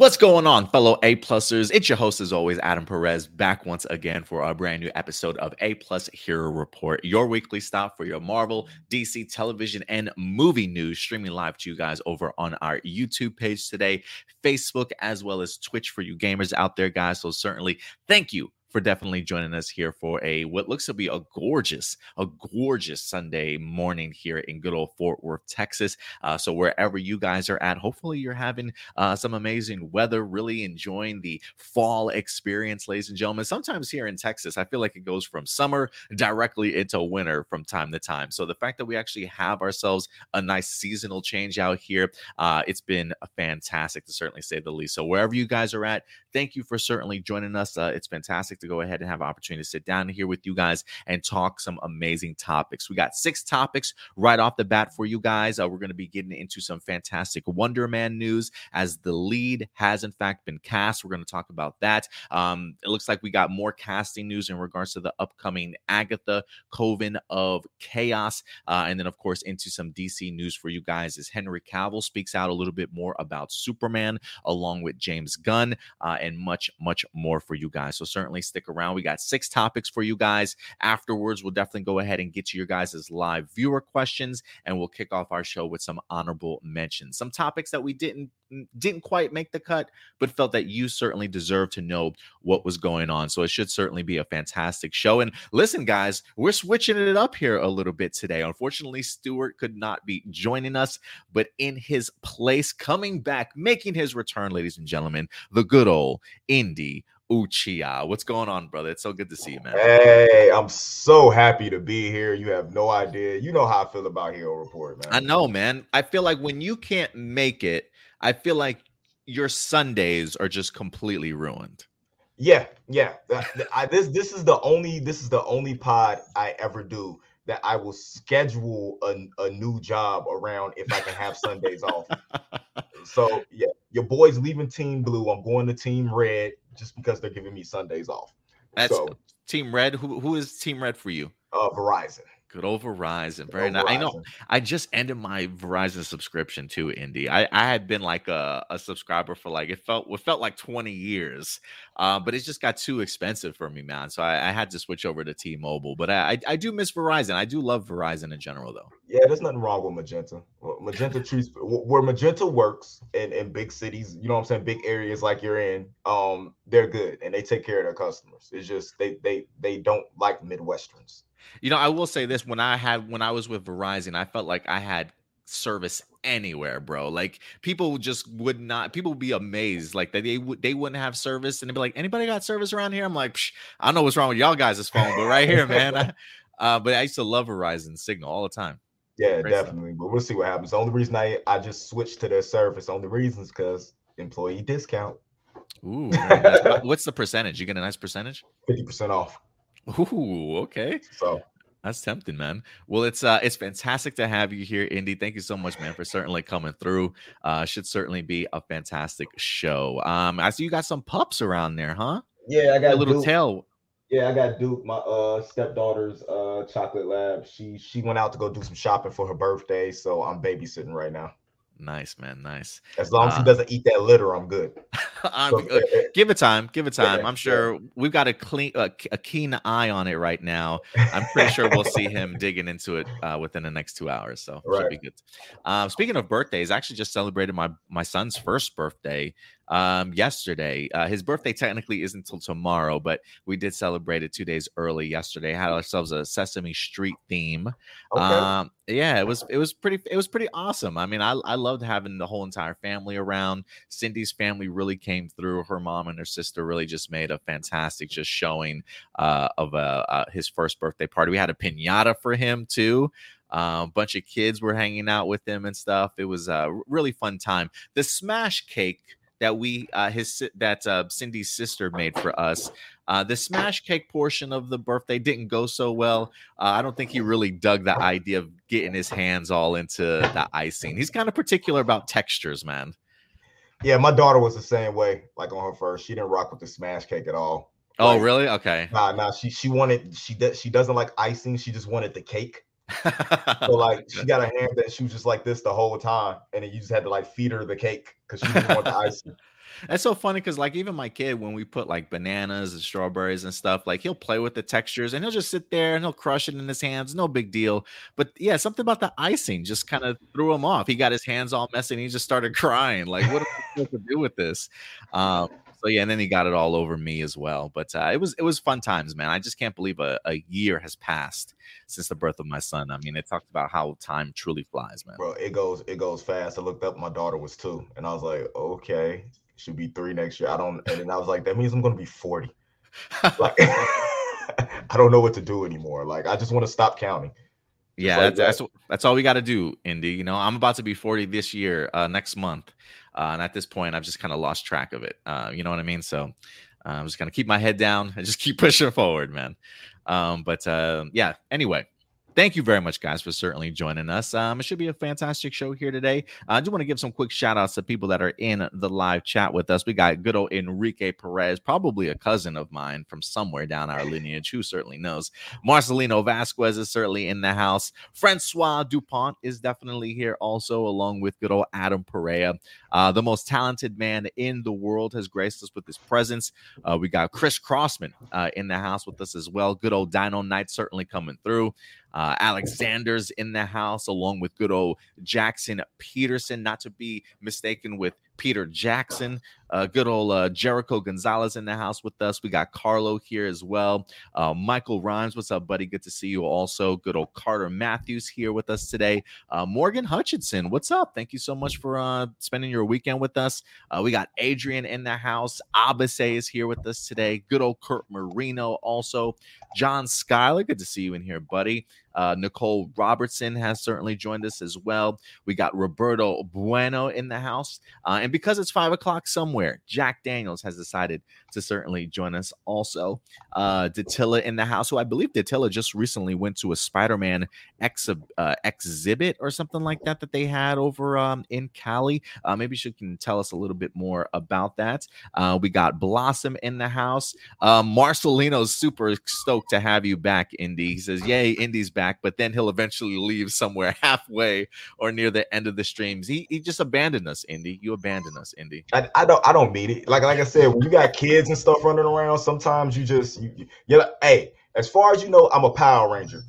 What's going on, fellow A plusers? It's your host, as always, Adam Perez, back once again for a brand new episode of A Plus Hero Report, your weekly stop for your Marvel, DC television, and movie news, streaming live to you guys over on our YouTube page today, Facebook, as well as Twitch for you gamers out there, guys. So, certainly, thank you for definitely joining us here for a what looks to be a gorgeous, a gorgeous Sunday morning here in good old Fort Worth, Texas. Uh, so wherever you guys are at, hopefully you're having uh, some amazing weather, really enjoying the fall experience, ladies and gentlemen. Sometimes here in Texas, I feel like it goes from summer directly into winter from time to time. So the fact that we actually have ourselves a nice seasonal change out here, uh, it's been fantastic to certainly say the least. So wherever you guys are at, thank you for certainly joining us. Uh, it's fantastic to go ahead and have an opportunity to sit down here with you guys and talk some amazing topics. We got six topics right off the bat for you guys. Uh, we're going to be getting into some fantastic Wonder Man news as the lead has in fact been cast. We're going to talk about that. Um, it looks like we got more casting news in regards to the upcoming Agatha Coven of Chaos, uh, and then of course into some DC news for you guys as Henry Cavill speaks out a little bit more about Superman along with James Gunn uh, and much much more for you guys. So certainly stick around. We got six topics for you guys. Afterwards, we'll definitely go ahead and get to your guys' live viewer questions, and we'll kick off our show with some honorable mentions. Some topics that we didn't mm, didn't quite make the cut, but felt that you certainly deserve to know what was going on. So it should certainly be a fantastic show. And listen, guys, we're switching it up here a little bit today. Unfortunately, Stuart could not be joining us, but in his place, coming back, making his return, ladies and gentlemen, the good old Indy Uchiha. What's going on, brother? It's so good to see you, man. Hey, I'm so happy to be here. You have no idea. You know how I feel about Hero Report, man. I know, man. I feel like when you can't make it, I feel like your Sundays are just completely ruined. Yeah, yeah. I, this this is the only this is the only pod I ever do that I will schedule a, a new job around if I can have Sundays off. So yeah, your boy's leaving Team Blue. I'm going to Team Red just because they're giving me Sundays off. That's so, Team Red. Who who is Team Red for you? Uh, Verizon. Good old Verizon. Very nice. I know. I just ended my Verizon subscription to Indy. I, I had been like a, a subscriber for like it felt it felt like 20 years. Uh, but it just got too expensive for me, man. So I, I had to switch over to T-Mobile. But I, I, I do miss Verizon. I do love Verizon in general, though. Yeah, there's nothing wrong with Magenta. Magenta treats where Magenta works in, in big cities, you know what I'm saying, big areas like you're in, um, they're good and they take care of their customers. It's just they they they don't like Midwesterns. You know, I will say this: when I had when I was with Verizon, I felt like I had service anywhere, bro. Like people just would not. People would be amazed, like they they, would they wouldn't have service, and they'd be like, "Anybody got service around here?" I'm like, I don't know what's wrong with y'all guys' phone, but right here, man. I, uh, but I used to love Verizon Signal all the time. Yeah, Great definitely. Stuff. But we'll see what happens. The only reason I I just switched to their service, only reason is because employee discount. Ooh, what's the percentage? You get a nice percentage. Fifty percent off. Ooh, okay. So that's tempting, man. Well, it's uh it's fantastic to have you here, Indy. Thank you so much, man, for certainly coming through. Uh should certainly be a fantastic show. Um, I see you got some pups around there, huh? Yeah, I got a little Duke. tail. Yeah, I got Duke, my uh stepdaughter's uh chocolate lab. She she went out to go do some shopping for her birthday, so I'm babysitting right now. Nice, man. Nice. As long as he uh, doesn't eat that litter, I'm good. I'm, so, uh, give it time. Give it time. Yeah, I'm sure yeah. we've got a clean, a, a, keen eye on it right now. I'm pretty sure we'll see him digging into it uh, within the next two hours. So right. should be good. Um, speaking of birthdays, I actually just celebrated my my son's first birthday um, yesterday. Uh, his birthday technically isn't until tomorrow, but we did celebrate it two days early yesterday. Had ourselves a Sesame Street theme. Okay. Um, yeah, it was it was pretty it was pretty awesome. I mean, I I loved having the whole entire family around. Cindy's family really came through. Her mom and her sister really just made a fantastic just showing uh, of uh, uh his first birthday party. We had a pinata for him too. Uh, a bunch of kids were hanging out with him and stuff. It was a really fun time. The smash cake that we uh, his that uh, Cindy's sister made for us. Uh, the smash cake portion of the birthday didn't go so well. Uh, I don't think he really dug the idea of getting his hands all into the icing. He's kind of particular about textures, man. Yeah, my daughter was the same way. Like on her first, she didn't rock with the smash cake at all. Oh, like, really? Okay. Nah, nah. She she wanted she does she doesn't like icing. She just wanted the cake. So like she got a hand that she was just like this the whole time, and then you just had to like feed her the cake because she didn't want the icing. That's so funny because like even my kid, when we put like bananas and strawberries and stuff, like he'll play with the textures and he'll just sit there and he'll crush it in his hands, no big deal. But yeah, something about the icing just kind of threw him off. He got his hands all messy and he just started crying. Like, what am I supposed to do with this? Um, so yeah, and then he got it all over me as well. But uh, it was it was fun times, man. I just can't believe a, a year has passed since the birth of my son. I mean, it talked about how time truly flies, man. Bro, it goes it goes fast. I looked up, my daughter was two, and I was like, okay, she'll be three next year. I don't, and then I was like, that means I'm gonna be forty. like, I don't know what to do anymore. Like, I just want to stop counting. Yeah, like that's, that. that's, that's all we got to do, Indy. You know, I'm about to be 40 this year, uh, next month, uh, and at this point, I've just kind of lost track of it. Uh, you know what I mean? So uh, I'm just gonna keep my head down and just keep pushing forward, man. Um, but uh, yeah. Anyway, thank you very much, guys, for certainly joining us. Um, it should be a fantastic show here today. I just want to give some quick shout outs to people that are in the live chat with us. We got good old Enrique Perez, probably a cousin of mine from somewhere down our lineage. Who certainly knows? Marcelino Vasquez is certainly in the house. Francois Dupont is definitely here also, along with good old Adam Perea. Uh, the most talented man in the world has graced us with his presence. Uh, we got Chris Crossman uh, in the house with us as well. Good old Dino Knight certainly coming through. Uh, Alexander's in the house, along with good old Jackson Peterson, not to be mistaken with Peter Jackson. Uh, good old uh, Jericho Gonzalez in the house with us. We got Carlo here as well. Uh, Michael Rhymes, what's up, buddy? Good to see you also. Good old Carter Matthews here with us today. Uh, Morgan Hutchinson, what's up? Thank you so much for uh, spending your weekend with us. Uh, we got Adrian in the house. Abase is here with us today. Good old Kurt Marino also. John Schuyler, good to see you in here, buddy. Uh, Nicole Robertson has certainly joined us as well. We got Roberto Bueno in the house. Uh, and because it's five o'clock somewhere, Jack Daniels has decided to certainly join us also. Uh, Datilla in the house, who I believe Datilla just recently went to a Spider Man ex- uh, exhibit or something like that that they had over um, in Cali. Uh, maybe she can tell us a little bit more about that. Uh, we got Blossom in the house. Uh, Marcelino's super stoked to have you back, Indy. He says, Yay, Indy's back, but then he'll eventually leave somewhere halfway or near the end of the streams. He, he just abandoned us, Indy. You abandoned us, Indy. I, I don't I don't mean it. Like like I said, when you got kids and stuff running around, sometimes you just you, you like, hey, as far as you know, I'm a Power Ranger.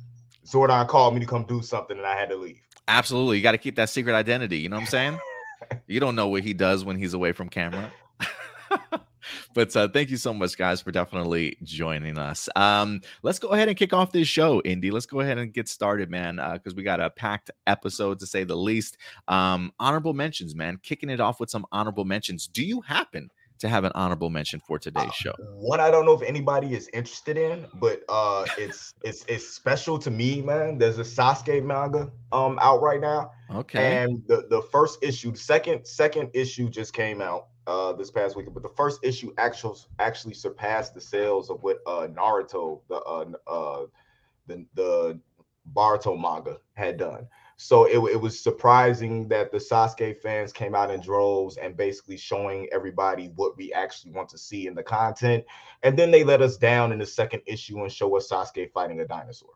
Zordon called me to come do something and I had to leave. Absolutely. You got to keep that secret identity. You know what I'm saying? you don't know what he does when he's away from camera. but uh, thank you so much, guys, for definitely joining us. Um, let's go ahead and kick off this show, Indy. Let's go ahead and get started, man, because uh, we got a packed episode to say the least. Um, honorable mentions, man. Kicking it off with some honorable mentions. Do you happen to have an honorable mention for today's uh, show? One I don't know if anybody is interested in, but uh, it's it's it's special to me, man. There's a Sasuke manga um out right now. Okay. And the the first issue, the second second issue just came out uh this past weekend, but the first issue actually actually surpassed the sales of what uh Naruto the uh uh the the manga had done. So it, it was surprising that the Sasuke fans came out in droves and basically showing everybody what we actually want to see in the content. And then they let us down in the second issue and show us Sasuke fighting a dinosaur.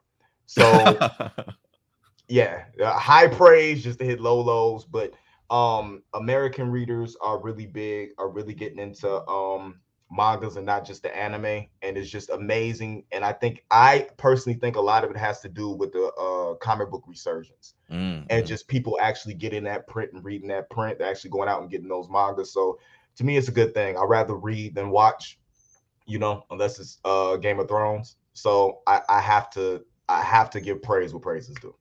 So yeah, uh, high praise just to hit low lows, but um American readers are really big, are really getting into um mangas and not just the anime and it's just amazing and i think i personally think a lot of it has to do with the uh comic book resurgence mm-hmm. and just people actually getting that print and reading that print They're actually going out and getting those mangas so to me it's a good thing i'd rather read than watch you know unless it's uh game of thrones so i i have to i have to give praise what praise is due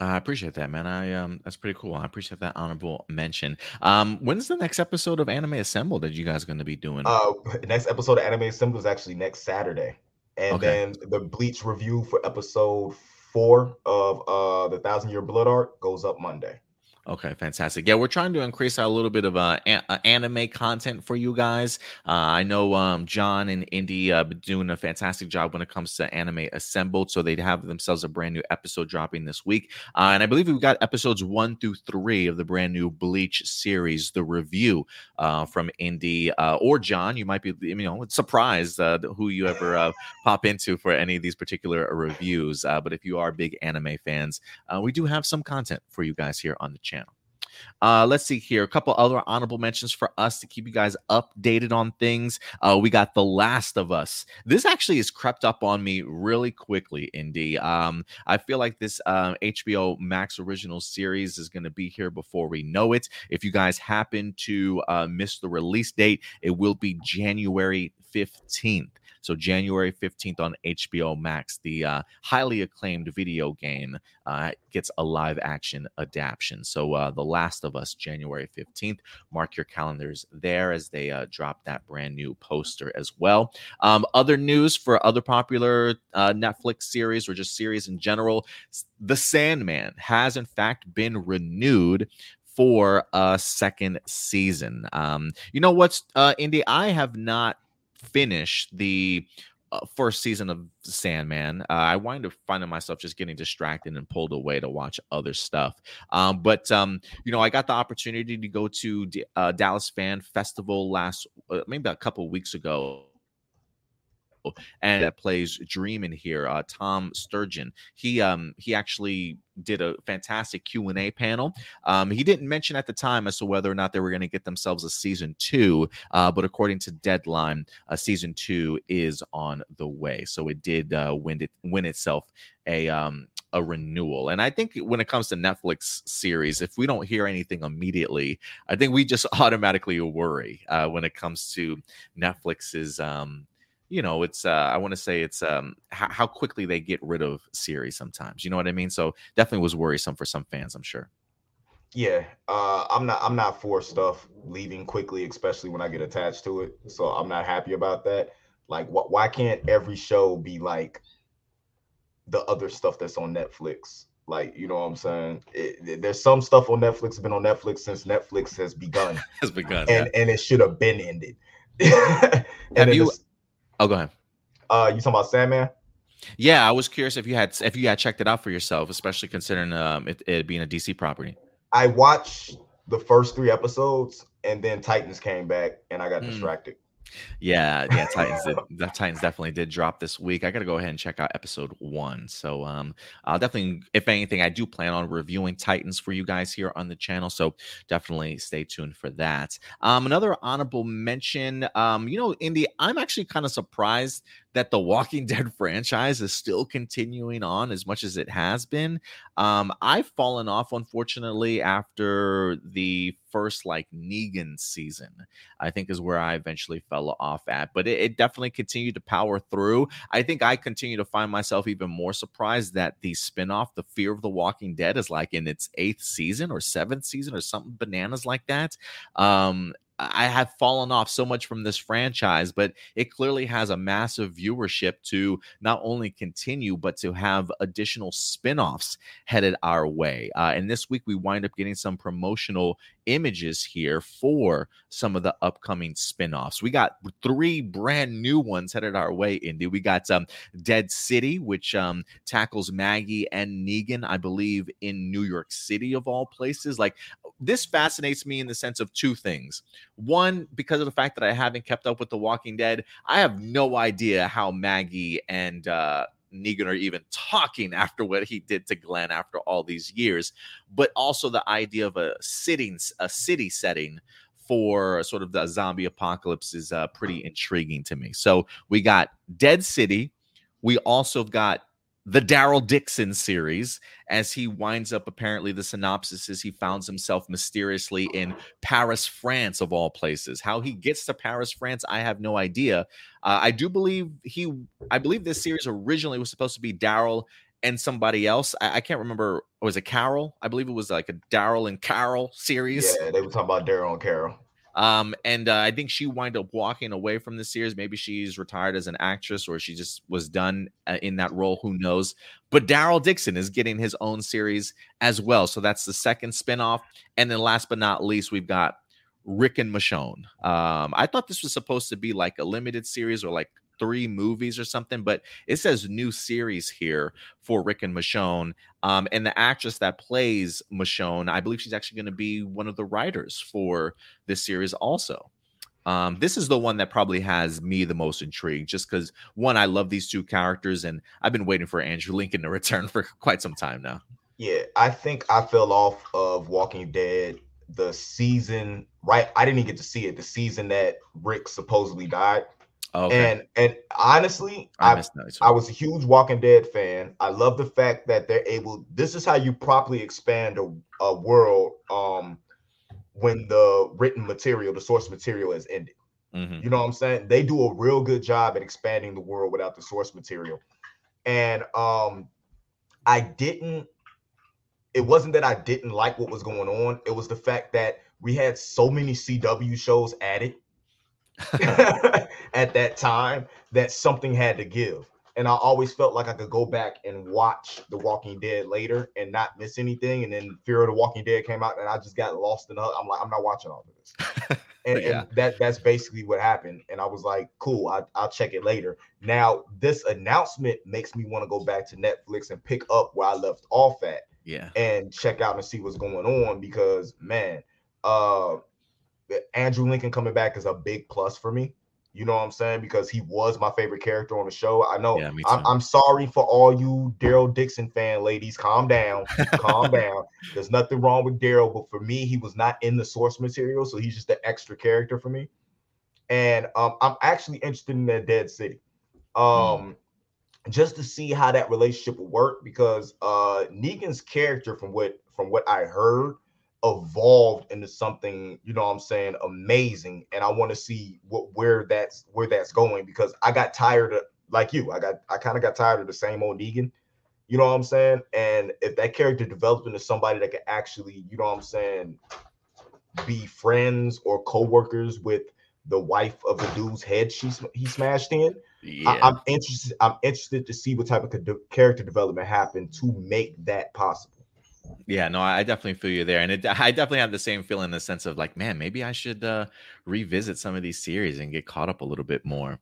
I appreciate that, man. I um, that's pretty cool. I appreciate that honorable mention. Um, when's the next episode of Anime Assemble that you guys going to be doing? Uh, next episode of Anime Assemble is actually next Saturday, and okay. then the Bleach review for episode four of uh the Thousand Year Blood War goes up Monday. Okay, fantastic. Yeah, we're trying to increase a little bit of uh, a- uh, anime content for you guys. Uh, I know um, John and Indy uh, been doing a fantastic job when it comes to anime assembled, so they'd have themselves a brand new episode dropping this week, uh, and I believe we've got episodes one through three of the brand new Bleach series, the review uh, from Indy uh, or John. You might be, you know, surprised who you ever pop into for any of these particular reviews. But if you are big anime fans, we do have some content for you guys here on the channel. Uh, let's see here. A couple other honorable mentions for us to keep you guys updated on things. Uh, we got The Last of Us. This actually has crept up on me really quickly, Indy. Um, I feel like this uh, HBO Max original series is going to be here before we know it. If you guys happen to uh, miss the release date, it will be January 15th. So January 15th on HBO Max, the uh, highly acclaimed video game uh, gets a live action adaptation. So uh, The Last of Us, January 15th. Mark your calendars there as they uh, drop that brand new poster as well. Um, other news for other popular uh, Netflix series or just series in general, The Sandman has in fact been renewed for a second season. Um, you know what's uh, Indy? I have not finish the uh, first season of Sandman, uh, I wind up finding myself just getting distracted and pulled away to watch other stuff. Um, but um, you know, I got the opportunity to go to D- uh, Dallas Fan Festival last, uh, maybe a couple weeks ago and that plays Dream in here, uh, Tom Sturridge. He um he actually did a fantastic Q and A panel. Um, he didn't mention at the time as to whether or not they were going to get themselves a season two, uh, but according to Deadline, a season two is on the way. So it did uh, win it win itself a um a renewal. And I think when it comes to Netflix series, if we don't hear anything immediately, I think we just automatically worry uh, when it comes to Netflix's um you know it's uh i want to say it's um h- how quickly they get rid of series sometimes you know what i mean? So definitely was worrisome for some fans i'm sure. Yeah uh i'm not i'm not for stuff leaving quickly especially when i get attached to it so i'm not happy about that. Like wh- why can't every show be like the other stuff that's on netflix? Like you know what i'm saying? It, it, there's some stuff on netflix been on netflix since netflix has begun has begun and yeah. and it should have been ended. Have you oh go ahead uh you talking about sandman yeah i was curious if you had if you had checked it out for yourself especially considering um it, it being a dc property I watched the first three episodes, and then Titans came back, and I got Mm. distracted. Yeah, yeah, Titans did. The Titans definitely did drop this week. I got to go ahead and check out episode one. So, um, I'll definitely, if anything, I do plan on reviewing Titans for you guys here on the channel. So definitely stay tuned for that. Um, another honorable mention. Um, you know, Indy, I'm actually kind of surprised that the Walking Dead franchise is still continuing on as much as it has been. Um, I've fallen off, unfortunately, after the first like Negan season. I think is where I eventually fell off at. But it, it definitely continued to power through. I think I continue to find myself even more surprised that the spinoff, The Fear of the Walking Dead, is like in its eighth season or seventh season or something bananas like that. Um, I have fallen off so much from this franchise, but it clearly has a massive viewership to not only continue, but to have additional spin offs headed our way. Uh, and this week, we wind up getting some promotional images here for some of the upcoming spin-offs. We got three brand new ones headed our way, Indy. We got um Dead City, which um tackles Maggie and Negan, I believe, in New York City of all places. Like this fascinates me in the sense of two things. One, because of the fact that I haven't kept up with The Walking Dead, I have no idea how Maggie and uh Negan are even talking after what he did to Glenn after all these years, but also the idea of a sitting a city setting for sort of the zombie apocalypse is uh, pretty intriguing to me. So we got Dead City. We also got the Daryl Dixon series as he winds up apparently the synopsis is he finds himself mysteriously in Paris, France of all places. How he gets to Paris, France, I have no idea. Uh, I do believe he I believe this series originally was supposed to be Daryl and somebody else. I, I can't remember. Was it Carol? I believe it was like a Daryl and Carol series. Yeah, they were talking about Daryl and Carol. Um, and uh, I think she wind up walking away from the series. Maybe she's retired as an actress, or she just was done uh, in that role. Who knows? But Daryl Dixon is getting his own series as well. So that's the second spinoff. And then last but not least, we've got Rick and Michonne. Um, I thought this was supposed to be like a limited series or like three movies or something, but it says new series here for Rick and Michonne. Um, and the actress that plays Michonne, I believe she's actually going to be one of the writers for this series also. Um, this is the one that probably has me the most intrigued, just because one, I love these two characters, and I've been waiting for Andrew Lincoln to return for quite some time now. Yeah, I think I fell off of Walking Dead the season right. I didn't even get to see it. The season that Rick supposedly died. Okay. And and honestly, I, I, I was a huge Walking Dead fan. I love the fact that they're able. This is how you properly expand a, a world. Um, when the written material, the source material, has ended. Mm-hmm. You know what I'm saying? They do a real good job at expanding the world without the source material. And um, I didn't. It wasn't that I didn't like what was going on. It was the fact that we had so many CW shows added at that time that something had to give. And I always felt like I could go back and watch The Walking Dead later and not miss anything. And then Fear of the Walking Dead came out, and I just got lost in. The, I'm like, I'm not watching all of this. and, yeah. and, that that's basically what happened. And I was like, cool, I, I'll check it later. Now this announcement makes me want to go back to Netflix and pick up where I left off at. Yeah, and check out and see what's going on because man, uh, Andrew Lincoln coming back is a big plus for me. You know what I'm saying? Because he was my favorite character on the show. I know. Yeah, I'm, I'm, sorry for all you Daryl Dixon fan ladies. Calm down. calm down. There's nothing wrong with Daryl, but for me, he was not in the source material, so he's just an extra character for me. And um, I'm actually interested in that Dead City, um, mm. just to see how that relationship will work. Because uh, Negan's character, from what from what I heard, evolved into something, you know what I'm saying, amazing. And I want to see what where that's where that's going because I got tired of like you, I got I kind of got tired of the same old Negan. You know what I'm saying? And if that character developed into somebody that could actually, you know what I'm saying, be friends or co-workers with the wife of the dude's head she he smashed in. Yeah. I, am interested. I'm interested to see what type of character development happened to make that possible. Yeah, no, I definitely feel you there, and it, I definitely have the same feeling in the sense of like, man, maybe I should uh, revisit some of these series and get caught up a little bit more.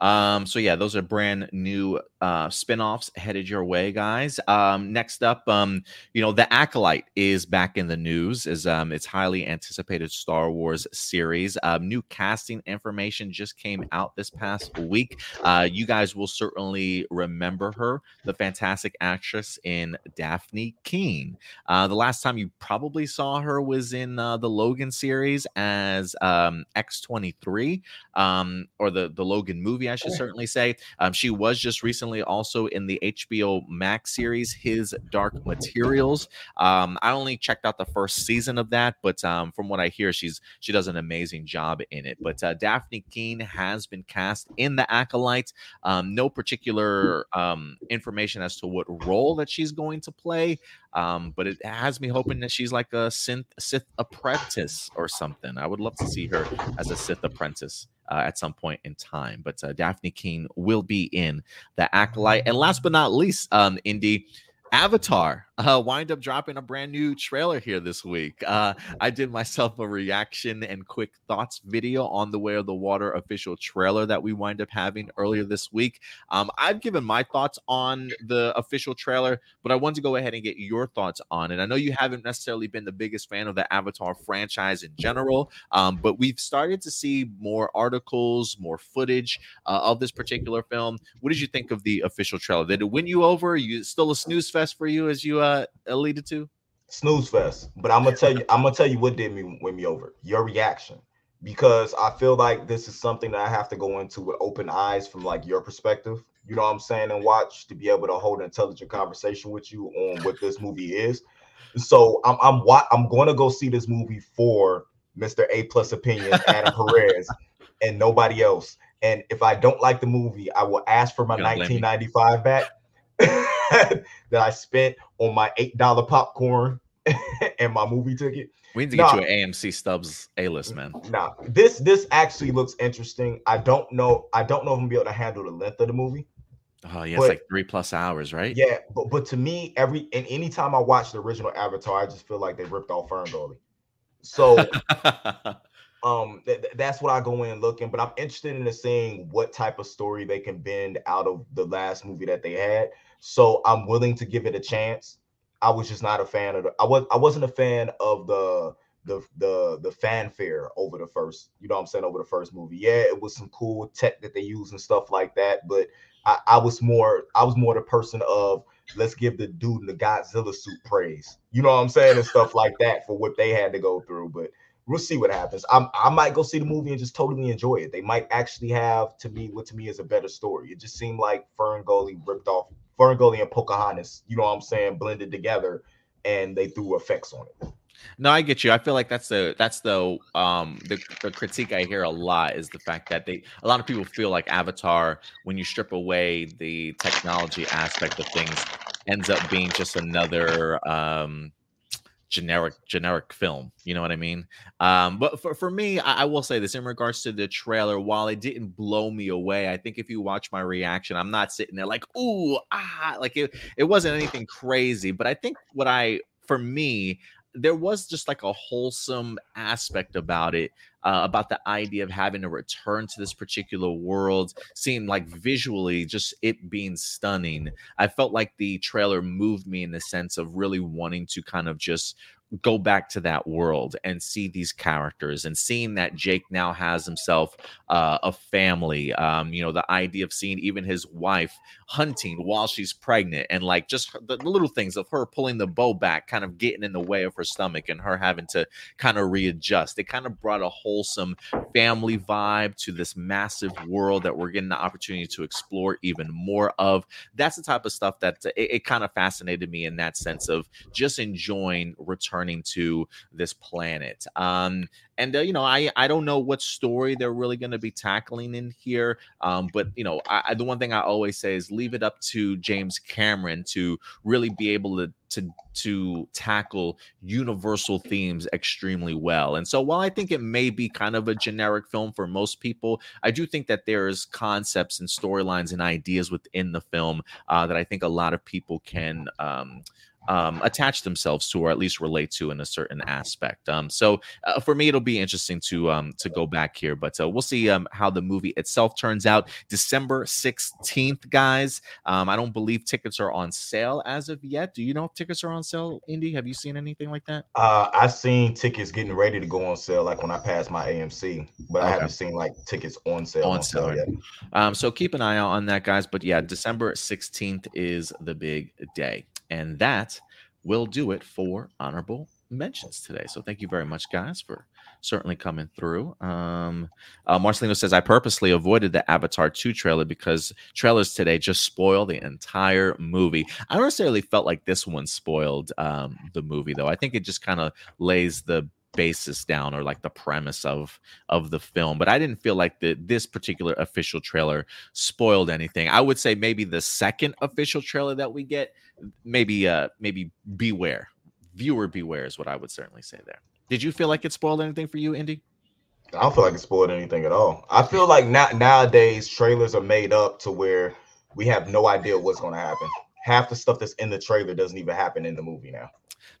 Um, so yeah, those are brand new uh, spinoffs headed your way, guys. Um, next up, um, you know, the Acolyte is back in the news as um, its highly anticipated Star Wars series. Um, new casting information just came out this past week. Uh, you guys will certainly remember her, the fantastic actress in Dafne Keen. Uh, the last time you probably saw her was in uh, the Logan series as um, X23, um, or the, the Logan movie, I should certainly say. Um, she was just recently also in the HBO Max series, His Dark Materials. Um, I only checked out the first season of that, but um, from what I hear, she's she does an amazing job in it. But uh, Dafne Keen has been cast in The Acolyte. Um, no particular information as to what role that she's going to play. Um, but it has me hoping that she's like a Sith, Sith apprentice or something. I would love to see her as a Sith apprentice. Uh, at some point in time, but uh, Dafne Keen will be in the acolyte. And last but not least, um, Indy, Avatar uh, wind up dropping a brand new trailer here this week. Uh, I did myself a reaction and quick thoughts video on the Way of the Water official trailer that we wind up having earlier this week. Um, I've given my thoughts on the official trailer, but I want to go ahead and get your thoughts on it. I know you haven't necessarily been the biggest fan of the Avatar franchise in general, um, but we've started to see more articles, more footage uh, of this particular film. What did you think of the official trailer? Did it win you over? you still a snooze fest for you as you uh, uh alluded to? Snooze fest. But I'm gonna tell you, I'm gonna tell you what did me win me over. Your reaction. Because I feel like this is something that I have to go into with open eyes from like your perspective. You know what I'm saying? And watch to be able to hold an intelligent conversation with you on what this movie is. So I'm I'm I'm going to go see this movie for Mr. A plus opinion Adam Perez and nobody else. And if I don't like the movie, I will ask for my 1995 back. that I spent on my eight dollar popcorn and my movie ticket. We need to get nah, you an AMC Stubs A list, man. Nah, this this actually looks interesting. I don't know. I don't know if I'm gonna be able to handle the length of the movie. Oh yeah, but, it's like three plus hours, right? Yeah, but but to me, every and anytime I watch the original Avatar, I just feel like they ripped off Fern Gully. So um th- that's what I go in looking, but I'm interested in seeing what type of story they can bend out of the last movie that they had. So I'm willing to give it a chance. I was just not a fan of the I was I wasn't a fan of the the the the fanfare over the first, you know what I'm saying, over the first movie. Yeah, it was some cool tech that they use and stuff like that, but I, I was more I was more the person of let's give the dude in the Godzilla suit praise. You know what I'm saying? And stuff like that for what they had to go through. But we'll see what happens. I'm, I might go see the movie and just totally enjoy it. They might actually have to me what to me is a better story. It just seemed like Fern Gully ripped off Fern Gully and Pocahontas, you know what I'm saying, blended together and they threw effects on it. No, I get you. I feel like that's the that's the um the, the critique I hear a lot is the fact that they a lot of people feel like Avatar when you strip away the technology aspect of things ends up being just another um generic generic film you know what i mean? Um but for, for me I, I, will say this in regards to the trailer while it didn't blow me away i think if you watch my reaction i'm not sitting there like ooh ah like it, it wasn't anything crazy but i think what i for me there was just like a wholesome aspect about it uh, about the idea of having to return to this particular world seemed like visually just it being stunning. I felt like the trailer moved me in the sense of really wanting to kind of just go back to that world and see these characters and seeing that Jake now has himself uh, a family. Um, you know, the idea of seeing even his wife hunting while she's pregnant and like just the little things of her pulling the bow back, kind of getting in the way of her stomach and her having to kind of readjust. It kind of brought a wholesome family vibe to this massive world that we're getting the opportunity to explore even more of. That's the type of stuff that it, it kind of fascinated me in that sense of just enjoying return returning to this planet. Um, and uh, you know, I I don't know what story they're really going to be tackling in here. Um, but you know, I, the one thing I always say is leave it up to James Cameron to really be able to to to tackle universal themes extremely well. And so while I think it may be kind of a generic film for most people, I do think that there's concepts and storylines and ideas within the film uh, that I think a lot of people can um, um, attach themselves to or at least relate to in a certain aspect. Um, so uh, for me, it'll be interesting to um, to go back here, but uh, we'll see um, how the movie itself turns out. December sixteenth, guys. Um, I don't believe tickets are on sale as of yet. Do you know if tickets are on sale, Indy? Have you seen anything like that? Uh, I've seen tickets getting ready to go on sale, like when I passed my AMC, but okay. I haven't seen like tickets on sale on, on sale, sale yet. Um, so keep an eye out on that, guys. But yeah, December sixteenth is the big day. And that will do it for honorable mentions today. So thank you very much, guys, for certainly coming through. Um, uh, Marcelino says, I purposely avoided the Avatar 2 trailer because trailers today just spoil the entire movie. I don't necessarily felt like this one spoiled um, the movie, though. I think it just kind of lays the basis down or like the premise of of the film but i didn't feel like the this particular official trailer spoiled anything. I would say maybe the second official trailer that we get maybe uh maybe beware viewer beware is what i would certainly say there. Did you feel like it spoiled anything for you indy? I don't feel like it spoiled anything at all. I feel like now nowadays trailers are made up to where we have no idea what's going to happen half the stuff that's in the trailer doesn't even happen in the movie now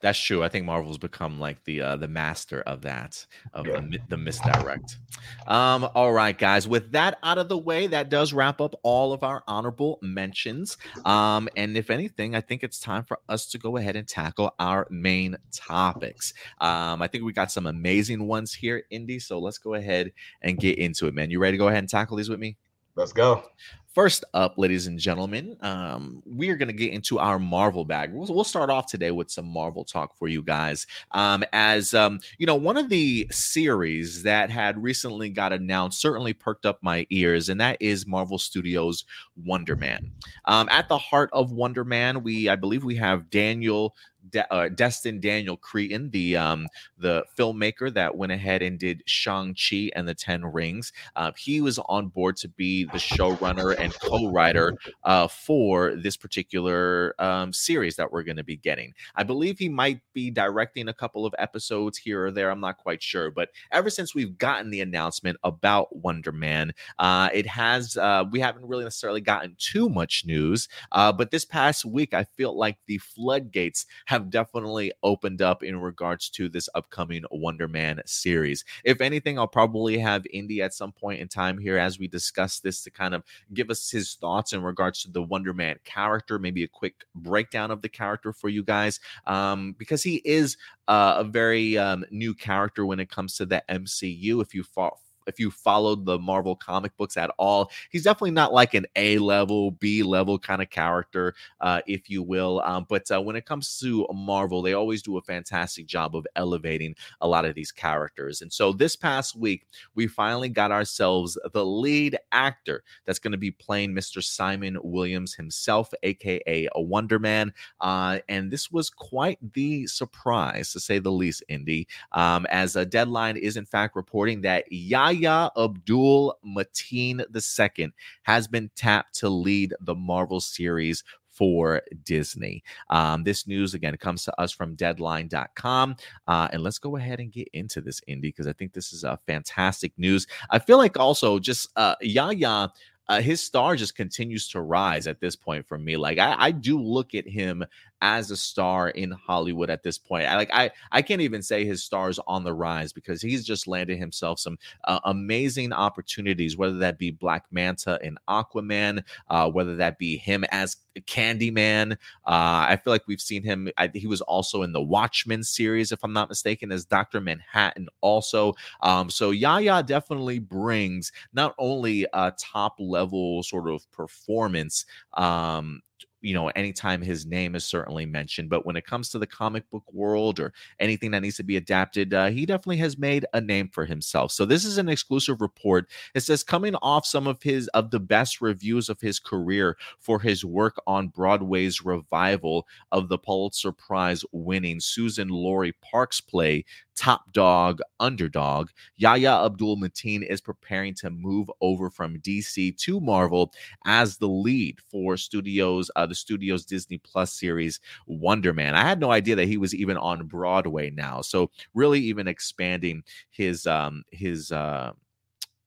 that's true. I think Marvel's become like the uh, the master of that of yeah. the, the misdirect. Um, all right, guys. With that out of the way, that does wrap up all of our honorable mentions. Um, and if anything, I think it's time for us to go ahead and tackle our main topics. Um, I think we got some amazing ones here, Indy. So let's go ahead and get into it, man. You ready to go ahead and tackle these with me? Let's go. First up, ladies and gentlemen, um, we are going to get into our Marvel bag. We'll, we'll, start off today with some Marvel talk for you guys. Um, as um, you know, one of the series that had recently got announced certainly perked up my ears, and that is Marvel Studios' Wonder Man. Um, at the heart of Wonder Man, we I believe we have Daniel De- uh, Destin Daniel Cretton, the um, the filmmaker that went ahead and did Shang Chi and the Ten Rings. Uh, he was on board to be the showrunner and co-writer uh, for this particular um, series that we're going to be getting. I believe he might be directing a couple of episodes here or there. I'm not quite sure, but ever since we've gotten the announcement about Wonder Man, uh, it has uh, we haven't really necessarily gotten too much news. Uh, but this past week, I feel like the floodgates have definitely opened up in regards to this upcoming Wonder Man series. If anything, I'll probably have Indy at some point in time here as we discuss this to kind of give us his thoughts in regards to the Wonder Man character, maybe a quick breakdown of the character for you guys, um, because he is uh, a very um, new character when it comes to the MCU. If you fought if you followed the Marvel comic books at all, he's definitely not like an A level, B level kind of character, uh, if you will. Um, but uh, when it comes to Marvel, they always do a fantastic job of elevating a lot of these characters. And so this past week, we finally got ourselves the lead actor that's going to be playing Mr. Simon Williams himself, aka a Wonder Man. Uh, and this was quite the surprise, to say the least, Indy, um, as a deadline is in fact reporting that Yahya Yahya Abdul Mateen II has been tapped to lead the Marvel series for Disney. Um, this news again comes to us from Deadline.com, uh, and let's go ahead and get into this, Indy, because I think this is a uh, fantastic news. I feel like also just uh, Yahya. Uh, his star just continues to rise at this point for me. Like I, I do look at him as a star in Hollywood at this point. I like I I can't even say his stars on the rise because he's just landed himself some uh, amazing opportunities, whether that be Black Manta in Aquaman, uh, whether that be him as Candyman. Uh, I feel like we've seen him. I, he was also in the Watchmen series, if I'm not mistaken, as Doctor Manhattan. Also, um, so Yahya definitely brings not only a top level sort of performance um, you know, anytime his name is certainly mentioned. But when it comes to the comic book world or anything that needs to be adapted, uh, he definitely has made a name for himself. So this is an exclusive report. It says coming off some of his of the best reviews of his career for his work on Broadway's revival of the Pulitzer Prize winning Suzan-Lori Parks play top dog underdog. Yahya Abdul Mateen is preparing to move over from DC to Marvel as the lead for studios, uh, the studio's Disney Plus series Wonder Man. I had no idea that he was even on Broadway now. So really, even expanding his um his uh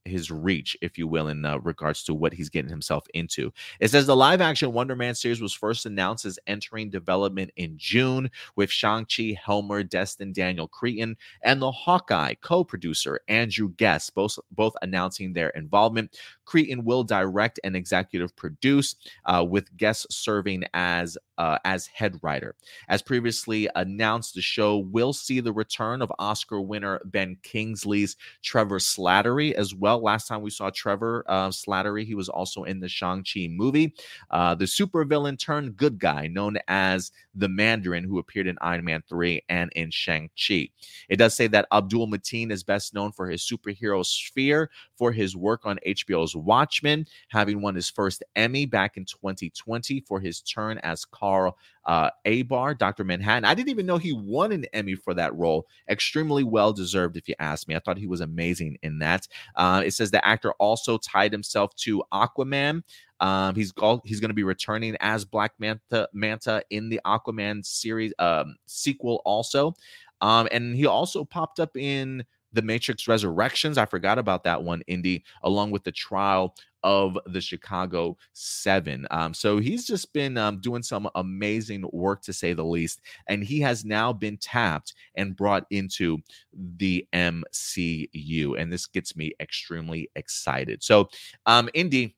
his reach, if you will, in uh, regards to what he's getting himself into. It says the live action Wonder Man series was first announced as entering development in June with Shang-Chi, Helmer, Destin, Daniel Cretton, and the Hawkeye co producer Andrew Guest, both, both announcing their involvement. Cretton will direct and executive produce, uh, with Guest serving as uh, as head writer. As previously announced, the show will see the return of Oscar winner Ben Kingsley's Trevor Slattery as well. Last time we saw Trevor uh, Slattery, he was also in the Shang-Chi movie. Uh, the supervillain turned good guy known as the Mandarin, who appeared in Iron Man 3 and in Shang-Chi. It does say that Abdul Mateen is best known for his superhero sphere for his work on HBO's Watchmen, having won his first Emmy back in 2020 for his turn as Carl uh, Abar, Dr. Manhattan. I didn't even know he won an Emmy for that role. Extremely well deserved, if you ask me. I thought he was amazing in that. Uh, it says the actor also tied himself to Aquaman. Um, he's he's going to be returning as Black Manta Manta in the Aquaman series um, sequel also. Um, and he also popped up in the Matrix Resurrections. I forgot about that one, Indy, along with the trial of the Chicago Seven. Um, so he's just been um, doing some amazing work, to say the least. And he has now been tapped and brought into the MCU. And this gets me extremely excited. So, um, Indy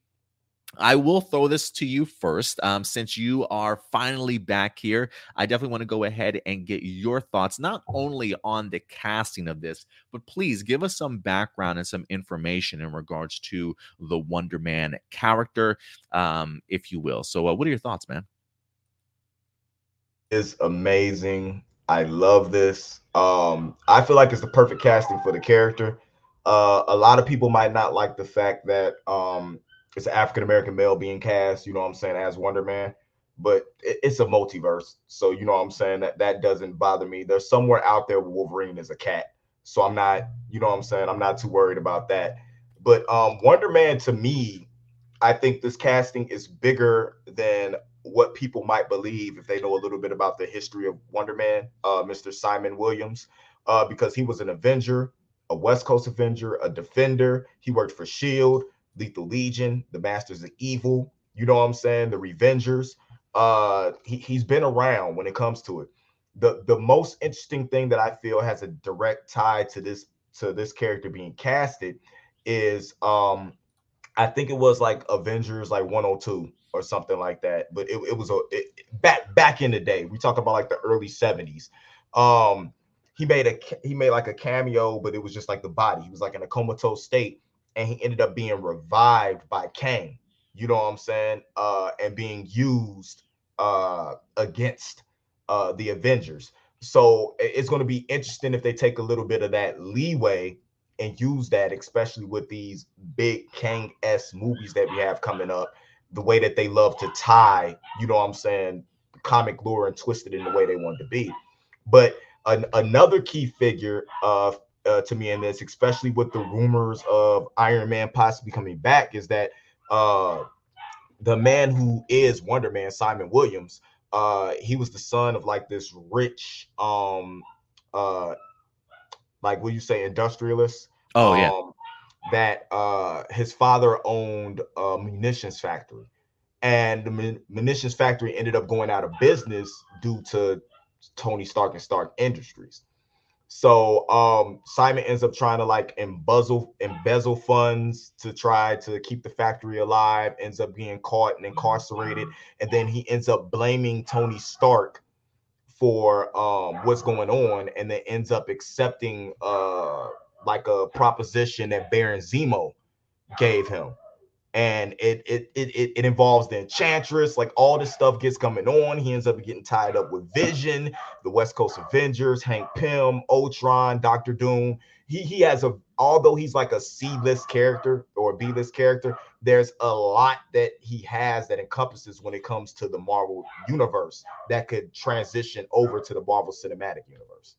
I will throw this to you first. Um, since you are finally back here, I definitely want to go ahead and get your thoughts, not only on the casting of this, but please give us some background and some information in regards to the Wonder Man character, um, if you will. So, uh, what are your thoughts, man? It's amazing. I love this. Um, I feel like it's the perfect casting for the character. Uh, a lot of people might not like the fact that um, it's an African American male being cast, you know what I'm saying, as Wonder Man. but it, it's a multiverse. So you know what I'm saying that that doesn't bother me. There's somewhere out there Wolverine is a cat. So I'm not, you know what I'm saying? I'm not too worried about that. But um Wonder Man to me, I think this casting is bigger than what people might believe if they know a little bit about the history of Wonder Man, uh, Mr. Simon Williams, uh, because he was an Avenger, a West Coast Avenger, a Defender. He worked for Shield, Lethal Legion, the Masters of Evil. You know what I'm saying? The Revengers. Uh, he, he's been around when it comes to it. The the most interesting thing that I feel has a direct tie to this to this character being casted is um I think it was like Avengers like 102 or something like that. But it, it was a it, back back in the day. We talk about like the early 70s. Um, he made a he made like a cameo, but it was just like the body. He was like in a comatose state, and he ended up being revived by Kang. You know what I'm saying? Uh, and being used uh against uh the Avengers. So it's going to be interesting if they take a little bit of that leeway and use that, especially with these big Kang s movies that we have coming up the way that they love to tie, you know what I'm saying, comic lore and twist it in the way they want to be. But an, another key figure uh, uh, to me in this, especially with the rumors of Iron Man possibly coming back, is that uh, the man who is Wonder Man, Simon Williams, uh, he was the son of like this rich, um, uh, like what you say, industrialist. Oh yeah. Um, that uh, his father owned a munitions factory, and the munitions factory ended up going out of business due to Tony Stark and Stark Industries. So um, Simon ends up trying to like embezzle embezzle funds to try to keep the factory alive. Ends up being caught and incarcerated, and then he ends up blaming Tony Stark for um, what's going on, and then ends up accepting uh, like a proposition that Baron Zemo gave him. And it it it it involves the enchantress, like all this stuff gets coming on. He ends up getting tied up with Vision, the West Coast Avengers, Hank Pym, Ultron, Doctor Doom. He he has a although he's like a C-list character or a B-list character, there's a lot that he has that encompasses when it comes to the Marvel universe that could transition over to the Marvel Cinematic Universe.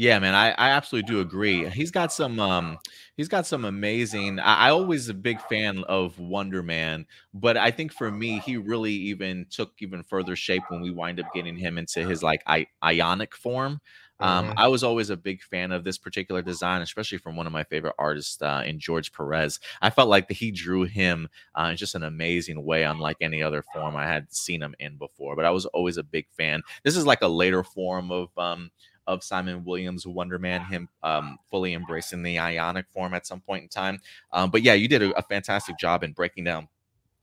Yeah, man, I, I absolutely do agree. He's got some um he's got some amazing I, I always a big fan of Wonder Man, but I think for me he really even took even further shape when we wind up getting him into his like I, ionic form. Um, mm-hmm. I was always a big fan of this particular design, especially from one of my favorite artists uh, in George Perez. I felt like he drew him uh, in just an amazing way, unlike any other form I had seen him in before. But I was always a big fan. This is like a later form of um, of Simon Williams Wonder Man, him um, fully embracing the ionic form at some point in time. Um, but yeah, you did a, a fantastic job in breaking down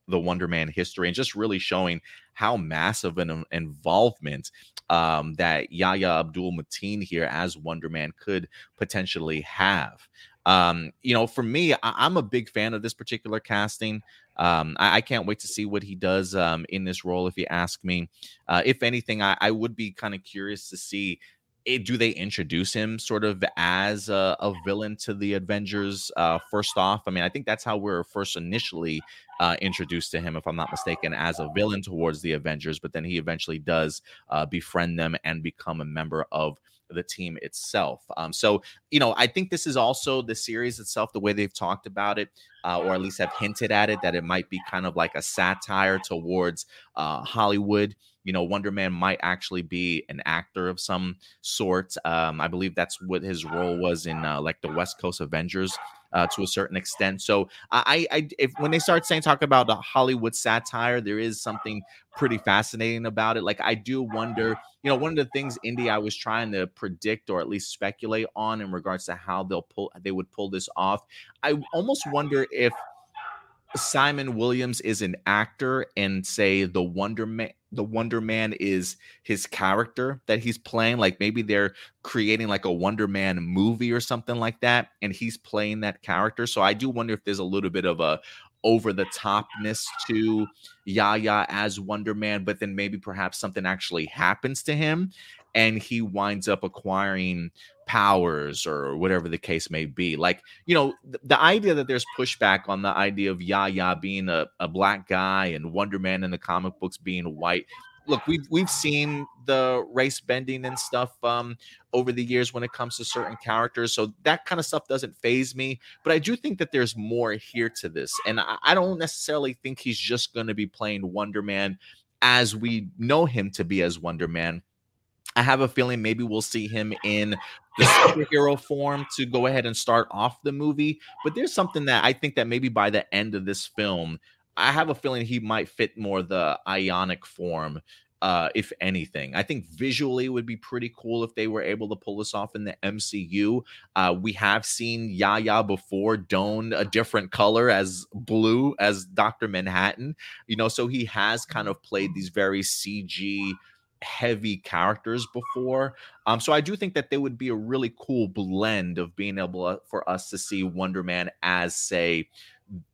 the Wonder Man history and just really showing how massive an involvement um, that Yahya Abdul Mateen here as Wonder Man could potentially have. Um, you know, for me, I- am a big fan of this particular casting. Um, I-, I, can't wait to see what he does um, in this role. If you ask me, uh, if anything, I, I would be kind of curious to see it, do they introduce him sort of as a, a villain to the Avengers uh, first off? I mean, I think that's how we're first initially uh, introduced to him, if I'm not mistaken, as a villain towards the Avengers, but then he eventually does uh, befriend them and become a member of the team itself. Um, so, you know, I think this is also the series itself, the way they've talked about it, uh, or at least have hinted at it, that it might be kind of like a satire towards uh, Hollywood you know, Wonder Man might actually be an actor of some sort. Um, I believe that's what his role was in uh, like the West Coast Avengers uh, to a certain extent. So I, I, if when they start saying talk about the Hollywood satire, there is something pretty fascinating about it. Like I do wonder, you know, one of the things Indy I was trying to predict or at least speculate on in regards to how they'll pull, they would pull this off. I almost wonder if Simon Williams is an actor and say the Wonder Man the Wonder Man is his character that he's playing like maybe they're creating like a Wonder Man movie or something like that and he's playing that character so I do wonder if there's a little bit of a over the topness to Yahya as Wonder Man but then maybe perhaps something actually happens to him and he winds up acquiring powers or whatever the case may be. Like, you know, th- the idea that there's pushback on the idea of Yahya being a, a black guy and Wonder Man in the comic books being white look, we've we've seen the race bending and stuff um, over the years when it comes to certain characters, so that kind of stuff doesn't phase me. But I do think that there's more here to this, and I, I don't necessarily think he's just going to be playing Wonder Man as we know him to be as Wonder Man. I have a feeling maybe we'll see him in the superhero form to go ahead and start off the movie. But there's something that I think that maybe by the end of this film, I have a feeling he might fit more the ionic form uh, if anything. I think visually would be pretty cool if they were able to pull this off in the MCU. Uh, we have seen Yahya before don a different color as blue as Dr. Manhattan, you know, so he has kind of played these very CG heavy characters before. Um, so I do think that they would be a really cool blend of being able to, for us to see Wonder Man as, say,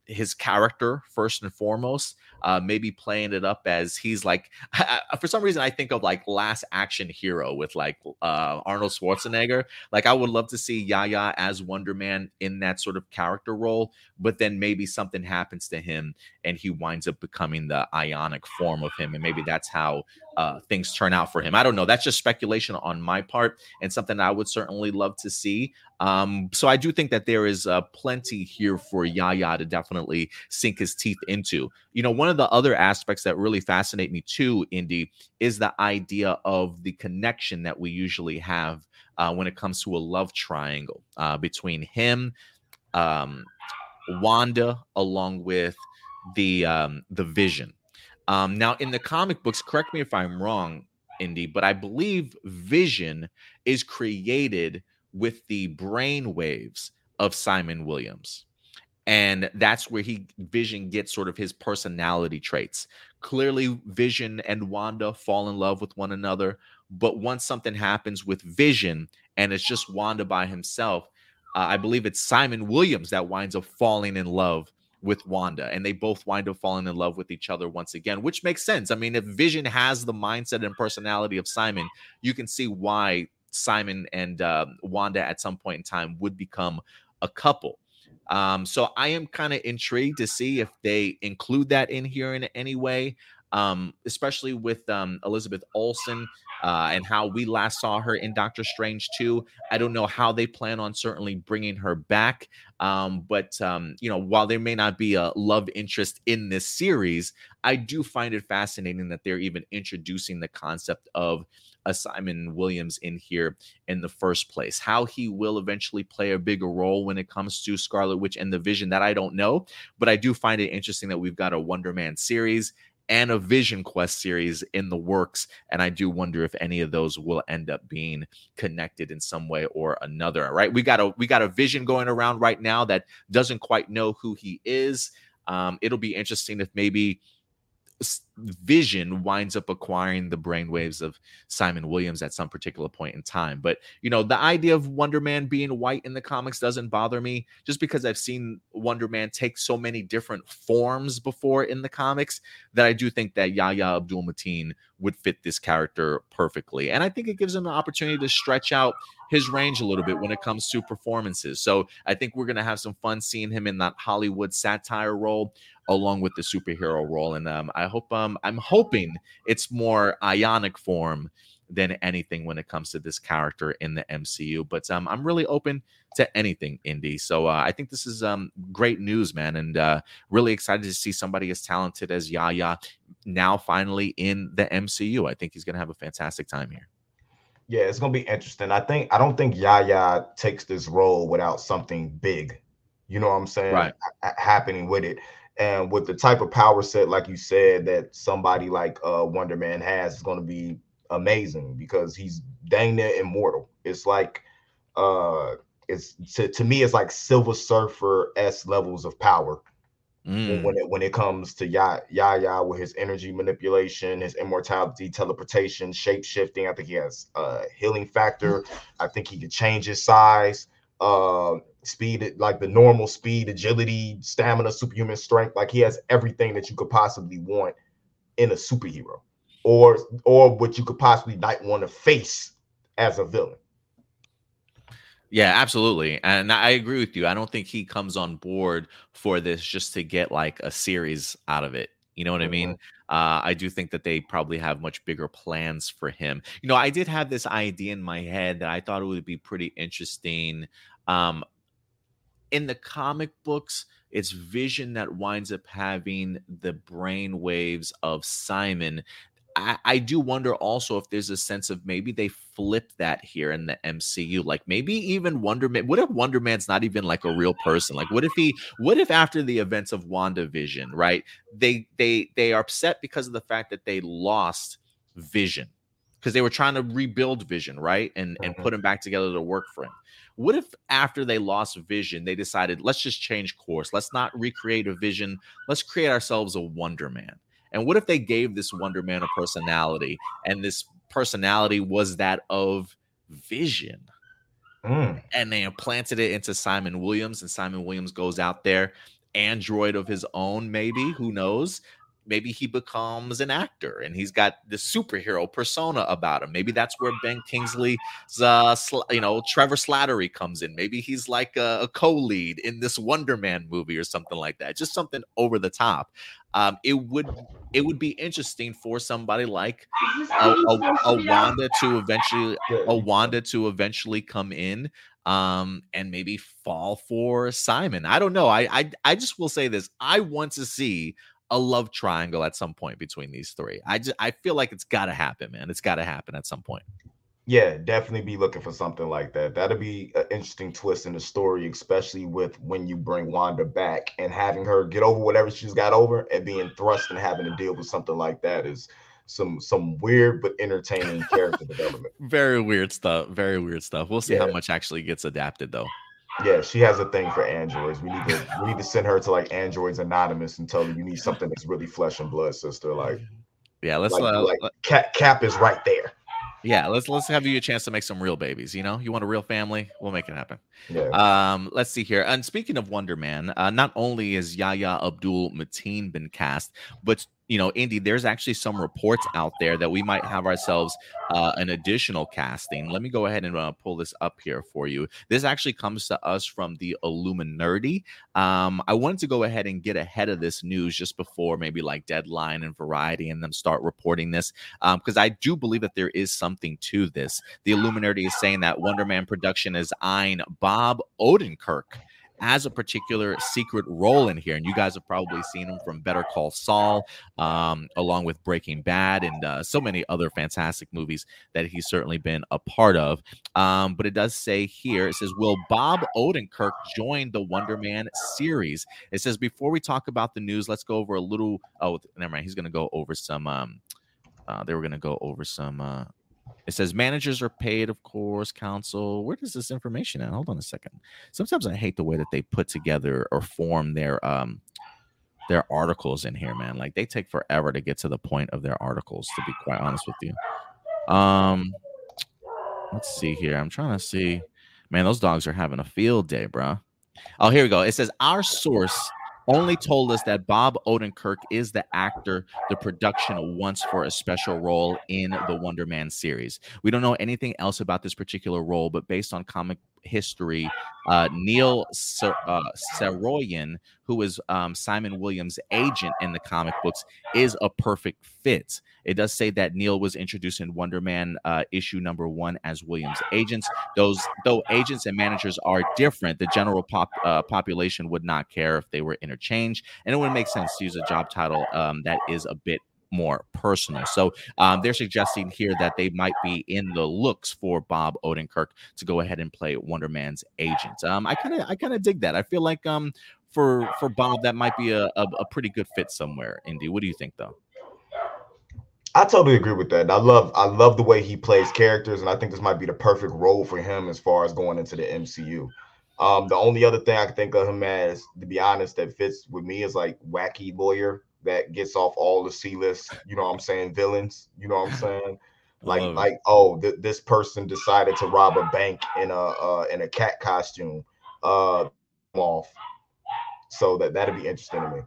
his character first and foremost uh maybe playing it up as he's like I, for some reason i think of like last action hero with like uh arnold schwarzenegger like i would love to see yahya as wonder man in that sort of character role but then maybe something happens to him and he winds up becoming the ionic form of him and maybe that's how uh things turn out for him i don't know that's just speculation on my part and something i would certainly love to see um so i do think that there is uh plenty here for Yahya to definitely sink his teeth into. You know, one of the other aspects that really fascinate me too, Indy, is the idea of the connection that we usually have uh, when it comes to a love triangle uh, between him, um, Wanda, along with the um, the Vision. Um, now, in the comic books, correct me if I'm wrong, Indy, but I believe Vision is created with the brain waves of Simon Williams. And that's where he vision gets sort of his personality traits. Clearly vision and wanda fall in love with one another but once something happens with vision and it's just wanda by himself uh, i believe it's simon williams that winds up falling in love with wanda and they both wind up falling in love with each other once again which makes sense. I mean if vision has the mindset and personality of simon you can see why simon and uh, wanda at some point in time would become a couple. Um, so I am kind of intrigued to see if they include that in here in any way, um, especially with um, Elizabeth Olsen uh, and how we last saw her in Doctor Strange 2. I don't know how they plan on certainly bringing her back. Um, but, um, you know, while there may not be a love interest in this series, I do find it fascinating that they're even introducing the concept of a Simon Williams in here in the first place. How he will eventually play a bigger role when it comes to Scarlet Witch and the Vision, that I don't know. But I do find it interesting that we've got a Wonder Man series and a Vision Quest series in the works. And I do wonder if any of those will end up being connected in some way or another. Right. We got a we got a vision going around right now that doesn't quite know who he is. Um, it'll be interesting if maybe vision winds up acquiring the brainwaves of Simon Williams at some particular point in time. But you know, the idea of Wonder Man being white in the comics doesn't bother me just because I've seen Wonder Man take so many different forms before in the comics that I do think that Yahya Abdul Mateen would fit this character perfectly. And I think it gives him an opportunity to stretch out his range a little bit when it comes to performances. So I think we're going to have some fun seeing him in that Hollywood satire role along with the superhero role. And um, I hope um, I'm hoping it's more ionic form than anything when it comes to this character in the MCU. But um, I'm really open to anything, Indy. So uh, I think this is um, great news, man, and uh, really excited to see somebody as talented as Yahya now finally in the MCU. I think he's going to have a fantastic time here. Yeah, it's gonna be interesting. I think I don't think Yahya takes this role without something big, you know what I'm saying, right. happening with it. And with the type of power set, like you said, that somebody like uh, Wonder Man has, is going to be amazing because he's dang near immortal. It's like, uh, it's to, to me, it's like Silver Surfer s levels of power. Mm. When it when it comes to Ya Yahya with his energy manipulation, his immortality, teleportation, shape shifting, I think he has a healing factor. I think he can change his size. Uh, speed, like the normal speed, agility, stamina, superhuman strength. Like he has everything that you could possibly want in a superhero, or or what you could possibly not want to face as a villain. Yeah, absolutely. And I agree with you. I don't think he comes on board for this just to get like a series out of it. You know what mm-hmm. I mean? Mm-hmm. Uh, I do think that they probably have much bigger plans for him. You know, I did have this idea in my head that I thought it would be pretty interesting. Um, in the comic books, it's Vision that winds up having the brain waves of Simon I, I, do wonder also if there's a sense of maybe they flip that here in the MCU. Like maybe even Wonder Man. What if Wonder Man's not even like a real person? Like what if he? What if after the events of WandaVision, right? They they they are upset because of the fact that they lost Vision because they were trying to rebuild Vision, right? And and mm-hmm. put him back together to work for him. What if after they lost Vision, they decided let's just change course. Let's not recreate a Vision. Let's create ourselves a Wonder Man and what if they gave this Wonder Man a personality and this personality was that of Vision? Mm. And they implanted it into Simon Williams, and Simon Williams goes out there, android of his own, maybe, who knows? Maybe he becomes an actor and he's got the superhero persona about him. Maybe that's where Ben Kingsley's, uh, sl- you know, Trevor Slattery comes in. Maybe he's like a, a, co-lead in this Wonder Man movie or something like that. Just something over the top. Um, it would it would be interesting for somebody like a, a, a Wanda to eventually a Wanda to eventually come in um and maybe fall for Simon. I don't know. I I I just will say this. I want to see a love triangle at some point between these three. I just I feel like it's got to happen, man. It's got to happen at some point. Yeah, definitely be looking for something like that. That'll be an interesting twist in the story, especially with when you bring Wanda back and having her get over whatever she's got over and being thrust and having to deal with something like that is some some weird but entertaining character development. Very weird stuff. Very weird stuff. We'll see yeah. how much actually gets adapted though. Yeah, she has a thing for androids. We need to we need to send her to like Androids Anonymous and tell her you need something that's really flesh and blood, sister. Like, yeah, let's like, uh, like Cap, Cap is right there. Yeah, let's let's have you a chance to make some real babies. You know, you want a real family, we'll make it happen. Yeah. Um, let's see here. And speaking of Wonder Man, uh, not only is Yahya Abdul Mateen been cast, but you know, Indy, there's actually some reports out there that we might have ourselves uh, an additional casting. Let me go ahead and uh, pull this up here for you. This actually comes to us from the Illuminati. Um, I wanted to go ahead and get ahead of this news just before maybe like Deadline and Variety and them start reporting this because um, I do believe that there is something to this. The Illuminati is saying that Wonder Man production is eyeing Bob Odenkirk has a particular secret role in here. And you guys have probably seen him from Better Call Saul, um, along with Breaking Bad and uh, so many other fantastic movies that he's certainly been a part of. Um, but it does say here, it says, Will Bob Odenkirk join the Wonder Man series? It says, Before we talk about the news, let's go over a little. Oh, never mind. He's going to go over some. Um, uh, they were going to go over some. Uh, it says managers are paid, of course, counsel. Where does this information at? Hold on a second. Sometimes I hate the way that they put together or form their um their articles in here, man. Like they take forever to get to the point of their articles, to be quite honest with you. Um let's see here. I'm trying to see. Man, those dogs are having a field day, bro. Oh, here we go. It says our source only told us that Bob Odenkirk is the actor the production wants for a special role in the Wonder Man series. We don't know anything else about this particular role, but based on comic history, uh, Neil Ser- uh, Saroyan, who is um, Simon Williams' agent in the comic books, is a perfect fit. It does say that Neil was introduced in Wonder Man uh, issue number one as Williams' agents. Those though agents and managers are different, the general pop uh, population would not care if they were interchanged, and it would make sense to use a job title um, that is a bit more personal. So um, they're suggesting here that they might be in the looks for Bob Odenkirk to go ahead and play Wonder Man's agent. Um, I kind of I kind of dig that. I feel like um for for Bob that might be a, a, a pretty good fit somewhere. Indy, what do you think though? I totally agree with that. I love I love the way he plays characters, and I think this might be the perfect role for him as far as going into the MCU. Um, the only other thing I can think of him as, to be honest, that fits with me is like wacky lawyer that gets off all the C list, you know what I'm saying, villains, you know what I'm saying? Like like oh, th- this person decided to rob a bank in a uh, in a cat costume. Uh off. So that that'd be interesting to me.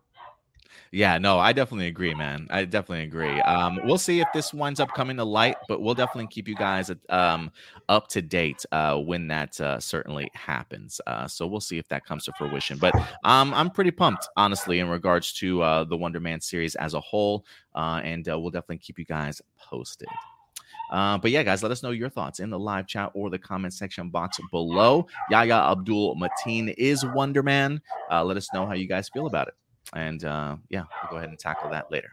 Yeah, no, I definitely agree, man. I definitely agree. Um, we'll see if this winds up coming to light, but we'll definitely keep you guys um, up to date uh, when that uh, certainly happens. Uh, so we'll see if that comes to fruition. But um, I'm pretty pumped, honestly, in regards to uh, the Wonder Man series as a whole, uh, and uh, we'll definitely keep you guys posted. Uh, but yeah, guys, let us know your thoughts in the live chat or the comment section box below. Yahya Abdul Mateen is Wonder Man. Uh, let us know how you guys feel about it. And uh, yeah, we'll go ahead and tackle that later.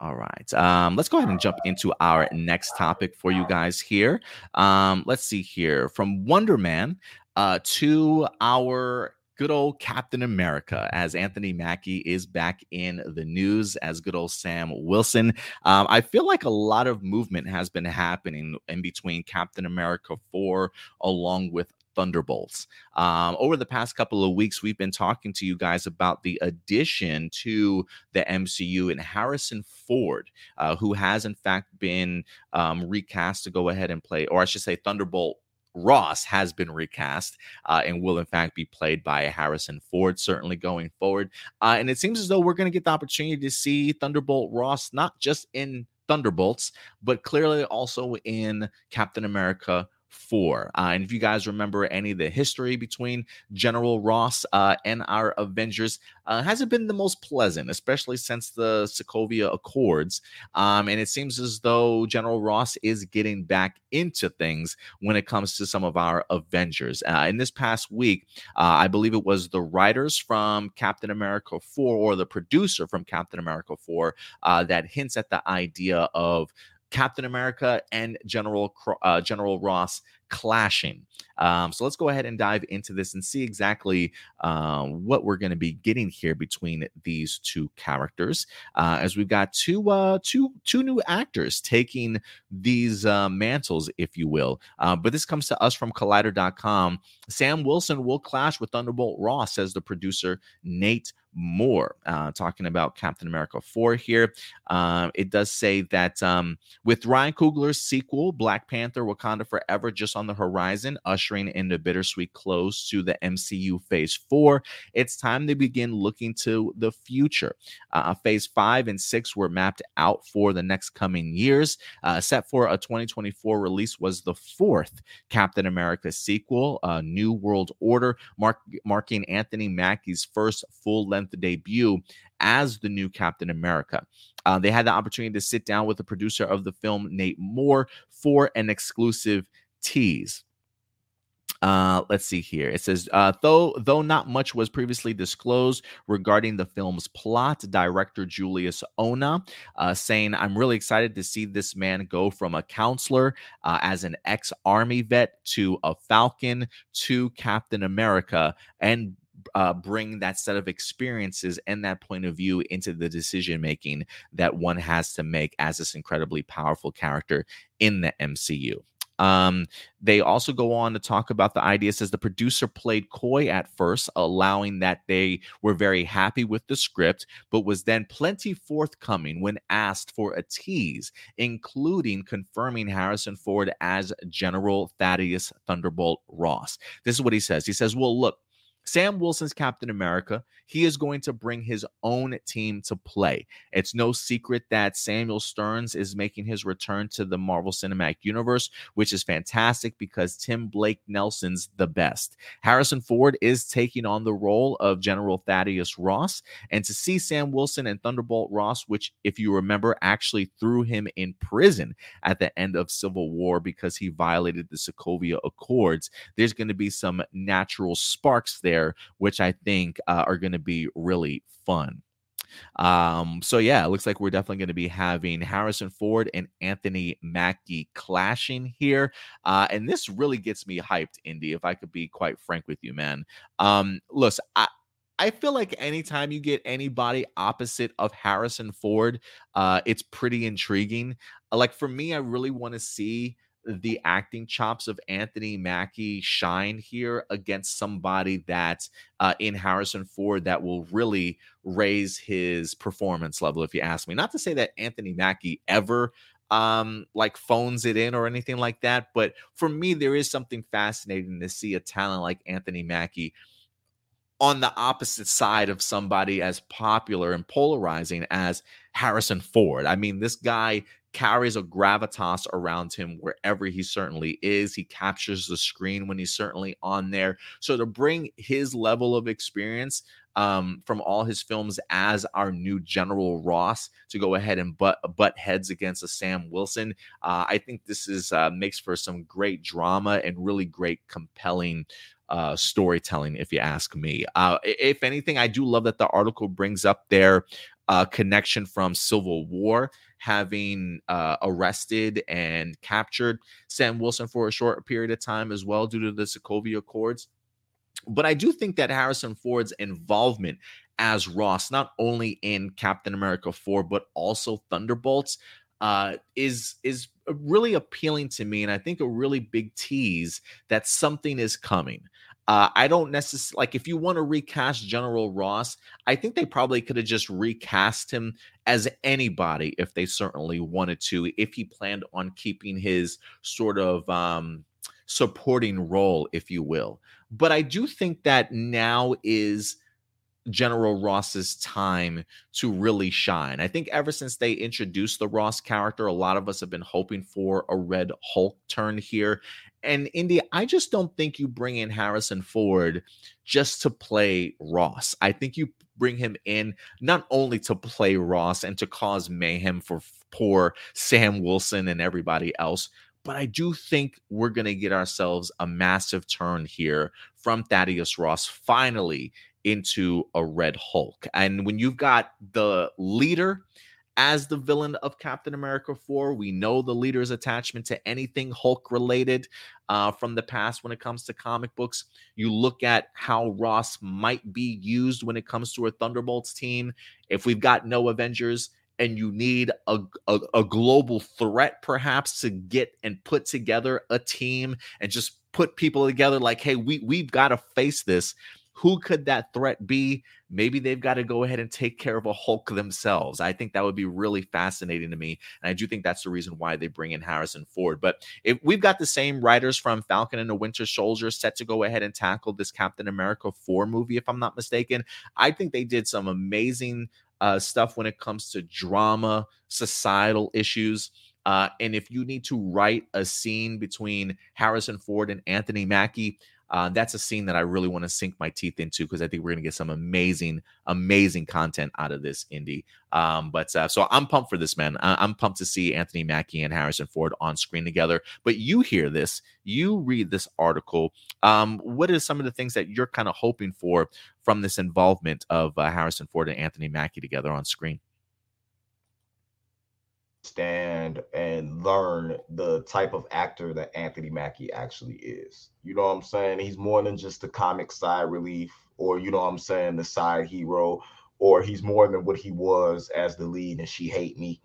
All right. Um, let's go ahead and jump into our next topic for you guys here. Um, let's see here from Wonder Man uh, to our good old Captain America, as Anthony Mackie is back in the news as good old Sam Wilson. Um, I feel like a lot of movement has been happening in between Captain America 4 along with Thunderbolts. Um, over the past couple of weeks, we've been talking to you guys about the addition to the MCU and Harrison Ford, uh, who has in fact been um, recast to go ahead and play, or I should say, Thunderbolt Ross has been recast uh, and will, in fact, be played by Harrison Ford, certainly going forward. Uh, and it seems as though we're going to get the opportunity to see Thunderbolt Ross not just in Thunderbolts, but clearly also in Captain America four. Uh, and if you guys remember any of the history between General Ross uh, and our Avengers, uh, hasn't been the most pleasant, especially since the Sokovia Accords. Um, and it seems as though General Ross is getting back into things when it comes to some of our Avengers. Uh, in this past week, uh, I believe it was the writers from Captain America 4 or the producer from Captain America 4 uh, that hints at the idea of Captain America and General uh, General Ross clashing. Um, so let's go ahead and dive into this and see exactly uh, what we're going to be getting here between these two characters. Uh, as we've got two uh, two two new actors taking these uh, mantles, if you will. Uh, but this comes to us from Collider.com. Sam Wilson will clash with Thunderbolt Ross, says the producer Nate Moore. Uh, talking about Captain America 4 here. Uh, it does say that um, with Ryan Coogler's sequel, Black Panther Wakanda Forever, just on the horizon, ushering in the bittersweet close to the MCU Phase 4, it's time to begin looking to the future. Uh, phase 5 and 6 were mapped out for the next coming years. Uh, set for a 2024 release was the fourth Captain America sequel, New World Order, mark- marking Anthony Mackie's first full length debut as the new Captain America. Uh, they had the opportunity to sit down with the producer of the film, Nate Moore, for an exclusive tease. Uh, let's see here. It says, uh, though though not much was previously disclosed regarding the film's plot, director Julius Onah uh, saying, "I'm really excited to see this man go from a counselor uh, as an ex-army vet to a Falcon to Captain America, and uh, bring that set of experiences and that point of view into the decision making that one has to make as this incredibly powerful character in the MCU. Um, they also go on to talk about the idea says the producer played coy at first, allowing that they were very happy with the script, but was then plenty forthcoming when asked for a tease, including confirming Harrison Ford as General Thaddeus Thunderbolt Ross. This is what he says. He says, Well, look, Sam Wilson's Captain America, he is going to bring his own team to play. It's no secret that Samuel Sterns is making his return to the Marvel Cinematic Universe, which is fantastic because Tim Blake Nelson's the best. Harrison Ford is taking on the role of General Thaddeus Ross, and to see Sam Wilson and Thunderbolt Ross, which, if you remember, actually threw him in prison at the end of Civil War because he violated the Sokovia Accords, there's going to be some natural sparks there, which I think uh, are going to be really fun. Um, so yeah, it looks like we're definitely going to be having Harrison Ford and Anthony Mackie clashing here. Uh, and this really gets me hyped, Indy, if I could be quite frank with you, man. Um, I I feel like anytime you get anybody opposite of Harrison Ford, uh, it's pretty intriguing. Like for me, I really want to see the acting chops of Anthony Mackie shine here against somebody that uh, in Harrison Ford that will really raise his performance level, if you ask me. Not to say that Anthony Mackie ever um like phones it in or anything like that but for me there is something fascinating to see a talent like anthony mackie on the opposite side of somebody as popular and polarizing as Harrison Ford. I mean, this guy carries a gravitas around him wherever he certainly is. He captures the screen when he's certainly on there. So to bring his level of experience um, from all his films as our new General Ross to go ahead and butt butt heads against a Sam Wilson, uh, I think this is uh, makes for some great drama and really great compelling uh, storytelling, if you ask me. Uh, if anything, I do love that the article brings up their uh, connection from Civil War, having uh, arrested and captured Sam Wilson for a short period of time as well due to the Sokovia Accords. But I do think that Harrison Ford's involvement as Ross, not only in Captain America 4, but also Thunderbolts, uh, is is really appealing to me, and I think a really big tease that something is coming. Uh, I don't necessarily like if you want to recast General Ross, I think they probably could have just recast him as anybody if they certainly wanted to, if he planned on keeping his sort of um, supporting role, if you will. But I do think that now is General Ross's time to really shine. I think ever since they introduced the Ross character, a lot of us have been hoping for a Red Hulk turn here. And Indy, I just don't think you bring in Harrison Ford just to play Ross. I think you bring him in not only to play Ross and to cause mayhem for poor Sam Wilson and everybody else, but I do think we're going to get ourselves a massive turn here from Thaddeus Ross finally into a Red Hulk. And when you've got the leader as the villain of Captain America 4, we know the leader's attachment to anything Hulk related uh, from the past when it comes to comic books. You look at how Ross might be used when it comes to a Thunderbolts team. If we've got no Avengers, and you need a, a, a, global threat perhaps to get and put together a team and just put people together like hey we we've got to face this who could that threat be? Maybe they've got to go ahead and take care of a Hulk themselves. I think that would be really fascinating to me. And I do think that's the reason why they bring in Harrison Ford. But if we've got the same writers from Falcon and the Winter Soldier set to go ahead and tackle this Captain America 4 movie, if I'm not mistaken, I think they did some amazing uh, stuff when it comes to drama, societal issues. Uh, and if you need to write a scene between Harrison Ford and Anthony Mackie, uh, that's a scene that I really want to sink my teeth into because I think we're going to get some amazing, amazing content out of this Indy. Um, but uh, so I'm pumped for this, man. I- am pumped to see Anthony Mackie and Harrison Ford on screen together. But you hear this, you read this article. Um, what are some of the things that you're kind of hoping for from this involvement of uh, Harrison Ford and Anthony Mackie together on screen? Stand and learn the type of actor that Anthony Mackie actually is. You know what I'm saying? He's more than just the comic side relief, or you know what I'm saying, the side hero, or he's more than what he was as the lead and she hate me.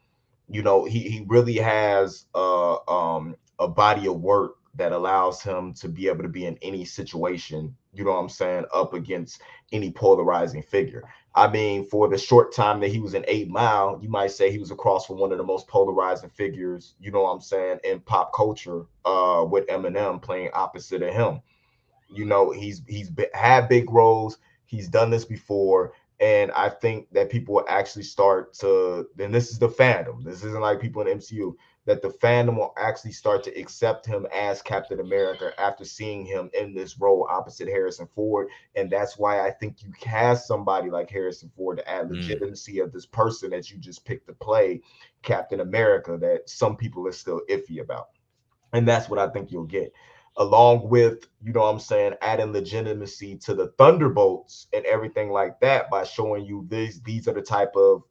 You know, he he really has a um a body of work that allows him to be able to be in any situation, you know what I'm saying, up against any polarizing figure. I mean, for the short time that he was in Eight Mile, you might say he was across from one of the most polarizing figures, you know what I'm saying, in pop culture, uh, with Eminem playing opposite of him. You know, he's he's been, had big roles. He's done this before, and I think that people will actually start to. Then this is the fandom. This isn't like people in MCU that the fandom will actually start to accept him as Captain America after seeing him in this role opposite Harrison Ford. And that's why I think you cast somebody like Harrison Ford to add mm. legitimacy mm. of this person that you just picked to play Captain America that some people are still iffy about. And that's what I think you'll get. Along with, you know what I'm saying, adding legitimacy to the Thunderbolts and everything like that by showing you these these are the type of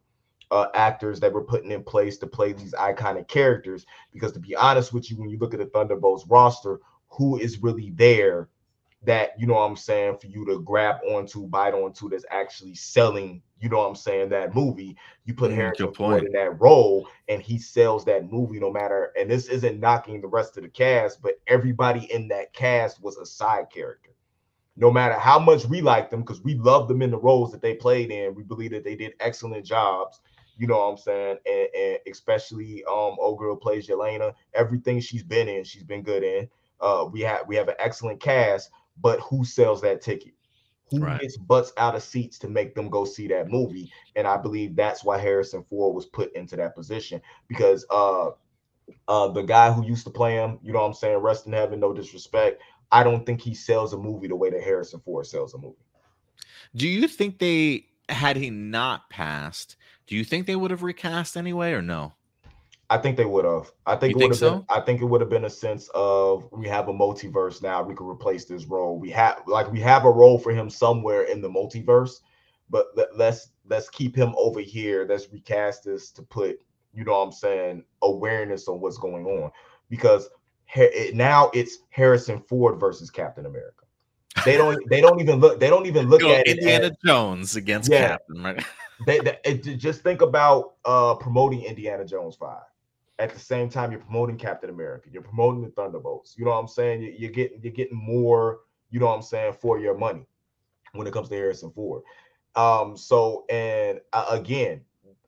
uh, actors that were putting in place to play these iconic characters. Because to be honest with you, when you look at the Thunderbolts roster, who is really there that you know what I'm saying for you to grab onto, bite onto that's actually selling, you know what I'm saying, that movie. You put mm, Harrison Ford in that role and he sells that movie no matter and this isn't knocking the rest of the cast, but everybody in that cast was a side character. No matter how much we like them, because we love them in the roles that they played in, we believe that they did excellent jobs you know what I'm saying? And, and especially um old girl plays Yelena. Everything she's been in, she's been good in. Uh we have we have an excellent cast, but who sells that ticket? Who Right. gets butts out of seats to make them go see that movie? And I believe that's why Harrison Ford was put into that position because uh uh the guy who used to play him, you know what I'm saying, rest in heaven, no disrespect. I don't think he sells a movie the way that Harrison Ford sells a movie. Do you think they had he not passed? Do you think they would have recast anyway, or no? I think they would have. I think You it think would have so? been. I think it would have been a sense of we have a multiverse now. We can replace this role. We have like we have a role for him somewhere in the multiverse, but let, let's let's keep him over here. Let's recast this to put you know what I'm saying awareness on what's going on because it, now it's Harrison Ford versus Captain America. They don't they don't even look they don't even look Go at it Indiana as, Jones against Yeah. Captain. Right? they, they- it- just think about uh promoting Indiana Jones 5. At the same time, you're promoting Captain America, you're promoting the Thunderbolts. You know what I'm saying? You- You're getting you're getting more, you know what I'm saying, for your money when it comes to Harrison Ford. Um, so and uh, again,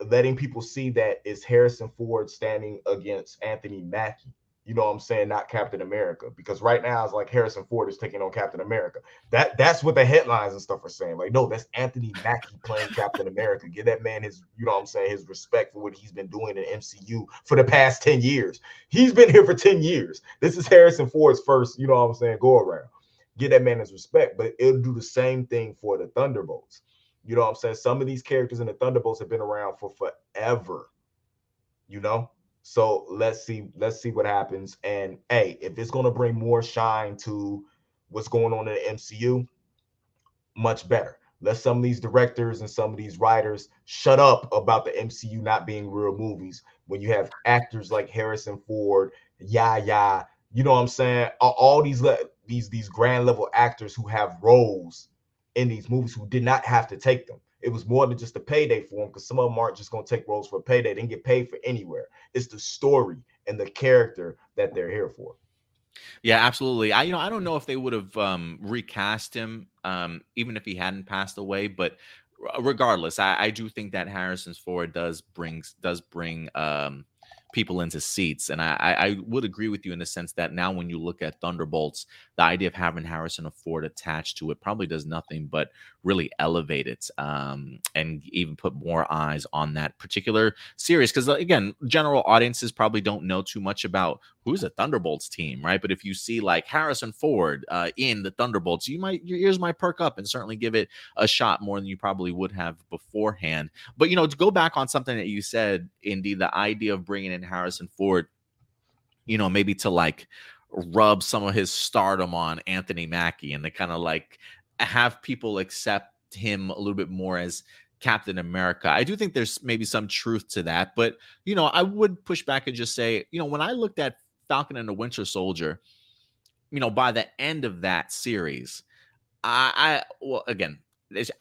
letting people see that it's Harrison Ford standing against Anthony Mackie. You know what I'm saying? Not Captain America, because right now it's like Harrison Ford is taking on Captain America. That that's what the headlines and stuff are saying. Like, no, that's Anthony Mackie playing Captain America. Give that man his, you know what I'm saying, his respect for what he's been doing in MCU for the past 10 years. He's been here for 10 years. This is Harrison Ford's first, you know what I'm saying, go around. Give that man his respect, but it'll do the same thing for the Thunderbolts. You know what I'm saying? Some of these characters in the Thunderbolts have been around for forever. You know? So let's see, let's see what happens. And hey, if it's gonna bring more shine to what's going on in the MCU, much better. Let some of these directors and some of these writers shut up about the MCU not being real movies when you have actors like Harrison Ford, yeah, yeah, you know what I'm saying? All, these these these grand level actors who have roles in these movies who did not have to take them. It was more than just a payday for them because some of them aren't just going to take roles for a payday. They get paid for anywhere. It's the story and the character that they're here for. Yeah, absolutely. I you know I don't know if they would have um, recast him um, even if he hadn't passed away, but regardless, I, I do think that Harrison Ford does brings does bring um, people into seats, and I, I would agree with you in the sense that now when you look at Thunderbolts, the idea of having Harrison Ford attached to it probably does nothing but really elevate it um, and even put more eyes on that particular series because again, general audiences probably don't know too much about who's a Thunderbolts team, right? But if you see like Harrison Ford uh, in the Thunderbolts, you might your ears might perk up and certainly give it a shot more than you probably would have beforehand. But you know, to go back on something that you said, Indy, the idea of bringing in Harrison Ford, you know, maybe to like rub some of his stardom on Anthony Mackie and to kind of like have people accept him a little bit more as Captain America. I do think there's maybe some truth to that, but you know, I would push back and just say, you know, when I looked at Falcon and the Winter Soldier, you know, by the end of that series, I, I well, again,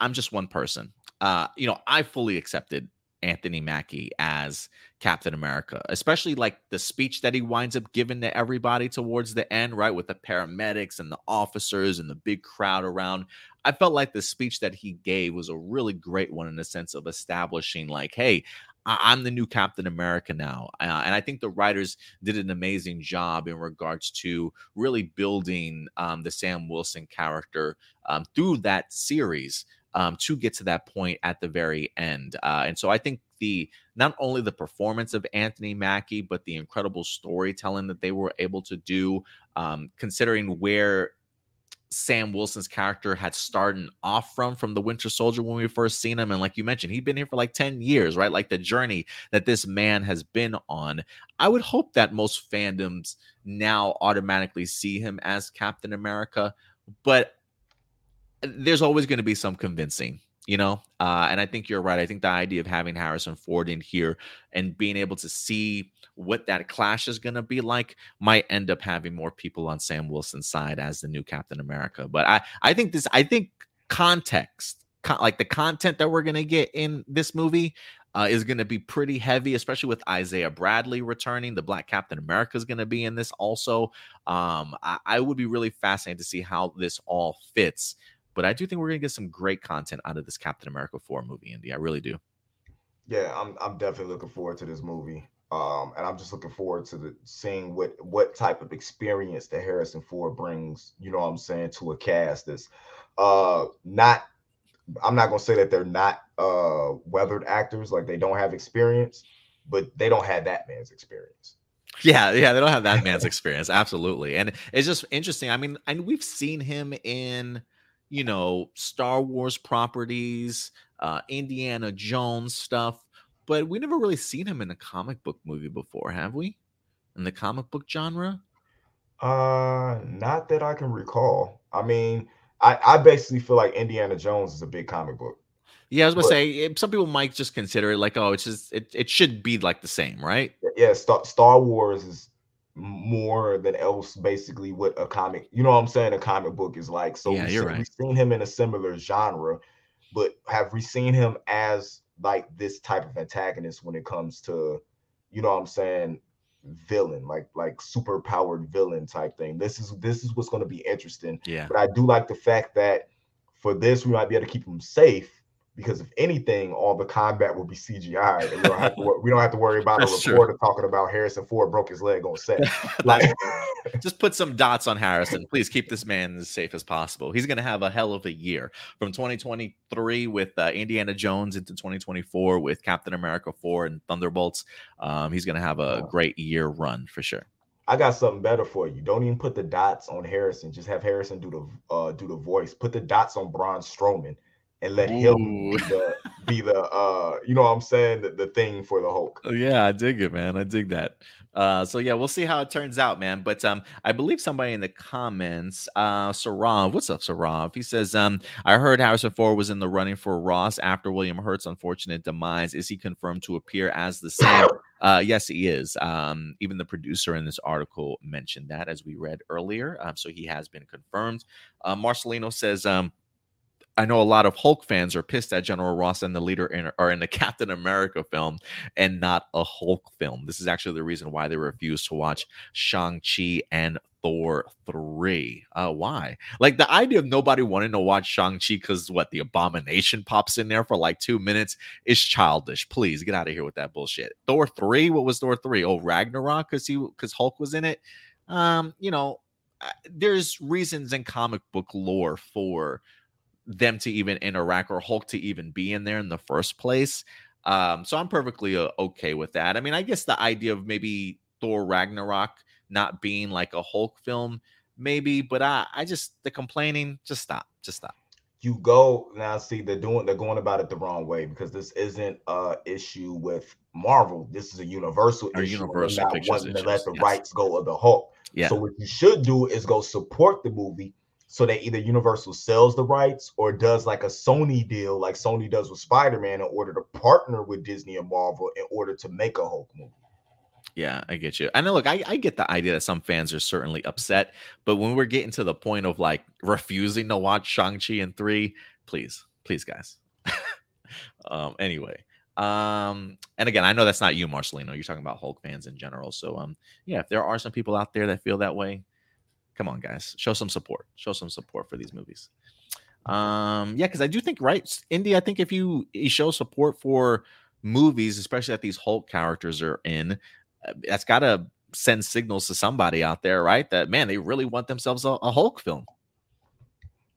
I'm just one person. Uh, you know, I fully accepted Anthony Mackie as Captain America, especially like the speech that he winds up giving to everybody towards the end, right? With the paramedics and the officers and the big crowd around. I felt like the speech that he gave was a really great one in the sense of establishing, like, hey, I- I'm the new Captain America now. Uh, and I think the writers did an amazing job in regards to really building um, the Sam Wilson character um, through that series um, to get to that point at the very end. Uh, and so I think the not only the performance of Anthony Mackie, but the incredible storytelling that they were able to do, um, considering where Sam Wilson's character had started off from from the Winter Soldier when we first seen him, and like you mentioned, he'd been here for like ten years, right? Like the journey that this man has been on. I would hope that most fandoms now automatically see him as Captain America, but there's always going to be some convincing, you know. Uh, and I think you're right. I think the idea of having Harrison Ford in here and being able to see what that clash is going to be like might end up having more people on Sam Wilson's side as the new Captain America. But I, I think this, I think context, co- like the content that we're going to get in this movie. Uh, is going to be pretty heavy, especially with Isaiah Bradley returning. The Black Captain America is going to be in this also. Um, I, I would be really fascinated to see how this all fits but I do think we're gonna get some great content out of this Captain America 4 movie, Indy. I really do. Yeah, I'm I'm definitely looking forward to this movie. Um, and I'm just looking forward to the seeing what what type of experience that Harrison Ford brings, you know what I'm saying, to a cast that's uh not I'm not gonna say that they're not uh weathered actors, like they don't have experience, but they don't have that man's experience. Yeah, yeah, they don't have that man's experience, absolutely. And it's just interesting. I mean, and we've seen him in, you know, Star Wars properties, uh, Indiana Jones stuff, but we never really seen him in a comic book movie before, have we? In the comic book genre? Uh, not that I can recall. I mean, I, I basically feel like Indiana Jones is a big comic book. Yeah, I was gonna but, say some people might just consider it like, oh, it's just it, it should be like the same, right? Yeah, Star, Star Wars is more than else basically what a comic, you know what I'm saying, a comic book is like. So yeah, we've, you're seen, right. we've seen him in a similar genre, but have we seen him as like this type of antagonist when it comes to, you know what I'm saying, villain, like like super powered villain type thing. This is this is what's going to be interesting. Yeah. But I do like the fact that for this we might be able to keep him safe because if anything, all the combat will be CGI, and we don't have to we don't have to worry about a reporter true. talking about Harrison Ford broke his leg on set. like, just put some dots on Harrison. Please keep this man as safe as possible. He's going to have a hell of a year from 2023 with uh, Indiana Jones into 2024 with Captain America 4 and Thunderbolts. Um, he's going to have a great year run for sure. I got something better for you. Don't even put the dots on Harrison. Just have Harrison do the uh, do the voice. Put the dots on Braun Strowman and let Ooh. him be the, be the uh you know what I'm saying the, the thing for the Hulk. Oh, yeah, I dig it, man. I dig that. Uh, so yeah, we'll see how it turns out, man. But um, I believe somebody in the comments, uh, Sarav, what's up, Sarav? He says, um, I heard Harrison Ford was in the running for Ross after William Hurt's unfortunate demise. Is he confirmed to appear as the same? Uh, yes, he is. Um, even the producer in this article mentioned that, as we read earlier. Um, so he has been confirmed. Uh, Marcelino says, um, I know a lot of Hulk fans are pissed at General Ross and the leader in, are in the Captain America film and not a Hulk film. This is actually the reason why they refused to watch Shang-Chi and Thor 3. Uh, why? Like the idea of nobody wanting to watch Shang-Chi because what the abomination pops in there for like two minutes is childish. Please get out of here with that bullshit. Thor 3, what was Thor 3? Oh, Ragnarok, because he because Hulk was in it. Um, you know, there's reasons in comic book lore for them to even interact or Hulk to even be in there in the first place. Um, so I'm perfectly uh, okay with that. I mean, I guess the idea of maybe Thor Ragnarok not being like a Hulk film, maybe, but I, I just the complaining, just stop, just stop. You go now. See, they're doing, they're going about it the wrong way because this isn't a issue with Marvel. This is a Universal or issue. Universal not wanting to let the yes. rights go of the Hulk. Yeah. So what you should do is go support the movie so that either Universal sells the rights or does like a Sony deal, like Sony does with Spider Man, in order to partner with Disney and Marvel in order to make a Hulk movie. Yeah, I get you. I know. Look, I, I get the idea that some fans are certainly upset, but when we're getting to the point of like refusing to watch Shang Chi and three, please, please, guys. um. Anyway. Um. And again, I know that's not you, Marcelino. You're talking about Hulk fans in general. So um. Yeah, if there are some people out there that feel that way, come on, guys, show some support. Show some support for these movies. Um, yeah, because I do think right, Indy. I think if you, you show support for movies, especially that these Hulk characters are in, uh, that's got to send signals to somebody out there, right? That man, they really want themselves a, a Hulk film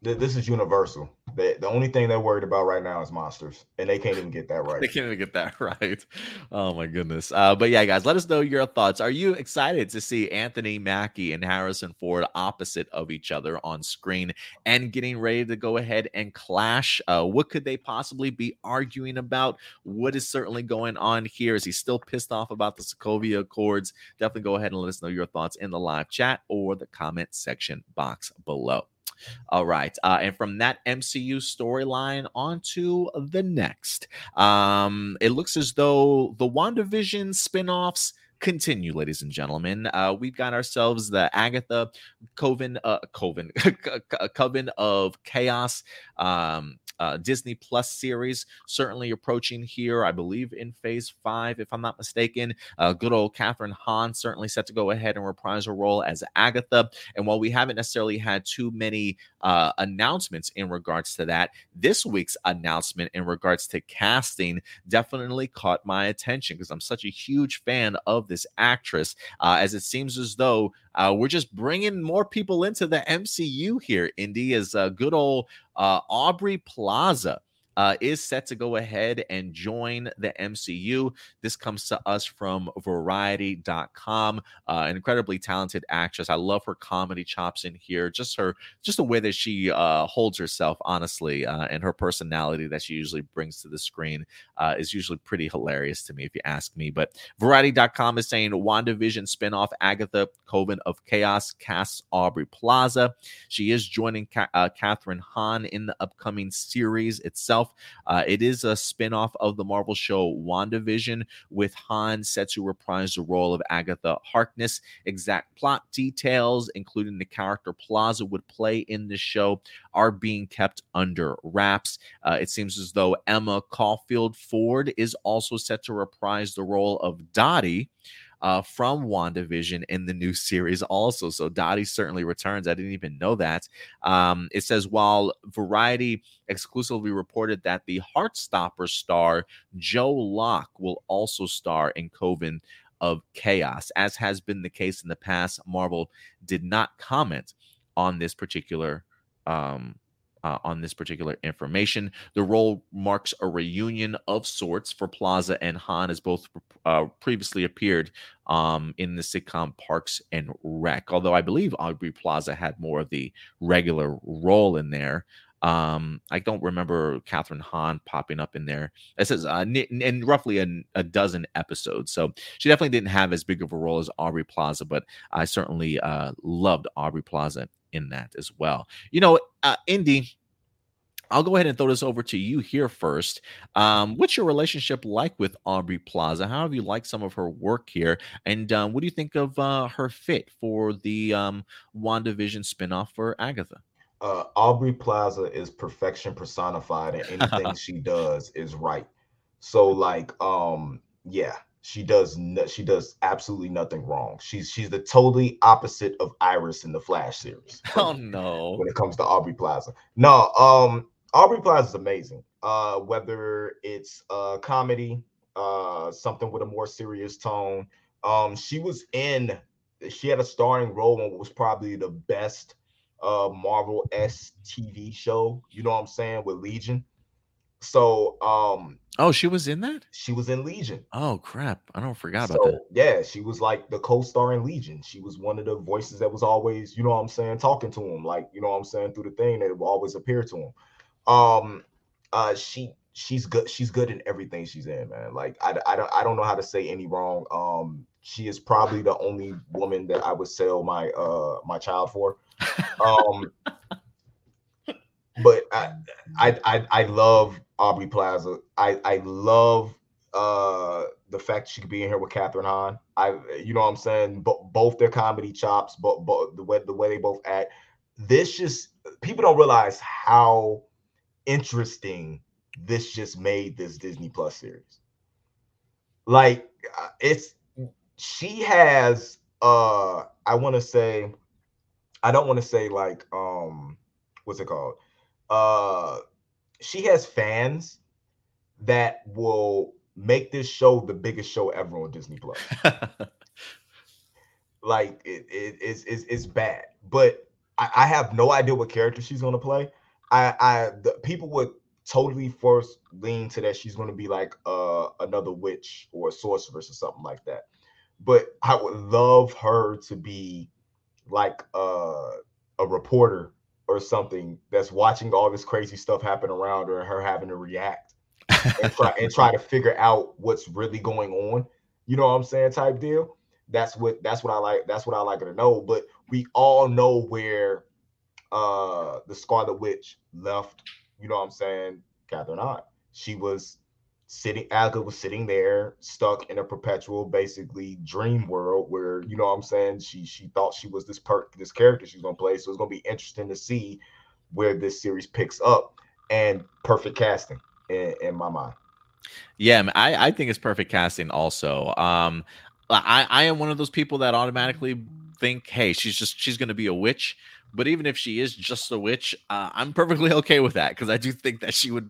this is universal. The, the only thing they're worried about right now is monsters, and they can't even get that right. they can't even get that right. Oh my goodness. Uh, but yeah, guys, let us know your thoughts. Are you excited to see Anthony Mackie and Harrison Ford opposite of each other on screen and getting ready to go ahead and clash? Uh, what could they possibly be arguing about? What is certainly going on here? Is he still pissed off about the Sokovia Accords? Definitely go ahead and let us know your thoughts in the live chat or the comment section box below. All right. Uh, and from that MCU storyline on to the next. Um, it looks as though the WandaVision spinoffs continue, ladies and gentlemen. Uh, we've got ourselves the Agatha Coven, uh, Coven, Coven of Chaos. Um, uh, Disney Plus series certainly approaching here, I believe in phase five, if I'm not mistaken. Uh, good old Kathryn Hahn certainly set to go ahead and reprise her role as Agatha. And while we haven't necessarily had too many uh, announcements in regards to that, this week's announcement in regards to casting definitely caught my attention because I'm such a huge fan of this actress, uh, as it seems as though uh, we're just bringing more people into the MCU here. Indy is uh, good old Uh, Aubrey Plaza uh, is set to go ahead and join the MCU. This comes to us from Variety.com. Uh, an incredibly talented actress. I love her comedy chops in here. Just her, just the way that she uh, holds herself, honestly, uh, and her personality that she usually brings to the screen uh, is usually pretty hilarious to me, if you ask me. But Variety.com is saying WandaVision spinoff Agatha Coven of Chaos casts Aubrey Plaza. She is joining uh, Kathryn Hahn in the upcoming series itself. Uh, it is a spin-off of the Marvel show WandaVision, with Hahn set to reprise the role of Agatha Harkness. Exact plot details, including the character Plaza would play in the show, are being kept under wraps. Uh, it seems as though Emma Caulfield Ford is also set to reprise the role of Dottie uh, from WandaVision in the new series also. So Dottie certainly returns. I didn't even know that. Um, it says while Variety exclusively reported that the Heartstopper star Joe Locke will also star in Coven of Chaos, as has been the case in the past. Marvel did not comment on this particular um, uh, on this particular information. The role marks a reunion of sorts for Plaza and Hahn, as both uh, previously appeared um, in the sitcom Parks and Rec. Although I believe Aubrey Plaza had more of the regular role in there. Um, I don't remember Kathryn Hahn popping up in there. It says uh, in roughly a, a, dozen episodes. So she definitely didn't have as big of a role as Aubrey Plaza, but I certainly uh, loved Aubrey Plaza in that as well. You know, uh, Indy, I'll go ahead and throw this over to you here first. Um, what's your relationship like with Aubrey Plaza? How have you liked some of her work here? And um, what do you think of uh, her fit for the um, WandaVision spinoff for Agatha? Uh, Aubrey Plaza is perfection personified, and anything she does is right. So, like, um, yeah, she does no, she does absolutely nothing wrong. She's she's the totally opposite of Iris in the Flash series. Oh no. When it comes to Aubrey Plaza. No, um Aubrey Plaza is amazing. Uh whether it's uh comedy, uh something with a more serious tone. Um she was in she had a starring role in what was probably the best uh Marvel S TV show, you know what I'm saying, with Legion. So um Oh, she was in that? She was in Legion. Oh crap. I don't forgot so, about that. Yeah, she was like the co-star in Legion. She was one of the voices that was always, you know what I'm saying, talking to him, like, you know what I'm saying, through the thing that would always appear to him. Um uh she she's good, she's good in everything she's in, man. Like I, I don't I don't know how to say any wrong. Um she is probably the only woman that I would sell my uh my child for. Um but I, I I I love Aubrey Plaza. I I love uh the fact she could be in here with Kathryn Hahn. I you know what I'm saying? Bo- both their comedy chops, but but the way the way they both act. This just people don't realize how interesting this just made this Disney Plus series. Like uh, it's she has uh I want to say I don't want to say like um what's it called? uh she has fans that will make this show the biggest show ever on Disney Plus. like it, it, it's, it's it's bad, but I, I have no idea what character she's gonna play. I I the people would totally first lean to that she's gonna be like uh another witch or a sorceress or something like that. But I would love her to be like uh a reporter or something that's watching all this crazy stuff happen around her and her having to react and try and try to figure out what's really going on. You know what I'm saying? Type deal. That's what that's what I like. That's what I like her to know. But we all know where uh the Scarlet Witch left, you know what I'm saying, Kathryn Hahn. She was sitting Alka was sitting there stuck in a perpetual basically dream world where you know what I'm saying she she thought she was this per this character she's gonna play so it's gonna be interesting to see where this series picks up and perfect casting in, in my mind. Yeah, I, I think it's perfect casting also. Um I, I am one of those people that automatically think, hey, she's just she's gonna be a witch. But even if she is just a witch, uh, I'm perfectly okay with that because I do think that she would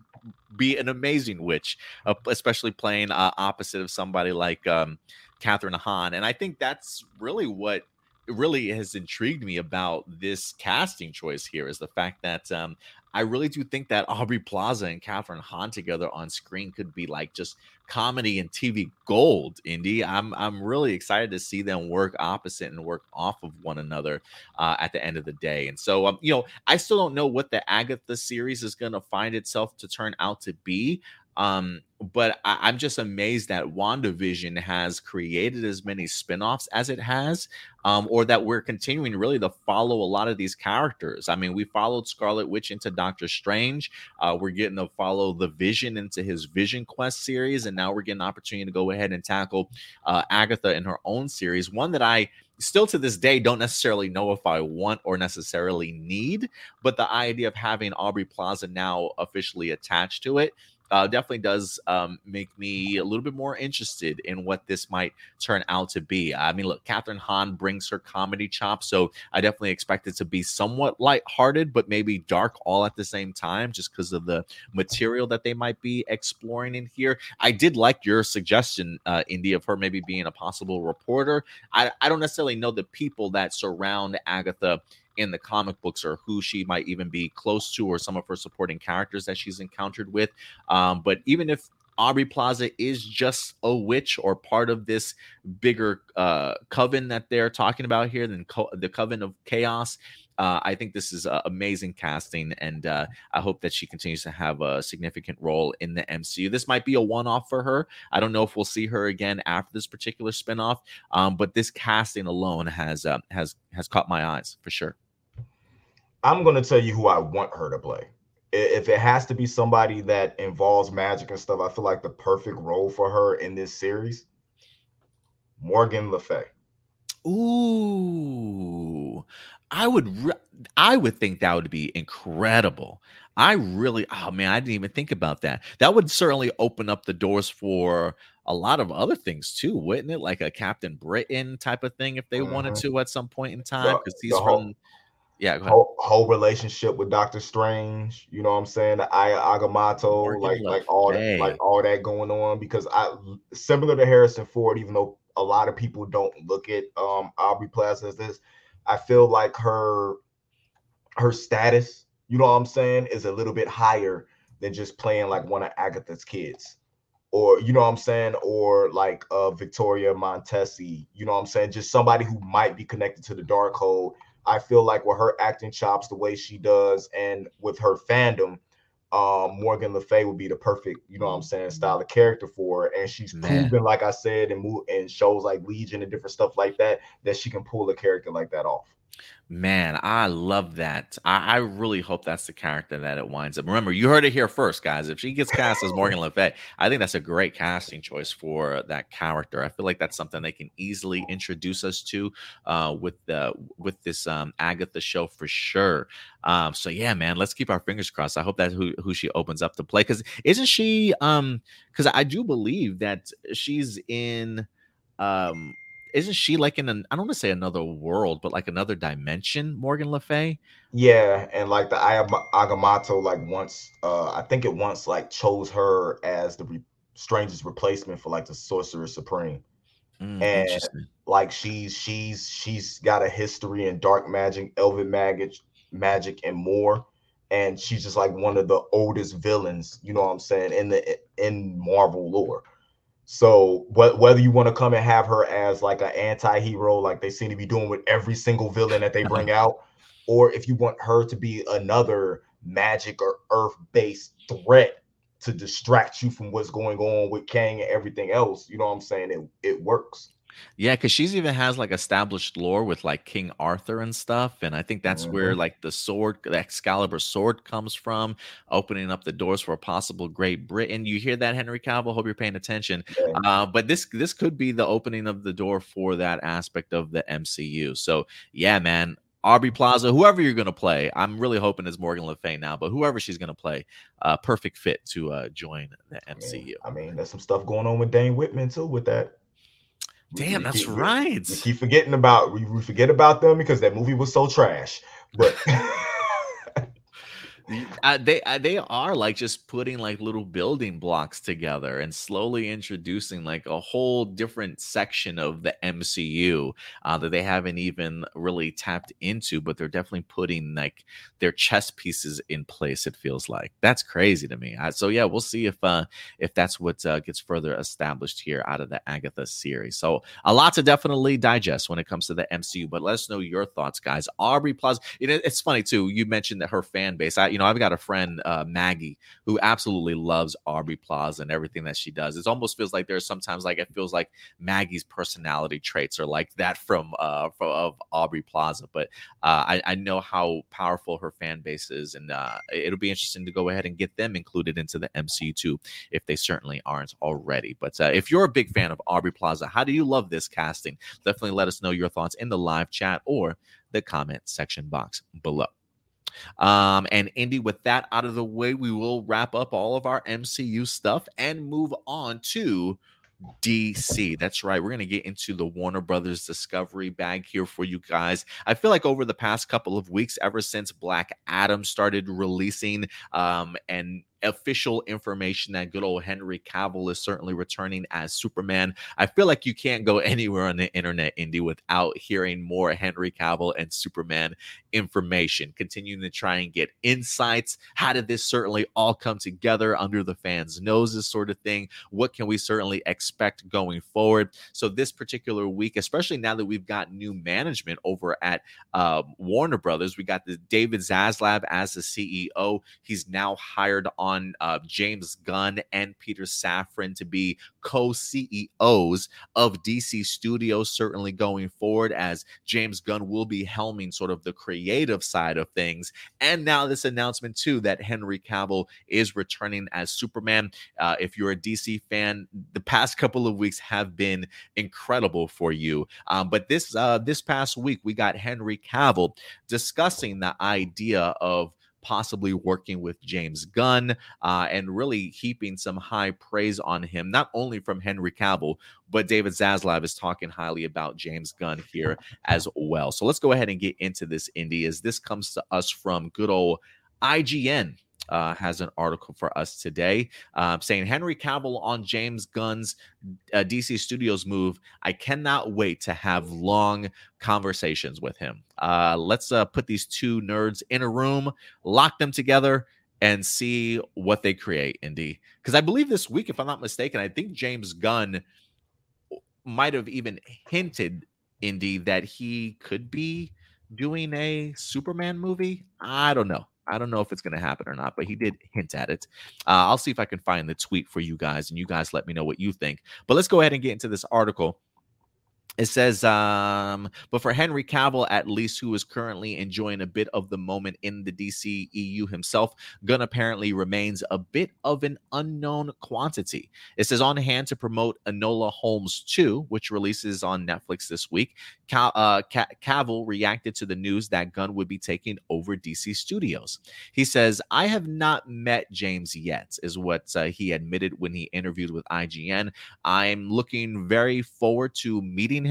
be an amazing witch, uh, especially playing uh, opposite of somebody like um, Kathryn Hahn. And I think that's really what really has intrigued me about this casting choice here is the fact that um, I really do think that Aubrey Plaza and Kathryn Hahn together on screen could be like just comedy and TV gold. Indy, I'm I'm really excited to see them work opposite and work off of one another uh, at the end of the day. And so, um, you know, I still don't know what the Agatha series is going to find itself to turn out to be. Um, but I, am just amazed that WandaVision has created as many spin-offs as it has, um, or that we're continuing really to follow a lot of these characters. I mean, we followed Scarlet Witch into Doctor Strange. Uh, we're getting to follow the Vision into his Vision Quest series, and now we're getting an opportunity to go ahead and tackle uh, Agatha in her own series. One that I still to this day don't necessarily know if I want or necessarily need, but the idea of having Aubrey Plaza now officially attached to it uh, definitely does um, make me a little bit more interested in what this might turn out to be. I mean, look, Kathryn Hahn brings her comedy chops, so I definitely expect it to be somewhat lighthearted, but maybe dark all at the same time, just because of the material that they might be exploring in here. I did like your suggestion, uh, Indy, of her maybe being a possible reporter. I, I don't necessarily know the people that surround Agatha in the comic books or who she might even be close to or some of her supporting characters that she's encountered with. Um, but even if Aubrey Plaza is just a witch or part of this bigger uh, coven that they're talking about here, then co- the coven of chaos. Uh, I think this is uh, amazing casting, and uh, I hope that she continues to have a significant role in the MCU. This might be a one-off for her. I don't know if we'll see her again after this particular spinoff, um, but this casting alone has uh, has has caught my eyes for sure. I'm gonna tell you who I want her to play. If it has to be somebody that involves magic and stuff, I feel like the perfect role for her in this series, Morgan Le Fay. Ooh, I would, re- I would think that would be incredible. I really, oh man, I didn't even think about that. That would certainly open up the doors for a lot of other things too, wouldn't it? Like a Captain Britain type of thing, if they mm-hmm. wanted to at some point in time, because he's from. Whole, yeah, whole, whole, relationship with Doctor Strange. You know what I'm saying? The Eye of Agamotto, Morgan like like all that, like all that going on. Because I similar to Harrison Ford, even though a lot of people don't look at um Aubrey Plaza as this, I feel like her her status, you know what I'm saying, is a little bit higher than just playing like one of Agatha's kids. Or you know what I'm saying, or like uh Victoria Montesi, you know what I'm saying, just somebody who might be connected to the Darkhold I feel like with her acting chops, the way she does, and with her fandom, um, Morgan Le Fay would be the perfect, you know what I'm saying, style of character for her. And she's Man. proven, like I said, in move in shows like Legion and different stuff like that, that she can pull a character like that off. Man, I love that. I, I, really hope that's the character that it winds up. Remember, you heard it here first, guys. If she gets cast as Morgan Le Fay, I think that's a great casting choice for that character. I feel like that's something they can easily introduce us to uh, with the with this um, Agatha show for sure. Um, so yeah, man, let's keep our fingers crossed. I hope that's who who she opens up to play. Because isn't she? Um, because I do believe that she's in um isn't she like in an I don't want to say another world, but like another dimension, Morgan Le Fay? Yeah, and like the Agamotto, like once uh I think it once like chose her as the re- strangest replacement for like the Sorcerer Supreme. Mm, and like she's she's she's got a history in dark magic, elven magic, magic, and more. And she's just like one of the oldest villains, you know what I'm saying, in the in Marvel lore. So wh- whether you want to come and have her as like an anti-hero, like they seem to be doing with every single villain that they bring out, or if you want her to be another magic or earth-based threat to distract you from what's going on with Kang and everything else, you know what I'm saying? It it works. Yeah, because she's even has like established lore with like King Arthur and stuff, and I think that's mm-hmm. where like the sword, the Excalibur sword, comes from, opening up the doors for a possible Great Britain. You hear that, Henry Cavill? Hope you're paying attention. Yeah. Uh, but this this could be the opening of the door for that aspect of the MCU. So yeah, man, Aubrey Plaza, whoever you're going to play, I'm really hoping it's Morgan Le Fay now, but whoever she's going to play, uh, perfect fit to uh, join the MCU. I mean, I mean, there's some stuff going on with Dane Whitman too with that. Damn, we that's keep, right. We, we, keep forgetting about we, we forget about them because that movie was so trash. But they they are like just putting like little building blocks together and slowly introducing like a whole different section of the MCU uh, that they haven't even really tapped into, but they're definitely putting like their chess pieces in place. It feels like that's crazy to me. so yeah, we'll see if uh, if that's what uh, gets further established here out of the Agatha series. So a lot to definitely digest when it comes to the MCU. But let us know your thoughts, guys. Aubrey Plaza. It's funny too. You mentioned that her fan base. I, you know, I've got a friend, uh, Maggie, who absolutely loves Aubrey Plaza and everything that she does. It almost feels like there's sometimes like it feels like Maggie's personality traits are like that from uh from of Aubrey Plaza. But uh, I, I know how powerful her fan base is, and uh, it'll be interesting to go ahead and get them included into the MCU too, if they certainly aren't already. But uh, if you're a big fan of Aubrey Plaza, how do you love this casting? Definitely let us know your thoughts in the live chat or the comment section box below. Um, and Indy, with that out of the way, we will wrap up all of our MCU stuff and move on to DC. That's right. We're going to get into the Warner Brothers Discovery bag here for you guys. I feel like over the past couple of weeks, ever since Black Adam started releasing um, and official information that good old Henry Cavill is certainly returning as Superman. I feel like you can't go anywhere on the internet, Indy, without hearing more Henry Cavill and Superman information, continuing to try and get insights. How did this certainly all come together under the fans' noses, sort of thing? What can we certainly expect going forward? So, this particular week, especially now that we've got new management over at uh, Warner Brothers, we got the David Zaslav as the CEO. He's now hired on on uh, James Gunn and Peter Safran to be co CEOs of DC Studios, certainly going forward, as James Gunn will be helming sort of the creative side of things. And now, this announcement, too, that Henry Cavill is returning as Superman. Uh, if you're a DC fan, the past couple of weeks have been incredible for you. Um, but this uh, this past week, we got Henry Cavill discussing the idea of possibly working with James Gunn uh, and really heaping some high praise on him, not only from Henry Cavill, but David Zaslav is talking highly about James Gunn here as well. So let's go ahead and get into this, Indy, as this comes to us from good old IGN uh, has an article for us today uh, saying Henry Cavill on James Gunn's uh, DC Studios move. I cannot wait to have long conversations with him. Uh, let's uh, put these two nerds in a room, lock them together, and see what they create, Indy. Because I believe this week, if I'm not mistaken, I think James Gunn might have even hinted, Indy, that he could be doing a Superman movie. I don't know. I don't know if it's going to happen or not, but he did hint at it. Uh, I'll see if I can find the tweet for you guys, and you guys let me know what you think. But let's go ahead and get into this article it says, um, but for Henry Cavill, at least, who is currently enjoying a bit of the moment in the DC EU himself, Gunn apparently remains a bit of an unknown quantity. It says on hand to promote Enola Holmes 2, which releases on Netflix this week. Cal- uh, Cavill reacted to the news that Gunn would be taking over DC Studios. He says, I have not met James yet, is what uh, he admitted when he interviewed with IGN. I'm looking very forward to meeting him.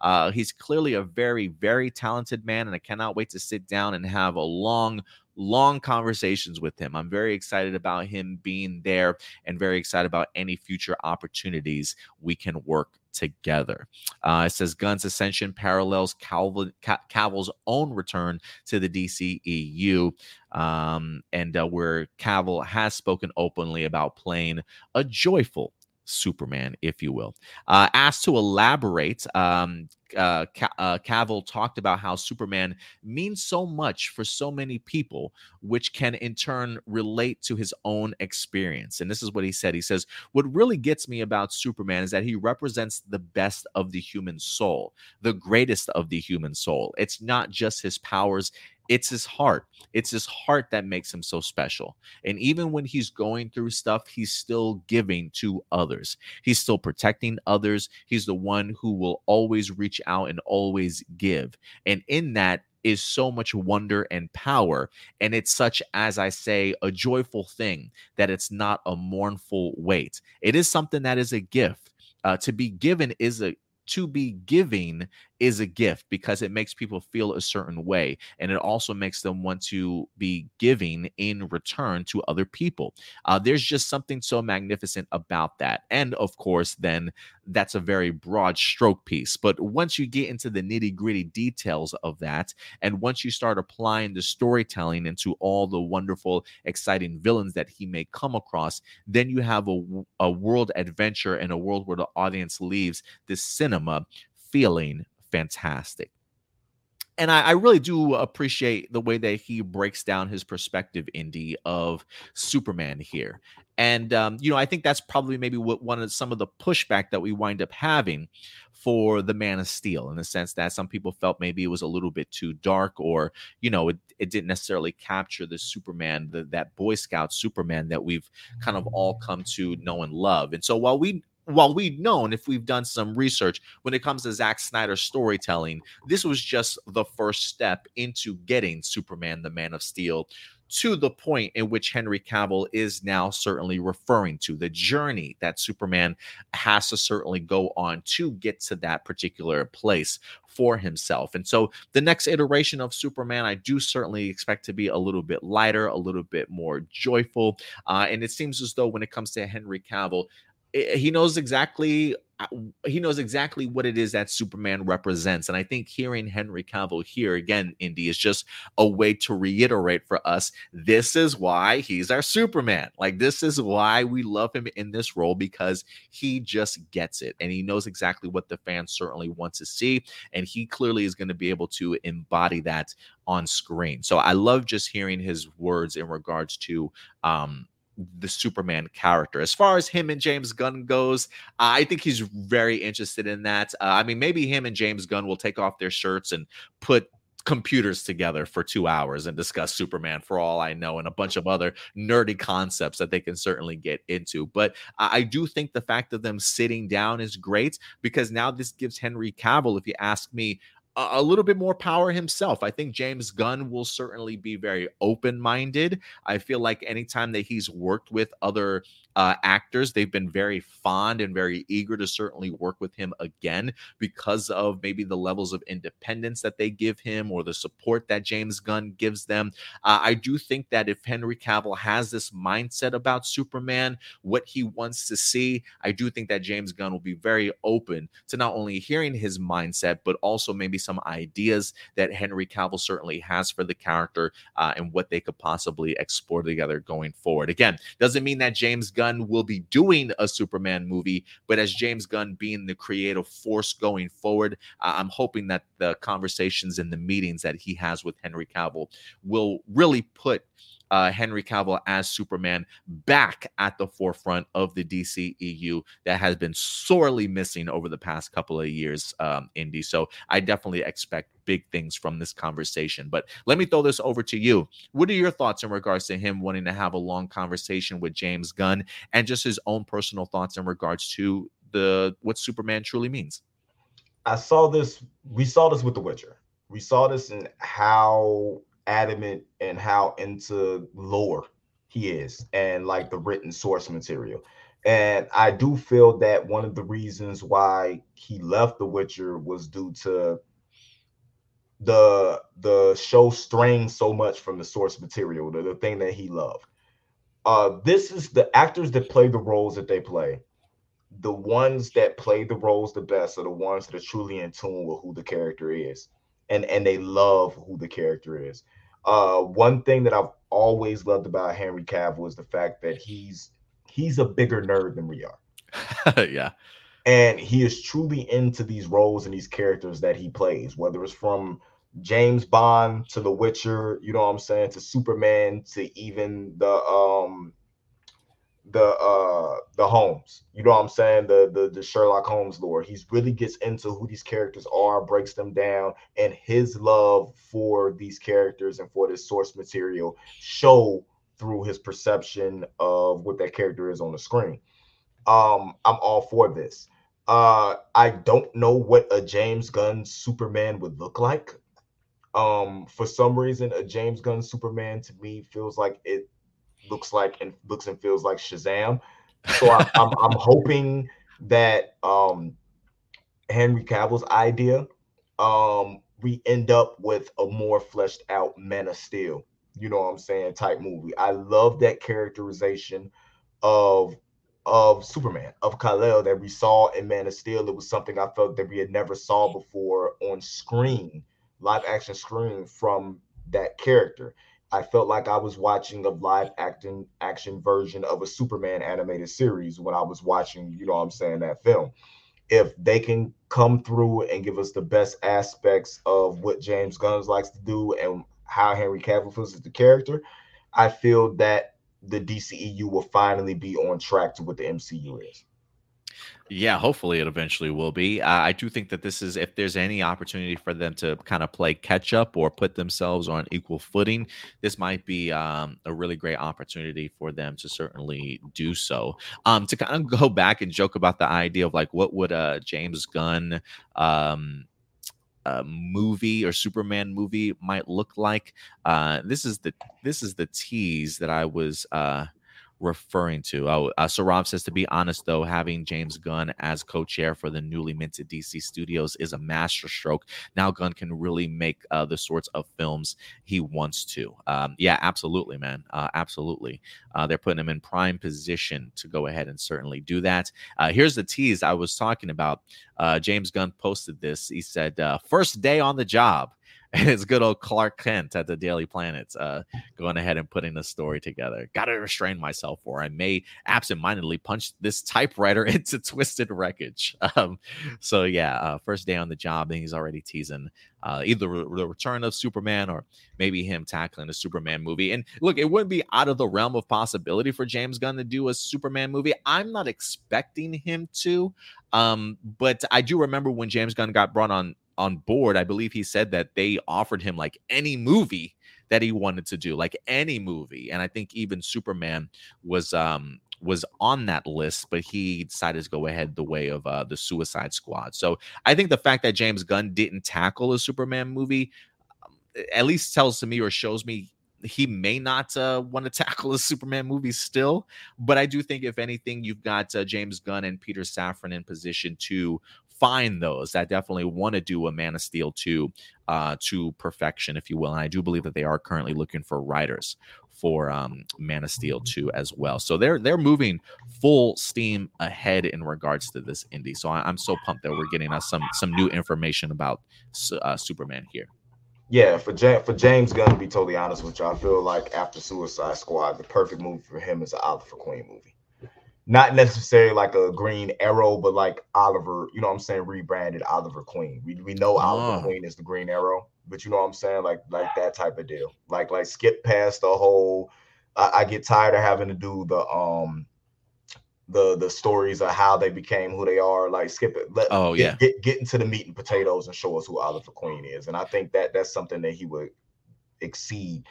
Uh, he's clearly a very, very talented man, and I cannot wait to sit down and have a long, long conversations with him. I'm very excited about him being there and very excited about any future opportunities we can work together. Uh, it says Gunn's ascension parallels Cavill, Cavill's own return to the DCEU, um, and uh, where Cavill has spoken openly about playing a joyful Superman, if you will. Uh, asked to elaborate, um, uh, uh, Cavill talked about how Superman means so much for so many people, which can in turn relate to his own experience. And this is what he said. He says, What really gets me about Superman is that he represents the best of the human soul, the greatest of the human soul. It's not just his powers, it's his heart. It's his heart that makes him so special. And even when he's going through stuff, he's still giving to others. He's still protecting others. He's the one who will always reach out and always give. And in that, is so much wonder and power. And it's such, as I say, a joyful thing that it's not a mournful weight. It is something that is a gift. Uh, to be given is a to be giving is a gift because it makes people feel a certain way and it also makes them want to be giving in return to other people. Uh, there's just something so magnificent about that and of course then that's a very broad stroke piece but once you get into the nitty gritty details of that and once you start applying the storytelling into all the wonderful exciting villains that he may come across then you have a, a world adventure and a world where the audience leaves this cinema feeling fantastic. And I, I, really do appreciate the way that he breaks down his perspective, Indy, of Superman here. And um, you know, I think that's probably maybe what one of some of the pushback that we wind up having for the Man of Steel, in the sense that some people felt maybe it was a little bit too dark, or you know, it, it didn't necessarily capture the Superman, the, that Boy Scout Superman that we've kind of all come to know and love. And so while we while we've known if we've done some research when it comes to Zack Snyder's storytelling, this was just the first step into getting Superman, the Man of Steel, to the point in which Henry Cavill is now certainly referring to the journey that Superman has to certainly go on to get to that particular place for himself. And so the next iteration of Superman, I do certainly expect to be a little bit lighter, a little bit more joyful. Uh, and it seems as though when it comes to Henry Cavill, he knows exactly uh, he knows exactly what it is that Superman represents. And I think hearing Henry Cavill here again, Indy, is just a way to reiterate for us this is why he's our Superman. Like, this is why we love him in this role because he just gets it and he knows exactly what the fans certainly want to see. And he clearly is going to be able to embody that on screen. So I love just hearing his words in regards to, um, the Superman character. As far as him and James Gunn goes, I think he's very interested in that. Uh, I mean, maybe him and James Gunn will take off their shirts and put computers together for two hours and discuss Superman for all I know, and a bunch of other nerdy concepts that they can certainly get into. But I do think the fact of them sitting down is great because now this gives Henry Cavill, if you ask me, a little bit more power himself. I think James Gunn will certainly be very open minded. I feel like anytime that he's worked with other uh, actors. They've been very fond and very eager to certainly work with him again because of maybe the levels of independence that they give him or the support that James Gunn gives them. Uh, I do think that if Henry Cavill has this mindset about Superman, what he wants to see, I do think that James Gunn will be very open to not only hearing his mindset, but also maybe some ideas that Henry Cavill certainly has for the character uh, and what they could possibly explore together going forward. Again, doesn't mean that James Gunn Gunn will be doing a Superman movie, but as James Gunn being the creative force going forward, I'm hoping that the conversations and the meetings that he has with Henry Cavill will really put uh, Henry Cavill as Superman back at the forefront of the DCEU that has been sorely missing over the past couple of years, um, Indy. So I definitely expect big things from this conversation. But let me throw this over to you. What are your thoughts in regards to him wanting to have a long conversation with James Gunn and just his own personal thoughts in regards to the what Superman truly means? I saw this. We saw this with The Witcher. We saw this in how adamant and how into lore he is and like the written source material. And I do feel that one of the reasons why he left The Witcher was due to the the show straying so much from the source material, the, the thing that he loved. Uh, this is the actors that play the roles that they play. The ones that play the roles the best are the ones that are truly in tune with who the character is, and and they love who the character is. Uh, one thing that I've always loved about Henry Cavill is the fact that he's he's a bigger nerd than we are. yeah. And he is truly into these roles and these characters that he plays, whether it's from James Bond to The Witcher, you know what I'm saying, to Superman to even the um the uh the Holmes. You know what I'm saying? The the the Sherlock Holmes lore. He's really gets into who these characters are, breaks them down, and his love for these characters and for this source material show through his perception of what that character is on the screen. Um, I'm all for this. Uh, I don't know what a James Gunn Superman would look like. Um, for some reason, a James Gunn Superman to me feels like it looks like and looks and feels like Shazam. So I, I'm I'm hoping that um Henry Cavill's idea, um, we end up with a more fleshed out Man of Steel, you know what I'm saying, type movie. I love that characterization of of Superman, of Kal-El that we saw in Man of Steel. It was something I felt that we had never saw before on screen, live action screen from that character. I felt like I was watching a live acting action version of a Superman animated series when I was watching, you know what I'm saying, that film. If they can come through and give us the best aspects of what James Gunn likes to do and how Henry Cavill feels as the character, I feel that the DCEU will finally be on track to what the MCU is. Yeah, hopefully it eventually will be. I do think that this is, if there's any opportunity for them to kind of play catch up or put themselves on equal footing, this might be um, a really great opportunity for them to certainly do so. Um, to kind of go back and joke about the idea of like, what would uh, James Gunn um, uh, movie or Superman movie might look like. Uh, this is the this is the tease that I was uh, referring to. Oh, uh, so Rob says to be honest, though, having James Gunn as co-chair for the newly minted DC Studios is a masterstroke. Now Gunn can really make uh, the sorts of films he wants to. Um, yeah, absolutely, man, uh, absolutely. Uh, they're putting him in prime position to go ahead and certainly do that. Uh, here's the tease I was talking about. Uh, James Gunn posted this. He said, uh, first day on the job." And it's good old Clark Kent at the Daily Planet uh, going ahead and putting the story together. Got to restrain myself, or I may absentmindedly punch this typewriter into twisted wreckage. Um, so yeah, uh, first day on the job, and he's already teasing uh, either the return of Superman or maybe him tackling a Superman movie. And look, it wouldn't be out of the realm of possibility for James Gunn to do a Superman movie. I'm not expecting him to, um, but I do remember when James Gunn got brought on on board, I believe he said that they offered him like any movie that he wanted to do, like any movie. And I think even Superman was um was on that list, but he decided to go ahead the way of uh, the Suicide Squad. So I think the fact that James Gunn didn't tackle a Superman movie um, at least tells to me or shows me he may not uh, want to tackle a Superman movie still, but I do think if anything, you've got uh, James Gunn and Peter Safran in position to find those that definitely want to do a Man of Steel 2 uh, to perfection, if you will. And I do believe that they are currently looking for writers for um, Man of Steel 2 as well. So they're they're moving full steam ahead in regards to this Indy. So I, am so pumped that we're getting us some some new information about uh, Superman here. Yeah, for James, for James Gunn to be totally honest with you, I feel like after Suicide Squad, the perfect movie for him is an Oliver Queen movie not necessarily like a Green Arrow, but like Oliver, you know what I'm saying, rebranded Oliver Queen. We, we know Oliver oh. Queen is the Green Arrow, but you know what I'm saying, like like that type of deal. Like like skip past the whole. I, I get tired of having to do the um the the stories of how they became who they are. Like skip it. Let, oh get, yeah. Get get into the meat and potatoes and show us who Oliver Queen is. And I think that that's something that he would exceed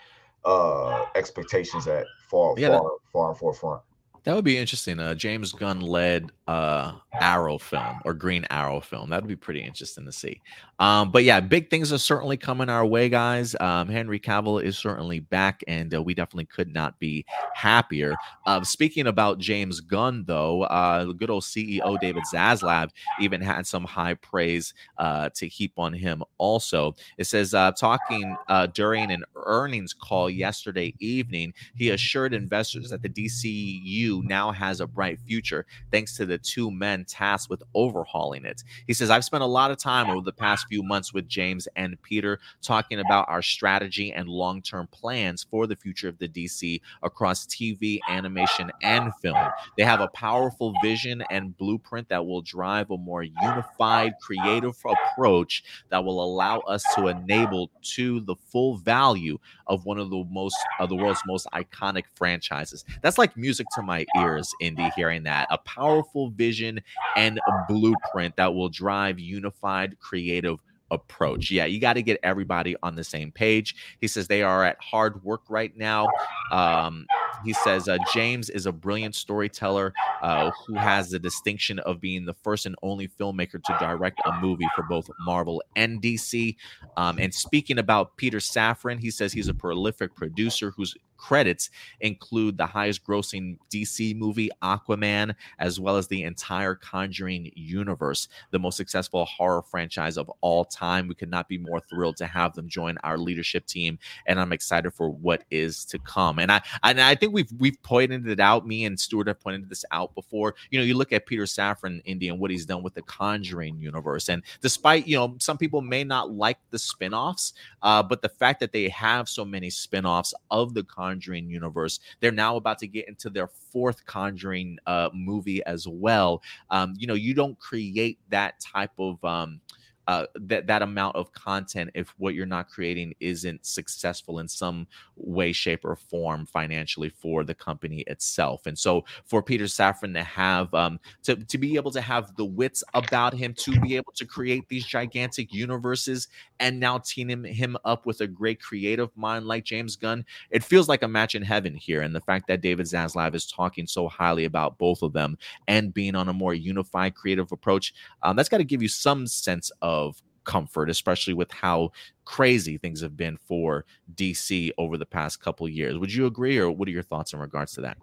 uh expectations at far yeah, far that, far and forefront. That would be interesting. A James Gunn led uh, Arrow film or Green Arrow film. That would be pretty interesting to see. Um, but yeah, big things are certainly coming our way, guys. Um, Henry Cavill is certainly back, and uh, we definitely could not be happier. Uh, speaking about James Gunn, though, uh, good old CEO David Zaslav even had some high praise uh, to heap on him. Also, it says uh, talking uh, during an earnings call yesterday evening, he assured investors that the DCU now has a bright future thanks to the two men tasked with overhauling it. He says, I've spent a lot of time over the past few months with James and Peter talking about our strategy and long term plans for the future of the DC across TV, animation, and film. They have a powerful vision and blueprint that will drive a more unified, creative approach that will allow us to enable to the full value of one of the most of the world's most iconic franchises. That's like music to my ears, Indy, hearing that. A powerful vision and blueprint that will drive unified creative approach. Yeah, you got to get everybody on the same page. He says they are at hard work right now. Um, he says uh, James is a brilliant storyteller uh, who has the distinction of being the first and only filmmaker to direct a movie for both Marvel and DC. Um, and speaking about Peter Safran, he says he's a prolific producer whose credits include the highest grossing DC movie, Aquaman, as well as the entire Conjuring universe, the most successful horror franchise of all time. We could not be more thrilled to have them join our leadership team, and I'm excited for what is to come. And I and I think we've we've pointed it out. Me and Stuart have pointed this out before. You know, you look at Peter Safran, Indy, and what he's done with the Conjuring universe, and despite you know some people may not like the spinoffs, uh, but the fact that they have so many spinoffs of the Conjuring universe. They're now about to get into their fourth Conjuring uh, movie as well. Um, you know, you don't create that type of um, uh, that that amount of content if what you're not creating isn't successful in some way, shape, or form financially for the company itself. And so for Peter Safran to have um, to to be able to have the wits about him to be able to create these gigantic universes and now teaming him, up with a great creative mind like James Gunn, it feels like a match in heaven here. And the fact that David Zaslav is talking so highly about both of them and being on a more unified creative approach, um, that's got to give you some sense of of comfort, especially with how crazy things have been for DC over the past couple years. Would you agree, or what are your thoughts in regards to that?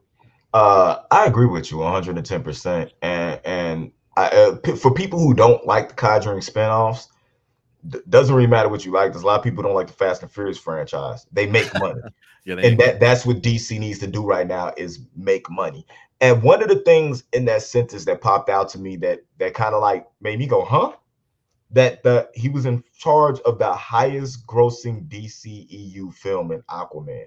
Uh, I agree with you 110, percent and and I, uh, for people who don't like the Conjuring spinoffs, doesn't really matter what you like. There's a lot of people don't like the Fast and Furious franchise. They make money, yeah, they and that that's what DC needs to do right now is make money. And one of the things in that sentence that popped out to me that that kind of like made me go, huh? That the he was in charge of the highest grossing DCEU film in Aquaman.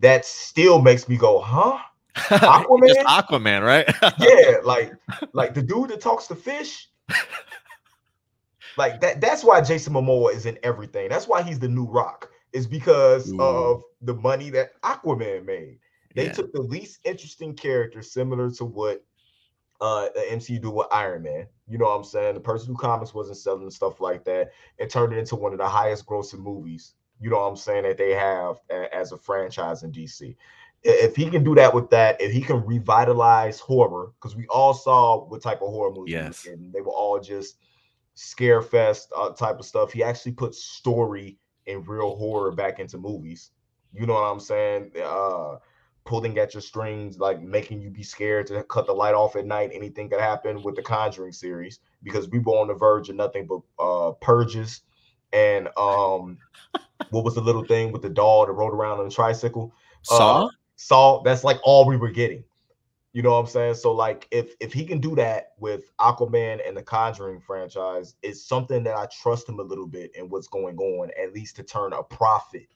That still makes me go, huh? Aquaman, Aquaman, right? yeah, like like the dude that talks to fish. like that. That's why Jason Momoa is in everything. That's why he's the new Rock. Is because Ooh. of the money that Aquaman made. They yeah. took the least interesting character, similar to what uh the MCU do with Iron Man. You know what I'm saying? The person who comics wasn't selling and stuff like that, and turned it into one of the highest grossing movies. You know what I'm saying that they have a, as a franchise in DC. If he can do that with that, if he can revitalize horror, because we all saw what type of horror movies, yes, and they were all just scare fest uh, type of stuff. He actually put story and real horror back into movies. You know what I'm saying? Uh, pulling at your strings, like making you be scared to cut the light off at night. Anything could happen with the Conjuring series because we were on the verge of nothing but uh, purges and um, what was the little thing with the doll that rode around on a tricycle? Saw. Uh, Saw. That's like all we were getting. You know what I'm saying? So like, if if he can do that with Aquaman and the Conjuring franchise, it's something that I trust him a little bit in what's going on, at least to turn a profit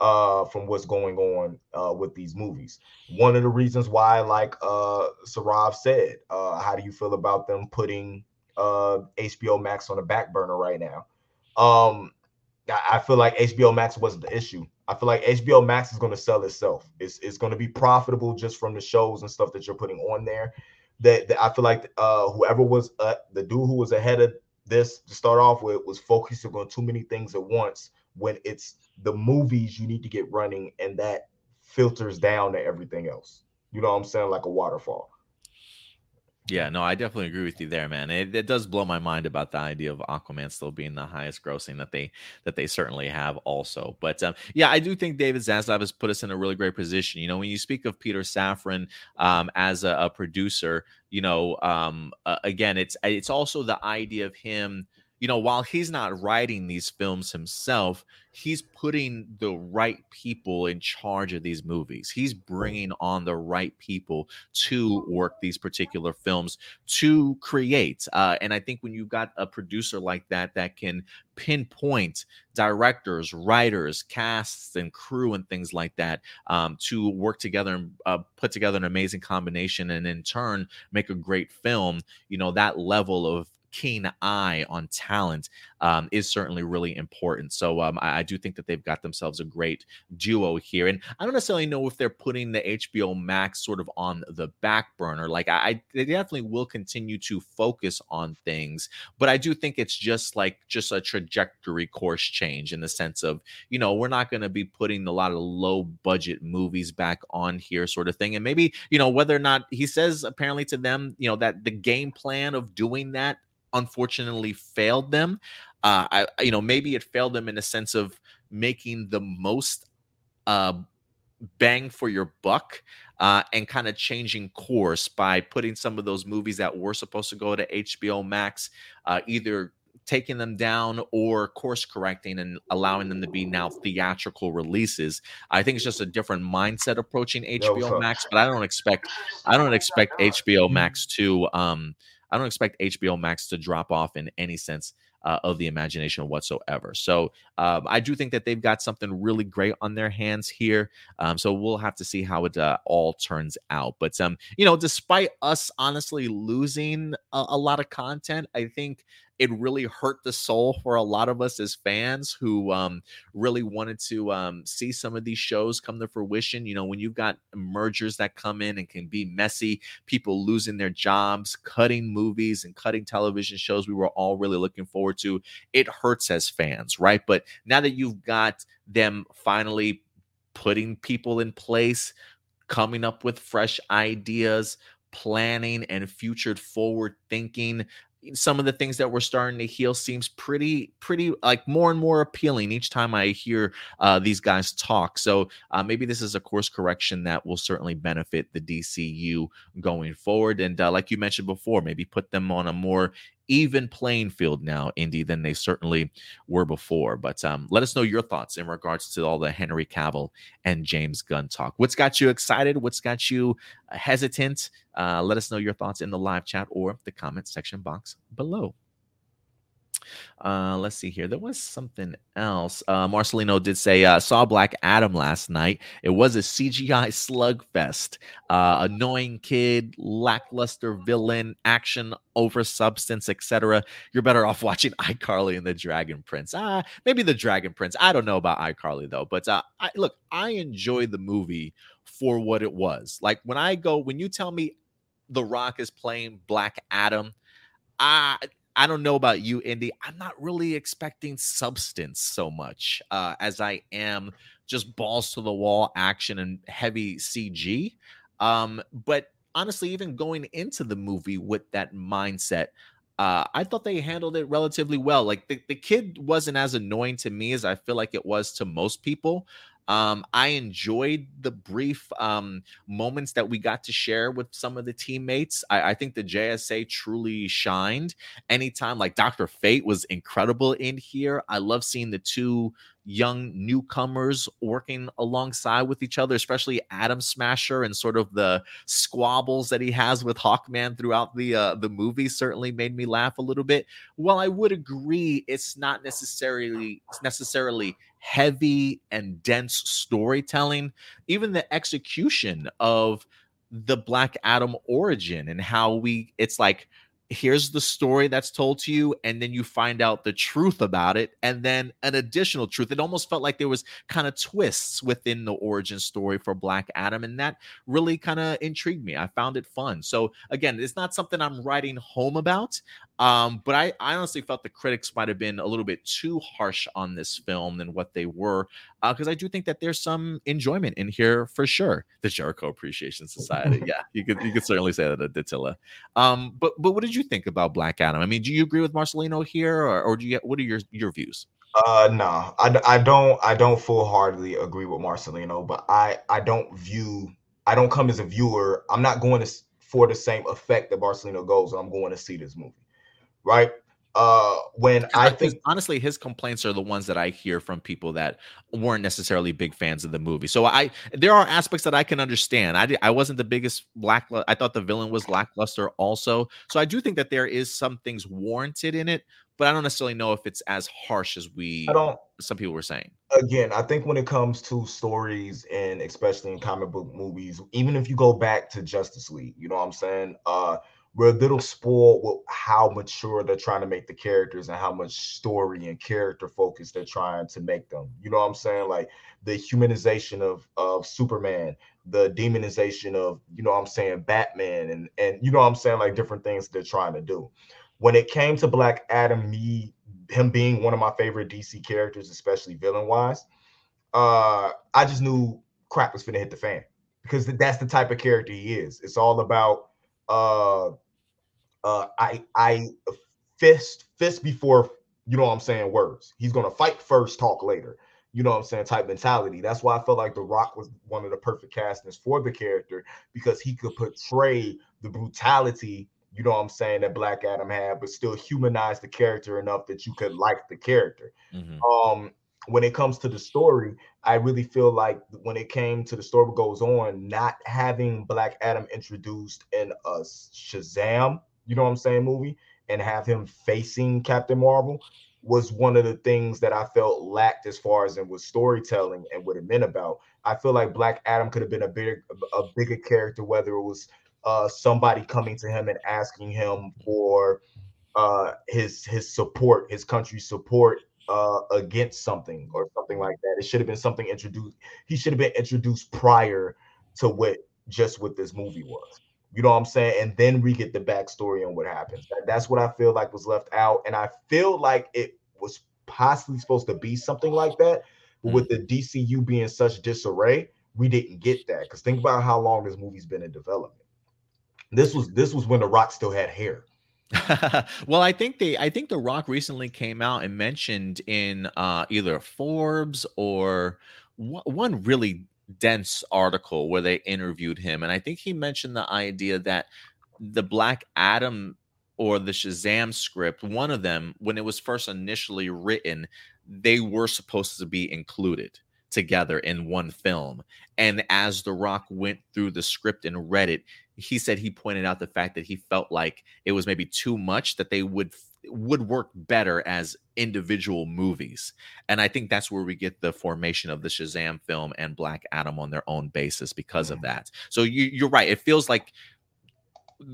uh from what's going on uh with these movies. One of the reasons why, like uh Sarav said, uh how do you feel about them putting uh HBO Max on the back burner right now? Um I feel like HBO Max wasn't the issue. I feel like HBO Max is going to sell itself. It's, it's going to be profitable just from the shows and stuff that you're putting on there. That, that I feel like uh, whoever was uh, the dude who was ahead of this to start off with was focusing on too many things at once when it's the movies you need to get running and that filters down to everything else. You know what I'm saying? Like a waterfall. Yeah, no, I definitely agree with you there, man. It, it, does blow my mind about the idea of Aquaman still being the highest grossing that they that they certainly have also. But um, yeah, I do think David Zaslav has put us in a really great position. You know, when you speak of Peter Safran um, as a, a, producer, you know, um, uh, again, it's it's also the idea of him you know, while he's not writing these films himself, he's putting the right people in charge of these movies. He's bringing on the right people to work these particular films to create. Uh, and I think when you've got a producer like that that can pinpoint directors, writers, casts, and crew and things like that um, to work together and uh, put together an amazing combination and in turn make a great film, you know, that level of keen eye on talent um, is certainly really important. So um, I, I, do think that they've got themselves a great duo here. And I don't necessarily know if they're putting the HBO Max sort of on the back burner. Like I, I they definitely will continue to focus on things, but I do think it's just like just a trajectory course change in the sense of, you know, we're not going to be putting a lot of low budget movies back on here, sort of thing. And maybe, you know, whether or not he says apparently to them, you know, that the game plan of doing that unfortunately failed them. Uh, I, you know, maybe it failed them in a sense of making the most uh, bang for your buck uh, and kind of changing course by putting some of those movies that were supposed to go to HBO Max uh, either taking them down or course correcting and allowing them to be now theatrical releases. I think it's just a different mindset approaching HBO Max, but I don't expect I don't expect HBO Max to um I don't expect HBO Max to drop off in any sense uh, of the imagination whatsoever. So um, I do think that they've got something really great on their hands here. Um, so we'll have to see how it uh, all turns out. But um, you know, despite us honestly losing a, a lot of content, I think it really hurt the soul for a lot of us as fans who um, really wanted to um, see some of these shows come to fruition. You know, when you've got mergers that come in and can be messy, people losing their jobs, cutting movies and cutting television shows we were all really looking forward to, it hurts as fans, right? But now that you've got them finally putting people in place, coming up with fresh ideas, planning and future forward thinking some of the things that we're starting to heal seems pretty pretty like more and more appealing each time i hear uh, these guys talk. So uh, maybe this is a course correction that will certainly benefit the dcu going forward. And uh, like you mentioned before maybe put them on a more even playing field now, Indy, than they certainly were before. But um, let us know your thoughts in regards to all the Henry Cavill and James Gunn talk. What's got you excited? What's got you uh, hesitant? Uh, let us know your thoughts in the live chat or the comment section box below. Uh, let's see here. There was something else. Uh, Marcelino did say, uh, saw Black Adam last night. It was a CGI slugfest. Uh, annoying kid, lackluster villain, action over substance, etc. You're better off watching iCarly and the Dragon Prince. Ah, maybe the Dragon Prince. I don't know about iCarly though. But uh, I, look, I enjoyed the movie for what it was. Like when I go, when you tell me The Rock is playing Black Adam, I I don't know about you, Indy. I'm not really expecting substance so much uh, as I am just balls to the wall action and heavy CG. Um, but honestly, even going into the movie with that mindset, uh, I thought they handled it relatively well. Like the, the kid wasn't as annoying to me as I feel like it was to most people. Um, I enjoyed the brief um, moments that we got to share with some of the teammates. I, I, think the JSA truly shined. Anytime, like Dr. Fate was incredible in here. I love seeing the two young newcomers working alongside with each other, especially Atom Smasher and sort of the squabbles that he has with Hawkman throughout the uh, the movie certainly made me laugh a little bit. While I would agree, it's not necessarily it's necessarily heavy and dense storytelling. Even the execution of the Black Adam origin and how we it's like here's the story that's told to you and then you find out the truth about it and then an additional truth. It almost felt like there was kind of twists within the origin story for black adam and that really kind of intrigued me. I found it fun. So again it's not something i'm writing home about um, but I, I honestly felt the critics might have been a little bit too harsh on this film than what they were, because uh, I do think that there's some enjoyment in here for sure. The Jericho Appreciation Society, yeah, you could you could certainly say that at Datilla. Um, but but what did you think about Black Adam? I mean, do you agree with Marcelino here, or, or do you what are your your views? Uh, no, I, I don't I don't full heartedly agree with Marcelino, but I I don't view I don't come as a viewer. I'm not going to for the same effect that Marcelino goes. I'm going to see this movie right? Uh, when I think honestly, his complaints are the ones that I hear from people that weren't necessarily big fans of the movie. So I there are aspects that I can understand. I I wasn't the biggest black. I thought the villain was lackluster also. So I do think that there is some things warranted in it, but I don't necessarily know if it's as harsh as we. I don't. Some people were saying. Again, I think when it comes to stories and especially in comic book movies, even if you go back to Justice League, you know what I'm saying. Uh, we're a little spoiled with how mature they're trying to make the characters and how much story and character focus they're trying to make them. You know what I'm saying? Like the humanization of of Superman, the demonization of, you know what I'm saying, Batman and and you know what I'm saying, like different things they're trying to do. When it came to Black Adam, me him being one of my favorite DC characters, especially villain wise, uh, I just knew crap was gonna hit the fan because that's the type of character he is. It's all about uh uh, I I fist fist before you know what I'm saying words. He's gonna fight first, talk later. You know what I'm saying? Type mentality. That's why I felt like The Rock was one of the perfect castings for the character because he could portray the brutality, you know what I'm saying, that Black Adam had, but still humanize the character enough that you could like the character. Mm-hmm. Um, when it comes to the story, I really feel like when it came to the story goes on, not having Black Adam introduced in a Shazam you know what I'm saying, movie and have him facing Captain Marvel was one of the things that I felt lacked as far as in was storytelling and what it meant about. I feel like Black Adam could have been a bigger a bigger character, whether it was uh, somebody coming to him and asking him for uh, his his support, his country's support uh, against something or something like that. It should have been something introduced. He should have been introduced prior to what just what this movie was. You know what I'm saying? And then we get the backstory on what happens. That's what I feel like was left out. And I feel like it was possibly supposed to be something like that. But with the DCU being such disarray, we didn't get that. Because think about how long this movie's been in development. This was this was when The Rock still had hair. well, I think they I think The Rock recently came out and mentioned in uh either Forbes or one really dense article where they interviewed him. And I think he mentioned the idea that the Black Adam or the Shazam script, one of them, when it was first initially written, they were supposed to be included together in one film. And as The Rock went through the script and read it, he said he pointed out the fact that he felt like it was maybe too much that they would would work better as individual movies. And I think that's where we get the formation of the Shazam film and Black Adam on their own basis because of that. So you, you're right. It feels like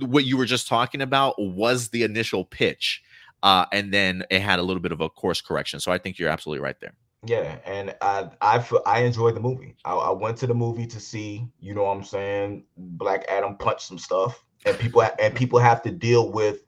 what you were just talking about was the initial pitch. Uh, and then it had a little bit of a course correction. So I think you're absolutely right there. Yeah, and I I I enjoyed the movie. I, I went to the movie to see, you know, what I'm saying, Black Adam punch some stuff, and people and people have to deal with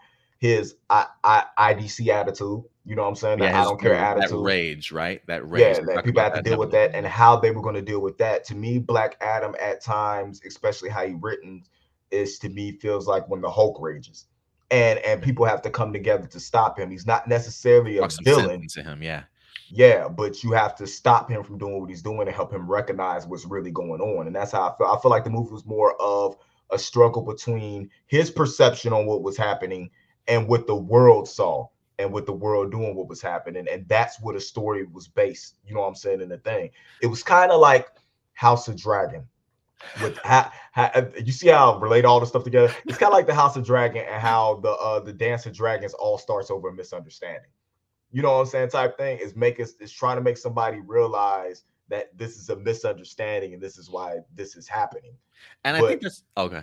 his I, I, IDC attitude. You know what I'm saying? Yeah, I don't care attitude. That rage, right? That rage. Yeah, that people have to deal with that and how they were going to deal with that. To me, Black Adam at times, especially how he written, is to me feels like when the Hulk rages. And and people have to come together to stop him. He's not necessarily a villain to him, yeah. Yeah, but you have to stop him from doing what he's doing and help him recognize what's really going on. And that's how I feel. I feel like the movie was more of a struggle between his perception on what was happening and what the world saw and what the world doing what was happening. And that's what the story was based you know what i'm saying in the thing. It was kind of like house of dragon with how, how, uh, you see how I relate all the stuff together? It's kind of like the house of dragon and how the uh the dance of dragons all starts over a misunderstanding. You know what i'm saying? Type thing is make us is trying to make somebody realize that this is a misunderstanding and this is why this is happening. And but, i think this okay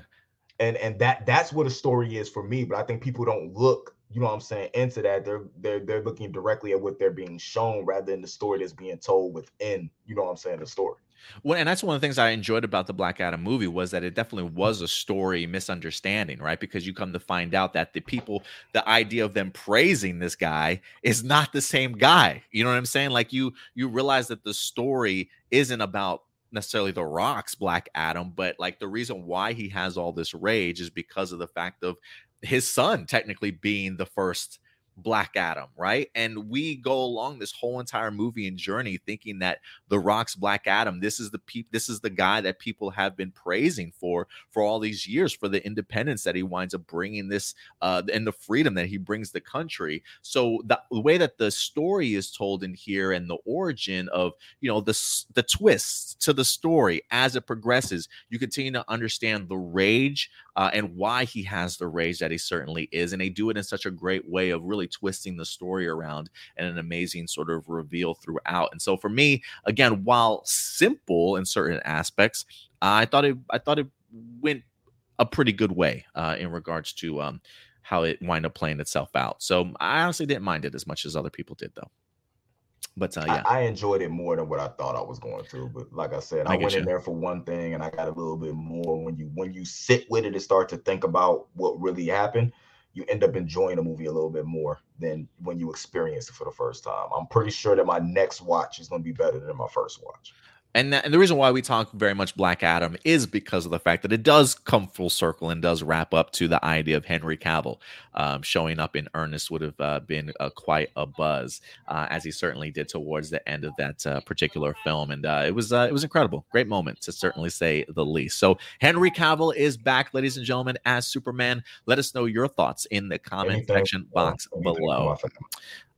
and and that that's what a story is for me but i think people don't look you know what i'm saying into that they're they're they're looking directly at what they're being shown rather than the story that's being told within you know what i'm saying the story well, and that's one of the things I enjoyed about the Black Adam movie was that it definitely was a story misunderstanding, right? Because you come to find out that the people, the idea of them praising this guy is not the same guy. You know what I'm saying? Like you, you realize that the story isn't about necessarily the Rock's Black Adam, but like the reason why he has all this rage is because of the fact of his son technically being the first Black Adam, right? And we go along this whole entire movie and journey thinking that The Rock's Black Adam, this is the pe- this is the guy that people have been praising for for all these years for the independence that he winds up bringing this uh and the freedom that he brings the country. So the, the way that the story is told in here and the origin of, you know, the the twists to the story as it progresses, you continue to understand the rage uh, and why he has the rage that he certainly is. And they do it in such a great way of really twisting the story around and an amazing sort of reveal throughout. And so for me, again, while simple in certain aspects, I thought it I thought it went a pretty good way uh, in regards to um, how it wind up playing itself out. So I honestly didn't mind it as much as other people did, though. But uh, yeah, I, I, enjoyed it more than what I thought I was going to. But like I said, I, I went in there for one thing, and I got a little bit more. When you when you sit with it and start to think about what really happened, you end up enjoying the movie a little bit more than when you experience it for the first time. I'm pretty sure that my next watch is going to be better than my first watch. And, that, and the reason why we talk very much Black Adam is because of the fact that it does come full circle and does wrap up to the idea of Henry Cavill um, showing up in earnest would have uh, been uh, quite a buzz, uh, as he certainly did towards the end of that uh, particular film, and uh, it was uh, it was incredible, great moment to certainly say the least. So Henry Cavill is back, ladies and gentlemen, as Superman. Let us know your thoughts in the comment anything, section box below.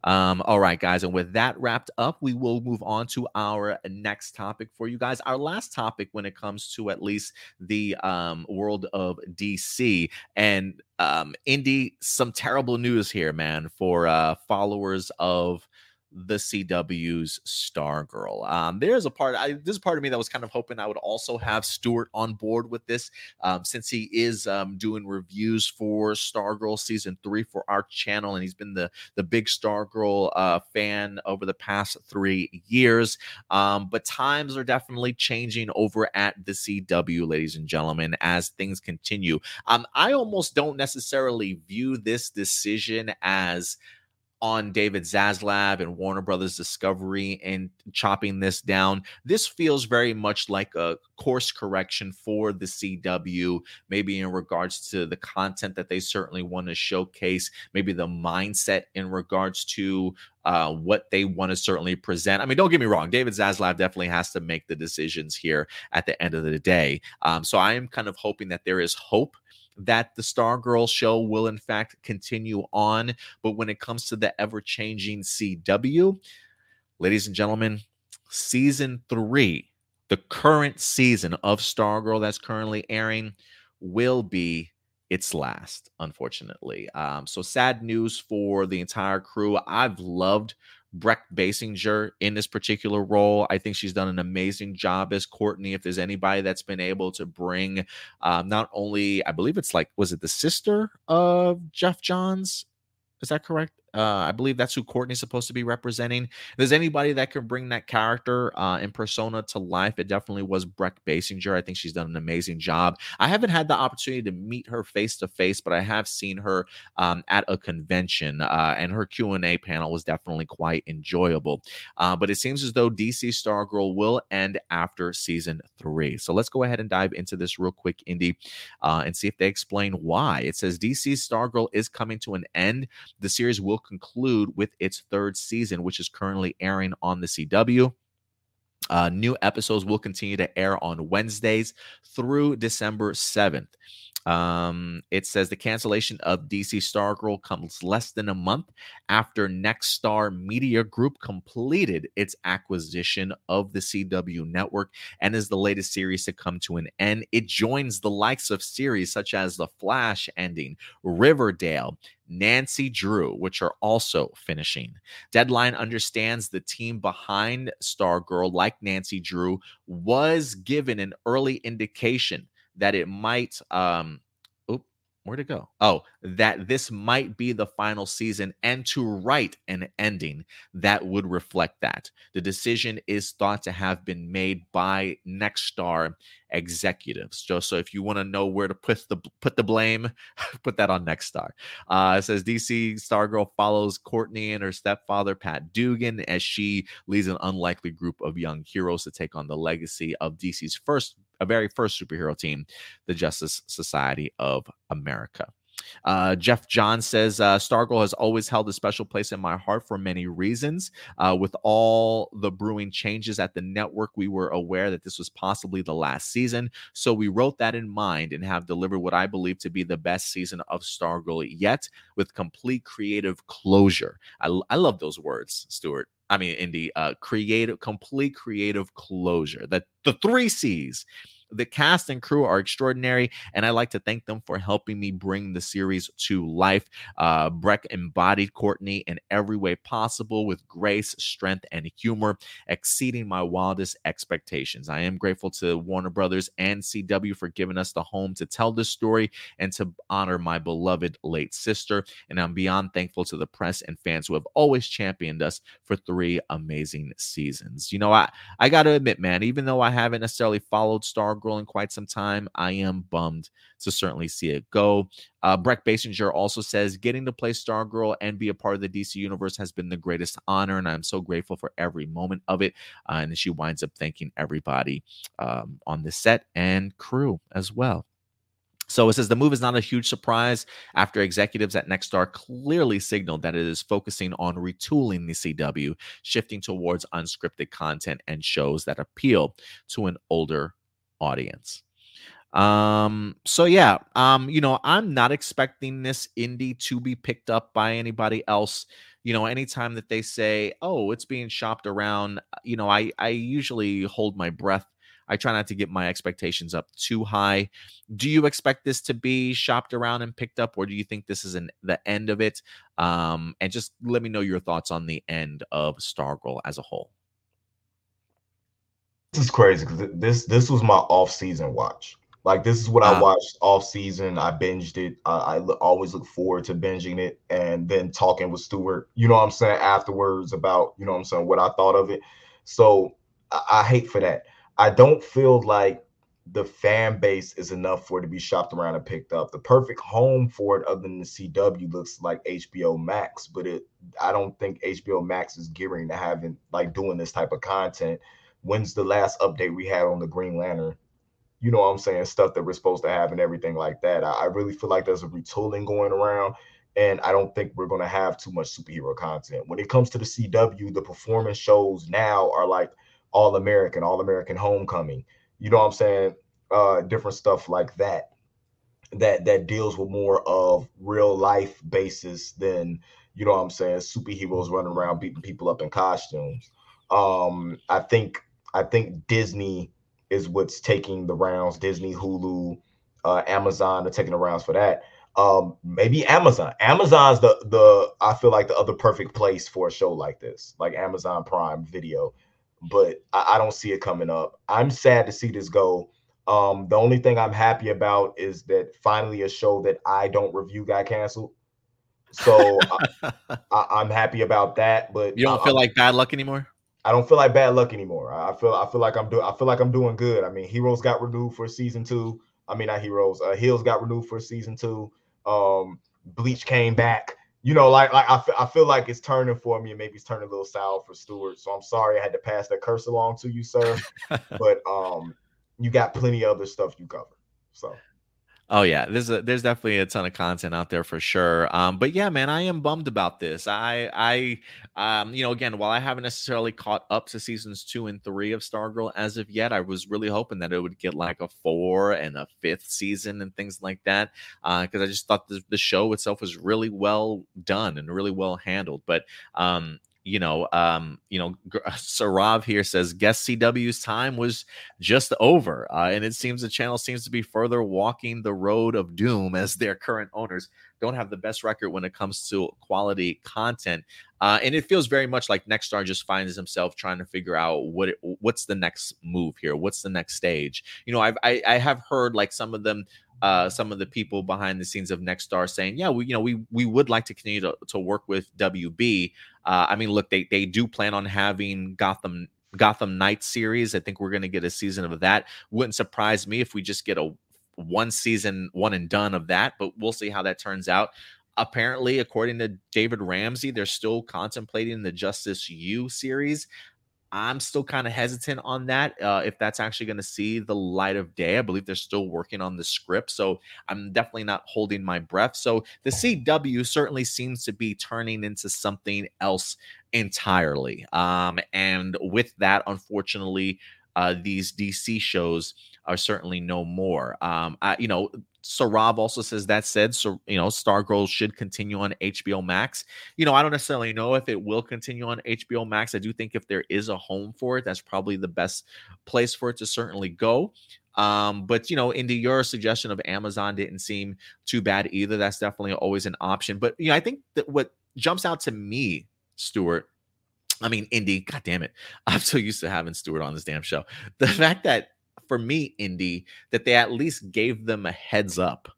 Um, all right, guys. And with that wrapped up, we will move on to our next topic for you guys. Our last topic when it comes to at least the um, world of DC. And um, Indy, some terrible news here, man, for uh, followers of the CW's Stargirl. Um, there's a part, I, there's a part of me that was kind of hoping I would also have Stuart on board with this, um, since he is um, doing reviews for Stargirl season three for our channel, and he's been the the big Stargirl uh, fan over the past three years. Um, but times are definitely changing over at the CW, ladies and gentlemen, as things continue. Um, I almost don't necessarily view this decision as on David Zaslav and Warner Brothers Discovery and chopping this down. This feels very much like a course correction for the CW, maybe in regards to the content that they certainly want to showcase, maybe the mindset in regards to uh, what they want to certainly present. I mean, don't get me wrong, David Zaslav definitely has to make the decisions here at the end of the day. Um, so I am kind of hoping that there is hope that the Stargirl show will in fact continue on. But when it comes to the ever changing CW, ladies and gentlemen, season three, the current season of Stargirl that's currently airing, will be its last, unfortunately. Um, so sad news for the entire crew. I've loved Brec Bassinger in this particular role. I think she's done an amazing job as Courtney. If there's anybody that's been able to bring um, not only, I believe it's like, was it the sister of Geoff Johns? Is that correct? Uh, I believe that's who Courtney's supposed to be representing. If there's anybody that can bring that character uh, and persona to life, it definitely was Brec Bassinger. I think she's done an amazing job. I haven't had the opportunity to meet her face to face, but I have seen her um, at a convention, uh, and her Q and A panel was definitely quite enjoyable. Uh, but it seems as though DC Stargirl will end after season three. So let's go ahead and dive into this real quick, Indy, uh, and see if they explain why. It says DC Stargirl is coming to an end. The series will conclude with its third season, which is currently airing on the CW. Uh, new episodes will continue to air on Wednesdays through December 7th. Um, it says the cancellation of DC Stargirl comes less than a month after Nexstar Media Group completed its acquisition of the CW network and is the latest series to come to an end. It joins the likes of series such as The Flash ending, Riverdale, Nancy Drew, which are also finishing. Deadline understands the team behind Stargirl, like Nancy Drew, was given an early indication that it might um oop, where'd it go? Oh, that this might be the final season and to write an ending that would reflect that. The decision is thought to have been made by Nexstar executives. Just so if you want to know where to put the put the blame, put that on Nexstar. Uh, it says DC Stargirl follows Courtney and her stepfather Pat Dugan as she leads an unlikely group of young heroes to take on the legacy of DC's first a very first superhero team, the Justice Society of America. Uh, Geoff Johns says uh, Stargirl has always held a special place in my heart for many reasons. Uh, with all the brewing changes at the network, we were aware that this was possibly the last season. So we wrote that in mind and have delivered what I believe to be the best season of Stargirl yet with complete creative closure. I, I love those words, Stuart. I mean, Indy, uh, creative, complete creative closure. That the three C's the cast and crew are extraordinary, and I like to thank them for helping me bring the series to life. Uh, Brec embodied Courtney in every way possible with grace, strength, and humor, exceeding my wildest expectations. I am grateful to Warner Brothers and CW for giving us the home to tell this story and to honor my beloved late sister. And I'm beyond thankful to the press and fans who have always championed us for three amazing seasons. You know, I, I got to admit, man, even though I haven't necessarily followed Stargirl in quite some time, I am bummed to certainly see it go. Uh, Brec Bassinger also says getting to play Stargirl and be a part of the DC universe has been the greatest honor, and I'm so grateful for every moment of it. Uh, and she winds up thanking everybody um, on the set and crew as well. So it says the move is not a huge surprise after executives at Nexstar clearly signaled that it is focusing on retooling the CW, shifting towards unscripted content and shows that appeal to an older audience. Um, so yeah, um, you know, I'm not expecting this Indy to be picked up by anybody else. You know, anytime that they say, "Oh, it's being shopped around," you know, I I usually hold my breath I try not to get my expectations up too high. Do you expect this to be shopped around and picked up, or do you think this is an, the end of it? Um, and just let me know your thoughts on the end of Stargirl as a whole. This is crazy because this this was my off season watch. Like this is what I ah. watched off season. I binged it. I, I always look forward to binging it and then talking with Stuart. You know what I'm saying afterwards about you know what I'm saying what I thought of it. So I, I hate for that. I don't feel like the fan base is enough for it to be shopped around and picked up. The perfect home for it, other than the CW, looks like HBO Max, but it I don't think HBO Max is gearing to having like doing this type of content. When's the last update we had on the Green Lantern? You know what I'm saying? Stuff that we're supposed to have and everything like that. I, I really feel like there's a retooling going around, and I don't think we're gonna have too much superhero content. When it comes to the CW, the performance shows now are like all American, All American Homecoming. You know what I'm saying? Uh, different stuff like that. That that deals with more of real life basis than you know what I'm saying superheroes running around beating people up in costumes. Um, I think I think Disney is what's taking the rounds. Disney, Hulu, uh, Amazon are taking the rounds for that. Um, maybe Amazon. Amazon's the the I feel like the other perfect place for a show like this, like Amazon Prime Video but I, I don't see it coming up. I'm sad to see this go. Um, the only thing I'm happy about is that finally a show that I don't review got canceled. So I, am happy about that. But you don't I, feel like bad luck anymore. I don't feel like bad luck anymore. I feel I feel like I'm doing I feel like I'm doing good. I mean, Heroes got renewed for season two. I mean, not Heroes. Uh, Heels got renewed for season two. Um, Bleach came back you know, like like I, f- I feel like it's turning for me, and maybe it's turning a little sour for Stuart. So I'm sorry I had to pass that curse along to you, sir. but um, you got plenty of other stuff you cover. So Oh yeah, there's a, there's definitely a ton of content out there for sure. Um, but yeah, man, I am bummed about this. I I um, you know, again, while I haven't necessarily caught up to seasons two and three of Stargirl as of yet, I was really hoping that it would get like a four and a fifth season and things like that. Because uh, I just thought the, the show itself was really well done and really well handled. But um, you know, um, you know, Sarav here says guest CW's time was just over, uh, and it seems the channel seems to be further walking the road of doom as their current owners don't have the best record when it comes to quality content. Uh, and it feels very much like Nexstar just finds himself trying to figure out what it, what's the next move here, what's the next stage. You know, I've, I, I have heard like some of them uh, some of the people behind the scenes of Nexstar saying, yeah, we you know we we would like to continue to, to work with WB. Uh, I mean, look, they they do plan on having Gotham Gotham Knights series. I think we're going to get a season of that. Wouldn't surprise me if we just get a one season, one and done of that, but we'll see how that turns out. Apparently, according to David Ramsey, they're still contemplating the Justice U series. I'm still kind of hesitant on that. Uh, if that's actually going to see the light of day, I believe they're still working on the script. So I'm definitely not holding my breath. So the CW certainly seems to be turning into something else entirely. Um, and with that, unfortunately, uh, these DC shows are certainly no more. Um, I, you know, Rob also says that said, so you know, Stargirl should continue on HBO Max. You know, I don't necessarily know if it will continue on HBO Max. I do think if there is a home for it, that's probably the best place for it to certainly go. Um, but you know, into your suggestion of Amazon didn't seem too bad either. That's definitely always an option. But you know, I think that what jumps out to me, Stuart, I mean, Indy, god damn it. I'm so used to having Stuart on this damn show. The fact that for me, Indy, that they at least gave them a heads up.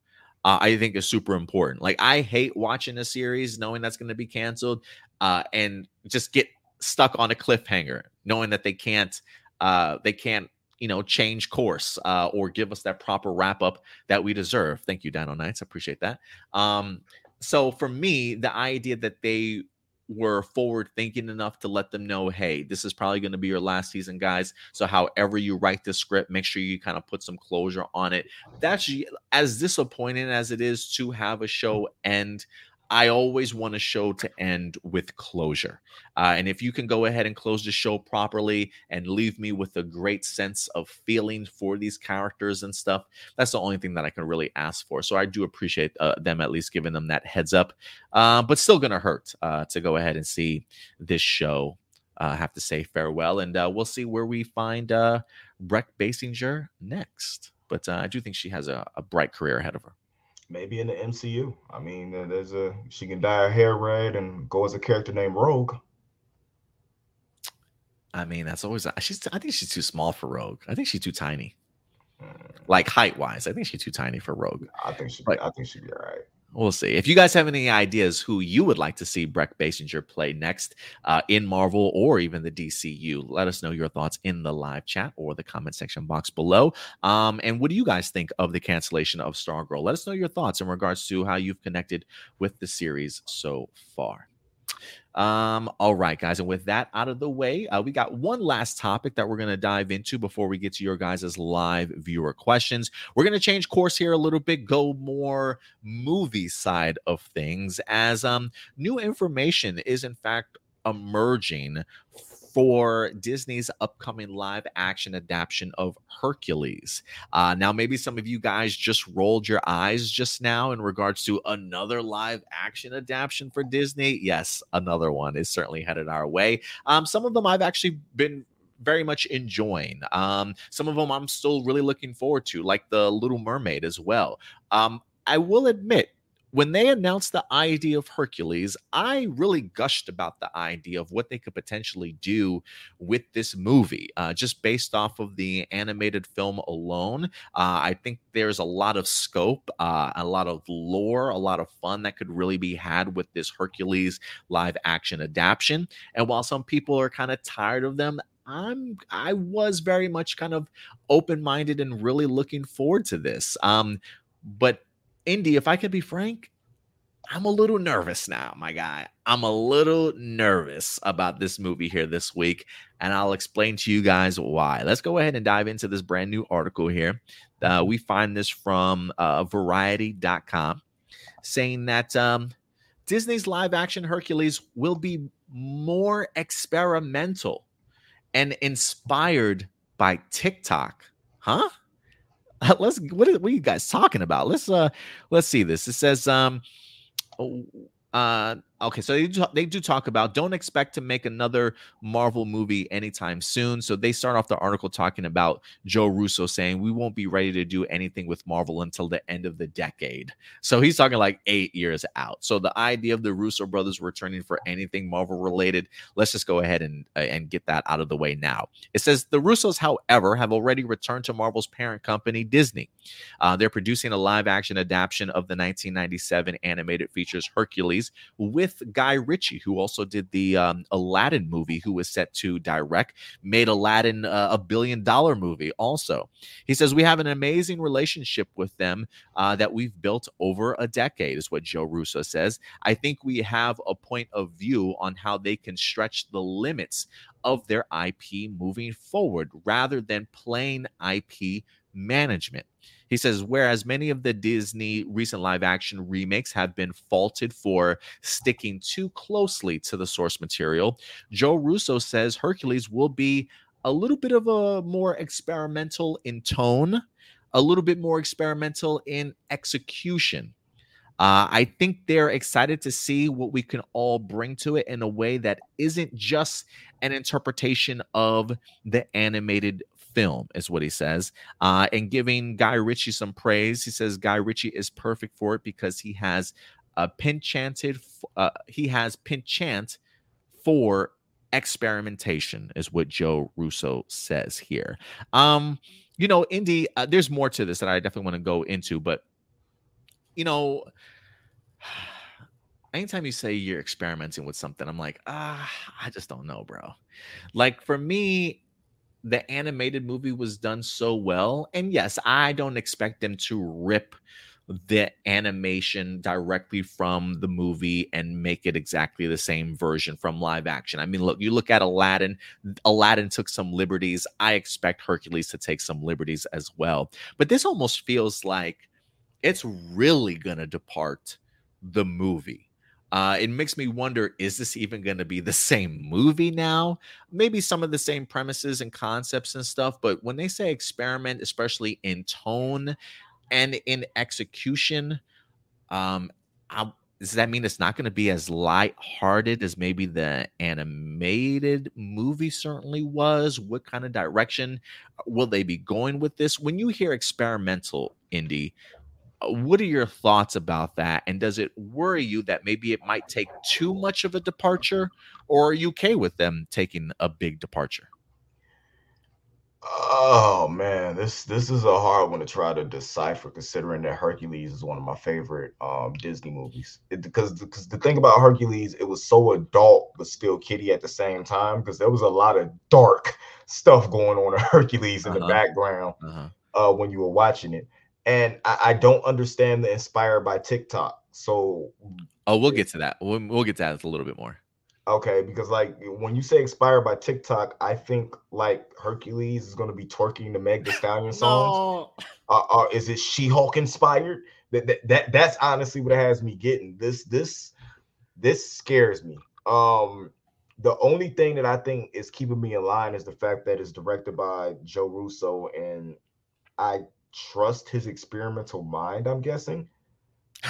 Uh, I think is super important. Like I hate watching a series knowing that's going to be canceled, uh, and just get stuck on a cliffhanger, knowing that they can't, uh, they can't, you know, change course uh, or give us that proper wrap up that we deserve. Thank you, Dino Knights. I appreciate that. Um, so for me, the idea that they were forward thinking enough to let them know, hey, this is probably going to be your last season, guys. So, however you write the script, make sure you kind of put some closure on it. That's as disappointing as it is to have a show end. I always want a show to end with closure. Uh, and if you can go ahead and close the show properly and leave me with a great sense of feeling for these characters and stuff, that's the only thing that I can really ask for. So I do appreciate uh, them at least giving them that heads up, uh, but still going to hurt uh, to go ahead and see this show. Uh, have to say farewell, and uh, we'll see where we find Brec Bassinger next. But I do think she has a, a bright career ahead of her maybe in the MCU. I mean, there's a she can dye her hair red and go as a character named Rogue. I mean, that's always she's. I think she's too small for Rogue. I think she's too tiny, mm. like height wise. I think she's too tiny for Rogue. I think she. But, I think she'd be all right. We'll see. If you guys have any ideas who you would like to see Brec Bassinger play next uh, in Marvel or even the DCU, let us know your thoughts in the live chat or the comment section box below. Um, and what do you guys think of the cancellation of Stargirl? Let us know your thoughts in regards to how you've connected with the series so far. Um, all right, guys. And with that out of the way, uh, we got one last topic that we're going to dive into before we get to your guys' live viewer questions. We're going to change course here a little bit, go more movie side of things, as um, new information is in fact emerging for Disney's upcoming live action adaptation of Hercules. Uh, now, maybe some of you guys just rolled your eyes just now in regards to another live action adaptation for Disney. Yes, another one is certainly headed our way. Um, some of them I've actually been very much enjoying. Um, some of them I'm still really looking forward to, like the Little Mermaid as well. Um, I will admit, when they announced the idea of Hercules, I really gushed about the idea of what they could potentially do with this movie, uh, just based off of the animated film alone. Uh, I think there's a lot of scope, uh, a lot of lore, a lot of fun that could really be had with this Hercules live action adaptation. And while some people are kind of tired of them, I'm I was very much kind of open minded and really looking forward to this. Um, but Indy, if I could be frank, I'm a little nervous now, my guy. I'm a little nervous about this movie here this week, and I'll explain to you guys why. Let's go ahead and dive into this brand new article here. Uh, we find this from uh, Variety.com saying that um, Disney's live action Hercules will be more experimental and inspired by TikTok. Huh? let's what are, what are you guys talking about? Let's uh let's see this. It says um uh Okay, so they do, they do talk about don't expect to make another Marvel movie anytime soon. So they start off the article talking about Joe Russo saying we won't be ready to do anything with Marvel until the end of the decade. So he's talking like eight years out. So the idea of the Russo brothers returning for anything Marvel related, let's just go ahead and uh, and get that out of the way now. It says the Russos, however, have already returned to Marvel's parent company Disney. Uh, they're producing a live action adaptation of the 1997 animated features Hercules with with Guy Ritchie, who also did the um, Aladdin movie, who was set to direct, made Aladdin uh, a billion dollar movie also. He says, We have an amazing relationship with them uh, that we've built over a decade, is what Joe Russo says. I think we have a point of view on how they can stretch the limits of their IP moving forward rather than plain IP management. He says, whereas many of the Disney recent live action remakes have been faulted for sticking too closely to the source material, Joe Russo says Hercules will be a little bit of a more experimental in tone, a little bit more experimental in execution. Uh, I think they're excited to see what we can all bring to it in a way that isn't just an interpretation of the animated film, is what he says. Uh, and giving Guy Ritchie some praise. He says Guy Ritchie is perfect for it because he has a pinchanted, uh, he has pinchant for experimentation, is what Joe Russo says here. Um, you know, Indy, uh, there's more to this that I definitely want to go into, but you know, anytime you say you're experimenting with something, I'm like, ah, I just don't know, bro. Like for me, the animated movie was done so well. And yes, I don't expect them to rip the animation directly from the movie and make it exactly the same version from live action. I mean, look, you look at Aladdin, Aladdin took some liberties. I expect Hercules to take some liberties as well. But this almost feels like it's really going to depart the movie. Uh, it makes me wonder is this even going to be the same movie now? Maybe some of the same premises and concepts and stuff, but when they say experiment, especially in tone and in execution, um, I, does that mean it's not going to be as light-hearted as maybe the animated movie certainly was? What kind of direction uh, will they be going with this? When you hear experimental Indy, what are your thoughts about that? And does it worry you that maybe it might take too much of a departure, or are you okay with them taking a big departure? Oh man, this this is a hard one to try to decipher, considering that Hercules is one of my favorite um, Disney movies. It, because because the thing about Hercules, it was so adult but still kiddie at the same time. Because there was a lot of dark stuff going on in Hercules in uh-huh. the background uh-huh. uh, when you were watching it and I, I, don't understand the inspired by TikTok. So, oh, we'll get to that. We'll, we'll get to that a little bit more. Okay, because like when you say inspired by TikTok, I think like Hercules is going to be twerking the Meg Thee Stallion songs. no. uh, uh, is it She-Hulk inspired? That, that that that's honestly what it has me getting this this this scares me. Um, the only thing that I think is keeping me in line is the fact that it's directed by Joe Russo, and I trust his experimental mind, I'm guessing.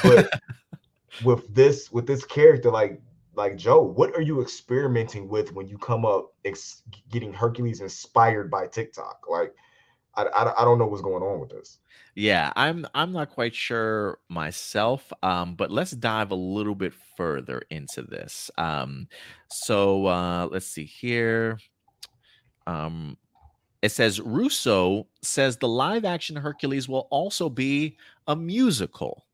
But with this with this character like like Joe, what are you experimenting with when you come up ex- getting Hercules inspired by TikTok? Like I, I, I don't know what's going on with this. Yeah, I'm I'm not quite sure myself, um, but let's dive a little bit further into this. Um, so uh, let's see here. Um, it says Russo says the live action Hercules will also be a musical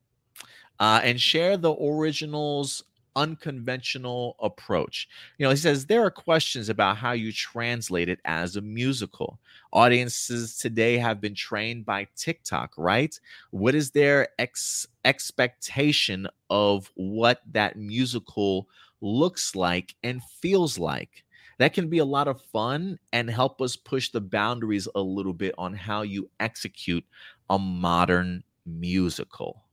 uh, and share the original's unconventional approach. You know, he says there are questions about how you translate it as a musical. Audiences today have been trained by TikTok, right? What is their ex- expectation of what that musical looks like and feels like? That can be a lot of fun and help us push the boundaries a little bit on how you execute a modern musical.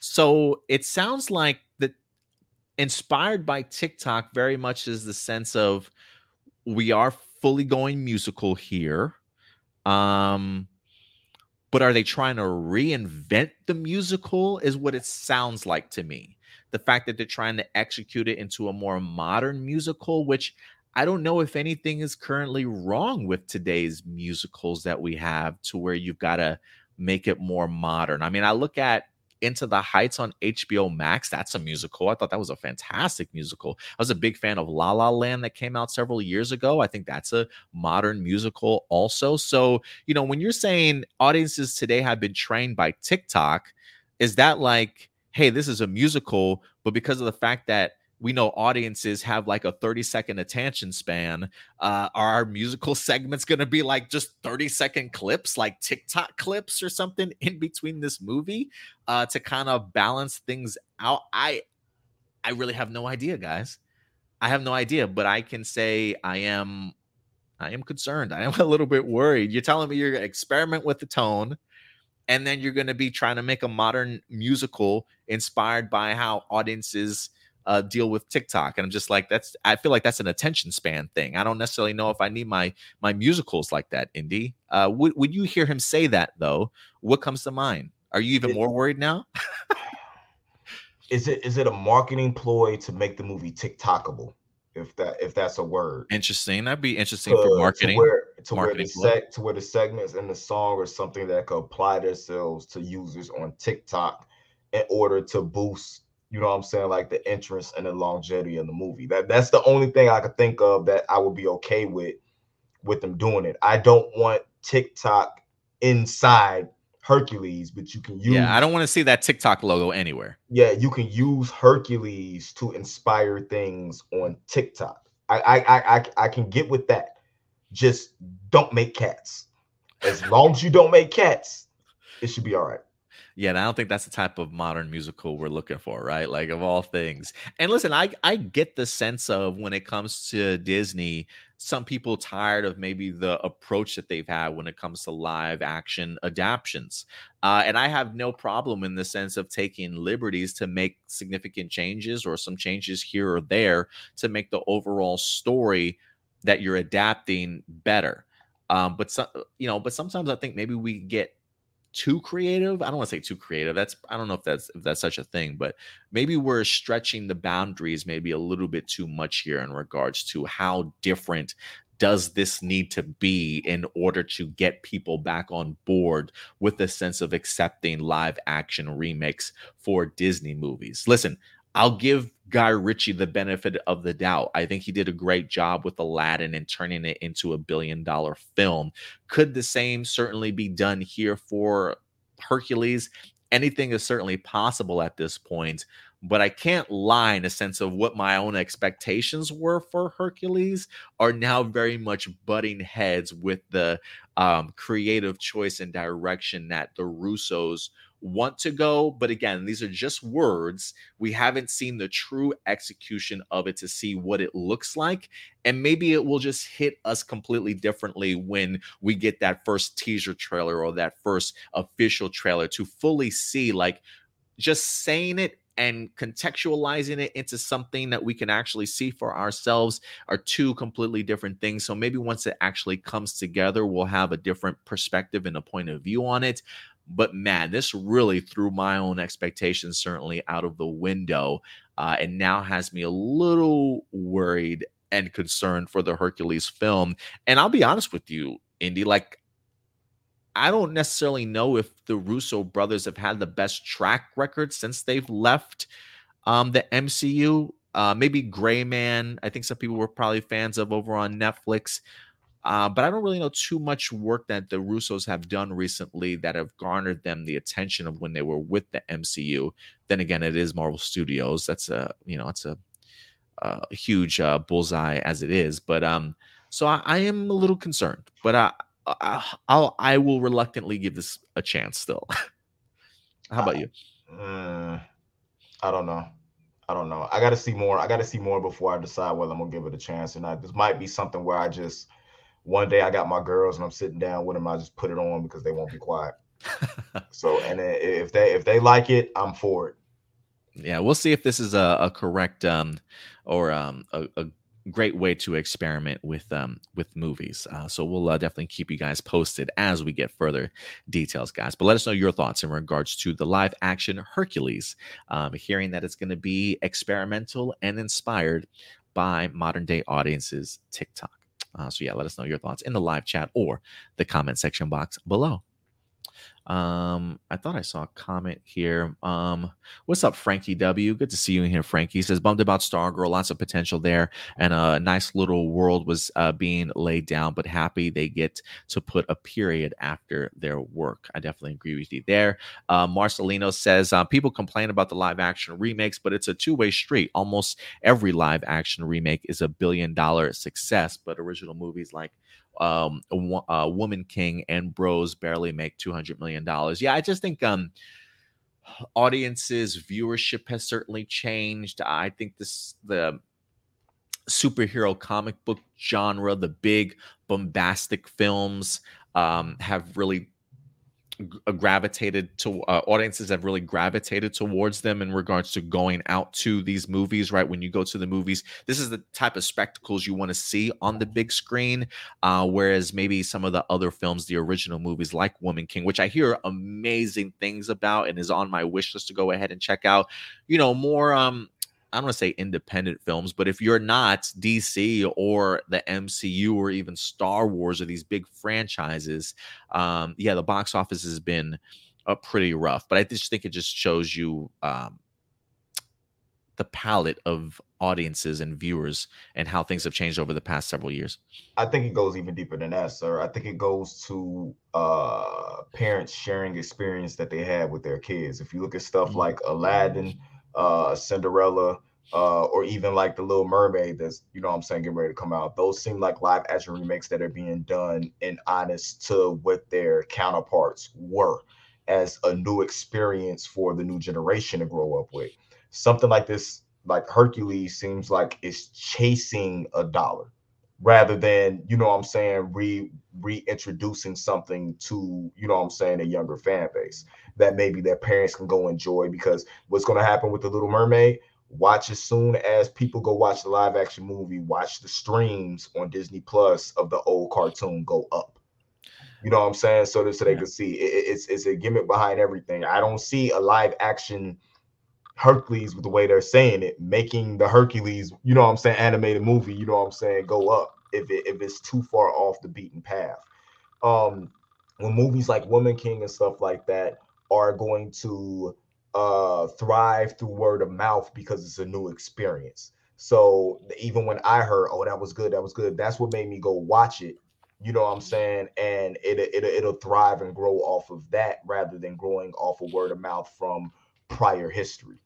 So it sounds like that inspired by TikTok very much is the sense of we are fully going musical here. Um but are they trying to reinvent the musical is what it sounds like to me the fact that they're trying to execute it into a more modern musical which I don't know if anything is currently wrong with today's musicals that we have to where you've got to make it more modern. I mean, I look at Into the Heights on HBO Max. That's a musical. I thought that was a fantastic musical. I was a big fan of La La Land that came out several years ago. I think that's a modern musical also. So, you know, when you're saying audiences today have been trained by TikTok, is that like, hey, this is a musical, but because of the fact that we know audiences have like a 30 second attention span. Uh, are our musical segments going to be like just 30 second clips, like TikTok clips or something in between this movie uh, to kind of balance things out? I, I really have no idea, guys. I have no idea, but I can say I am, I am concerned. I am a little bit worried. You're telling me you're going to experiment with the tone and then you're going to be trying to make a modern musical inspired by how audiences uh, deal with TikTok. And I'm just like, that's I feel like that's an attention span thing. I don't necessarily know if I need my my musicals like that, Indy. Uh, would, would you hear him say that though? What comes to mind? Are you even it, more worried now? is it is it a marketing ploy to make the movie TikTokable? If that if that's a word. Interesting. That'd be interesting for marketing. To where, to where the seg- to where the segments in the song are something that could apply themselves to users on TikTok in order to boost, you know what I'm saying, like the interest and the longevity of the movie. That that's the only thing I could think of that I would be okay with with them doing it. I don't want TikTok inside Hercules, but you can use Yeah, I don't want to see that TikTok logo anywhere. Yeah, you can use Hercules to inspire things on TikTok. I I I I can get with that. Just don't make cats. As long as you don't make cats, it should be all right. Yeah, and I don't think that's the type of modern musical we're looking for, right? Like of all things. And listen, I I get the sense of when it comes to Disney, some people tired of maybe the approach that they've had when it comes to live action adaptations. Uh, and I have no problem in the sense of taking liberties to make significant changes or some changes here or there to make the overall story that you're adapting better. Um, but some, you know, but sometimes I think maybe we get too creative. I don't want to say too creative. That's I don't know if that's if that's such a thing, but maybe we're stretching the boundaries maybe a little bit too much here in regards to how different does this need to be in order to get people back on board with a sense of accepting live action remakes for Disney movies? Listen, I'll give Guy Ritchie the benefit of the doubt. I think he did a great job with Aladdin and turning it into a billion dollar film. Could the same certainly be done here for Hercules? Anything is certainly possible at this point, but I can't lie in a sense of what my own expectations were for Hercules are now very much butting heads with the um, creative choice and direction that the Russos want to go. But again, these are just words. We haven't seen the true execution of it to see what it looks like. And maybe it will just hit us completely differently when we get that first teaser trailer or that first official trailer to fully see, like, just saying it and contextualizing it into something that we can actually see for ourselves are two completely different things. So maybe once it actually comes together, we'll have a different perspective and a point of view on it. But man, this really threw my own expectations certainly out of the window uh, and now has me a little worried and concerned for the Hercules film. And I'll be honest with you, Indy, like, I don't necessarily know if the Russo brothers have had the best track record since they've left um, the MCU. Uh, maybe Gray Man, I think some people were probably fans of over on Netflix. Uh, but I don't really know too much work that the Russos have done recently that have garnered them the attention of when they were with the MCU. Then again, it is Marvel Studios. That's a you know it's a, a huge uh, bullseye as it is. But um, so I, I am a little concerned. But I, I I'll I will reluctantly give this a chance still. How about you? Uh, I don't know. I don't know. I got to see more. I got to see more before I decide whether I'm gonna give it a chance or not. This might be something where I just one day I got my girls and I'm sitting down with them. I just put it on because they won't be quiet. so, and if they if they like it, I'm for it. Yeah, we'll see if this is a, a correct um or um a, a great way to experiment with um with movies. Uh, so we'll uh, definitely keep you guys posted as we get further details, guys. But let us know your thoughts in regards to the live action Hercules. Um, hearing that it's going to be experimental and inspired by modern day audiences TikTok. Uh, so, yeah, let us know your thoughts in the live chat or the comment section box below. Um, I thought I saw a comment here. Um, what's up, Frankie W? Good to see you in here, Frankie. He says bummed about Stargirl, lots of potential there, and a nice little world was uh, being laid down, but happy they get to put a period after their work. I definitely agree with you there. Uh, Marcelino says uh, people complain about the live action remakes, but it's a two way street. Almost every live action remake is a billion dollar success, but original movies like um, uh, Woman King and Bros barely make two hundred million dollars. Yeah, I just think um, audiences viewership has certainly changed. I think this the superhero comic book genre, the big bombastic films, um, have really gravitated to uh, audiences have really gravitated towards them in regards to going out to these movies right? When you go to the movies this is the type of spectacles you want to see on the big screen uh, whereas maybe some of the other films the original movies like woman king which i hear amazing things about and is on my wish list to go ahead and check out. You know more um I don't want to say independent films, but if you're not DC or the MCU or even Star Wars or these big franchises, um, yeah, the box office has been uh, pretty rough. But I just think it just shows you um, the palette of audiences and viewers and how things have changed over the past several years? I think it goes even deeper than that, sir. I think it goes to uh, parents sharing experience that they had with their kids. If you look at stuff mm-hmm. like Aladdin, uh, Cinderella, uh, or even like the Little Mermaid, that's you know I'm saying getting ready to come out. Those seem like live action remakes that are being done in honest to what their counterparts were as a new experience for the new generation to grow up with something like this, like Hercules, seems like it's chasing a dollar rather than you know I'm saying re reintroducing something to you know I'm saying a younger fan base that maybe their parents can go enjoy because what's going to happen with the Little Mermaid watch as soon as people go watch the live action movie watch the streams on Disney Plus of the old cartoon go up you know what I'm saying so that so they yeah. can see it, it's it's a gimmick behind everything I don't see a live action Hercules with the way they're saying it, making the Hercules, you know what I'm saying, animated movie, you know what I'm saying, go up if it if it's too far off the beaten path. Um when movies like Woman King and stuff like that are going to uh thrive through word of mouth because it's a new experience. So even when I heard, oh, that was good, that was good, that's what made me go watch it. You know what I'm saying? And it, it it'll thrive and grow off of that rather than growing off of word of mouth from prior history.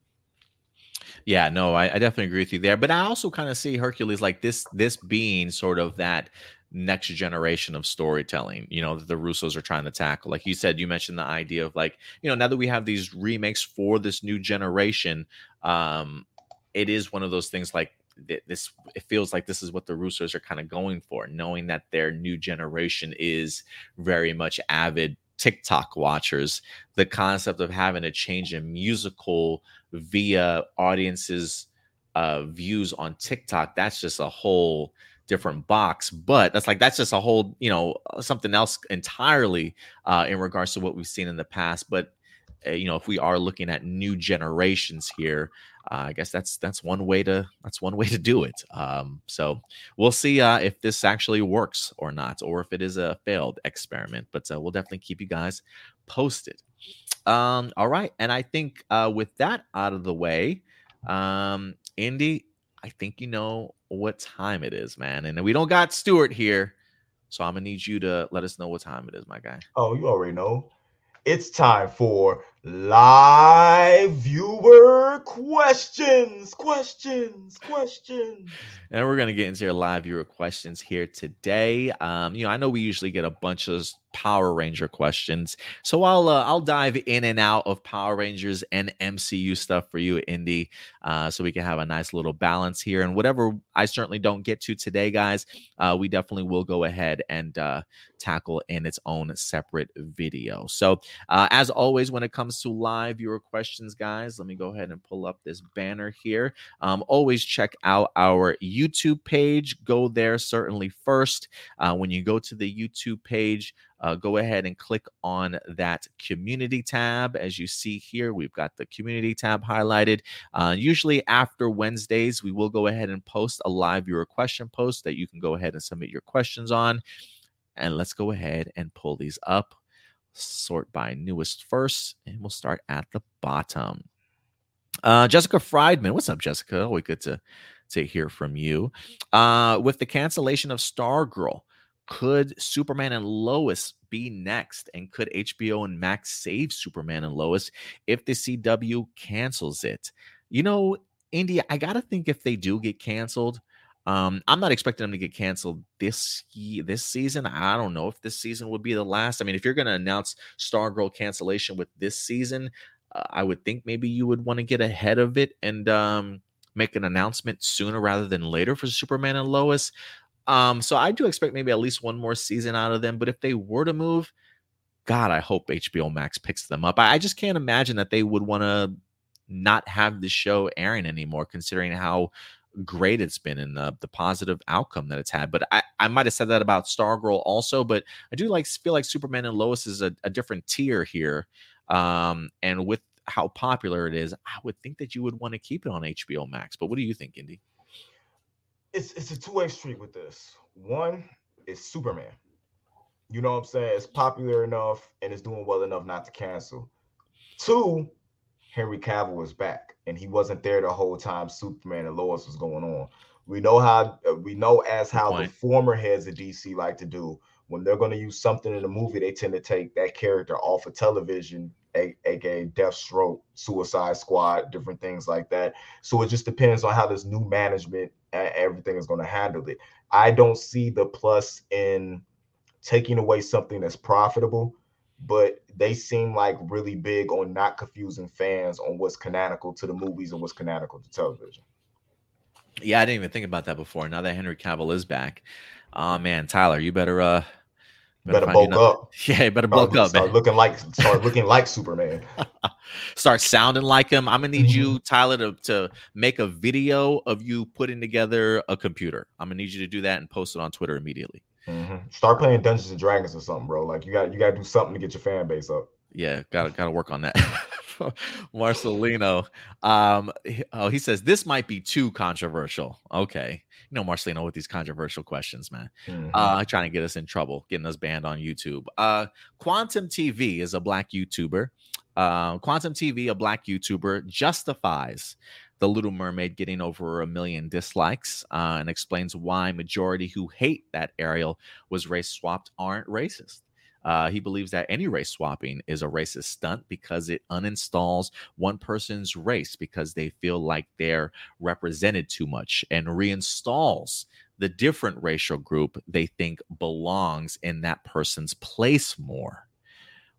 Yeah, no, I, I definitely agree with you there. But I also kind of see Hercules like this this being sort of that next generation of storytelling, you know, the Russos are trying to tackle. Like you said, you mentioned the idea of like, you know, now that we have these remakes for this new generation, um, it is one of those things like this it feels like this is what the Russos are kind of going for, knowing that their new generation is very much avid TikTok watchers, the concept of having a change in musical via audiences' uh, views on TikTok, that's just a whole different box. But that's like that's just a whole, you know, something else entirely uh, in regards to what we've seen in the past. But uh, you know, if we are looking at new generations here, uh, I guess that's that's one way to that's one way to do it. Um, so we'll see uh, if this actually works or not, or if it is a failed experiment. But uh, we'll definitely keep you guys posted. Um, all right, and I think uh, with that out of the way, um, Indy, I think you know what time it is, man, and we don't got Stuart here. So I'm gonna need you to let us know what time it is, my guy. Oh, you already know. It's time for live viewer questions, questions, questions. And we're going to get into your live viewer questions here today. Um, you know, I know we usually get a bunch of Power Ranger questions. So I'll uh, I'll dive in and out of Power Rangers and MCU stuff for you, Indy, uh, so we can have a nice little balance here. And whatever I certainly don't get to today, guys, uh, we definitely will go ahead and uh, tackle in its own separate video. So uh, as always, when it comes to live viewer questions, guys, let me go ahead and pull up this banner here. Um, always check out our YouTube page. Go there certainly first. Uh, when you go to the YouTube page, uh, go ahead and click on that community tab. As you see here, we've got the community tab highlighted. Uh, usually after Wednesdays, we will go ahead and post a live viewer question post that you can go ahead and submit your questions on. And let's go ahead and pull these up, sort by newest first, and we'll start at the bottom. Uh, Jessica Friedman, what's up, Jessica? Always good to to hear from you. Uh, with the cancellation of Stargirl, could Superman and Lois be next? And could HBO and Max save Superman and Lois if the CW cancels it? You know, Indy, I gotta think if they do get canceled. Um, I'm not expecting them to get canceled this this season. I don't know if this season would be the last. I mean, if you're going to announce Stargirl cancellation with this season, uh, I would think maybe you would want to get ahead of it and um, make an announcement sooner rather than later for Superman and Lois. Um, so I do expect maybe at least one more season out of them. But if they were to move, God, I hope HBO Max picks them up. I, I just can't imagine that they would want to not have the show airing anymore, considering how great it's been and the, the positive outcome that it's had. But I, I might have said that about Stargirl also, but I do like feel like Superman and Lois is a, a different tier here. Um, and with how popular it is, I would think that you would want to keep it on HBO Max. But what do you think, Indy? It's it's a two-way street with this. One is Superman. You know what I'm saying? It's popular enough and it's doing well enough not to cancel. Two, Henry Cavill was back, and he wasn't there the whole time Superman and Lois was going on. We know how uh, we know as how the former heads of DC like to do when they're going to use something in a movie, they tend to take that character off of television, aka Deathstroke, Suicide Squad, different things like that. So it just depends on how this new management and everything is going to handle it. I don't see the plus in taking away something that's profitable, but they seem like really big on not confusing fans on what's canonical to the movies and what's canonical to television. Yeah, I didn't even think about that before. Now that Henry Cavill is back, oh man, Tyler, you better uh better, better bulk up. Yeah, you better bulk up. Start man. looking like start looking like Superman. start sounding like him. I'm gonna need mm-hmm. you, Tyler, to, to make a video of you putting together a computer. I'm gonna need you to do that and post it on Twitter immediately. Mm-hmm. Start playing Dungeons and Dragons or something, bro. Like you got you got to do something to get your fan base up. Yeah, gotta gotta work on that. Marcelino, um, oh, he says this might be too controversial. Okay, you know Marcelino with these controversial questions, man. Mm-hmm. Uh, trying to get us in trouble, getting us banned on YouTube. Uh, Quantum TV is a black YouTuber. Uh, Quantum TV, a black YouTuber, justifies the Little Mermaid getting over a million dislikes uh, and explains why majority who hate that Ariel was race swapped aren't racist. Uh, he believes that any race swapping is a racist stunt because it uninstalls one person's race because they feel like they're represented too much and reinstalls the different racial group they think belongs in that person's place more.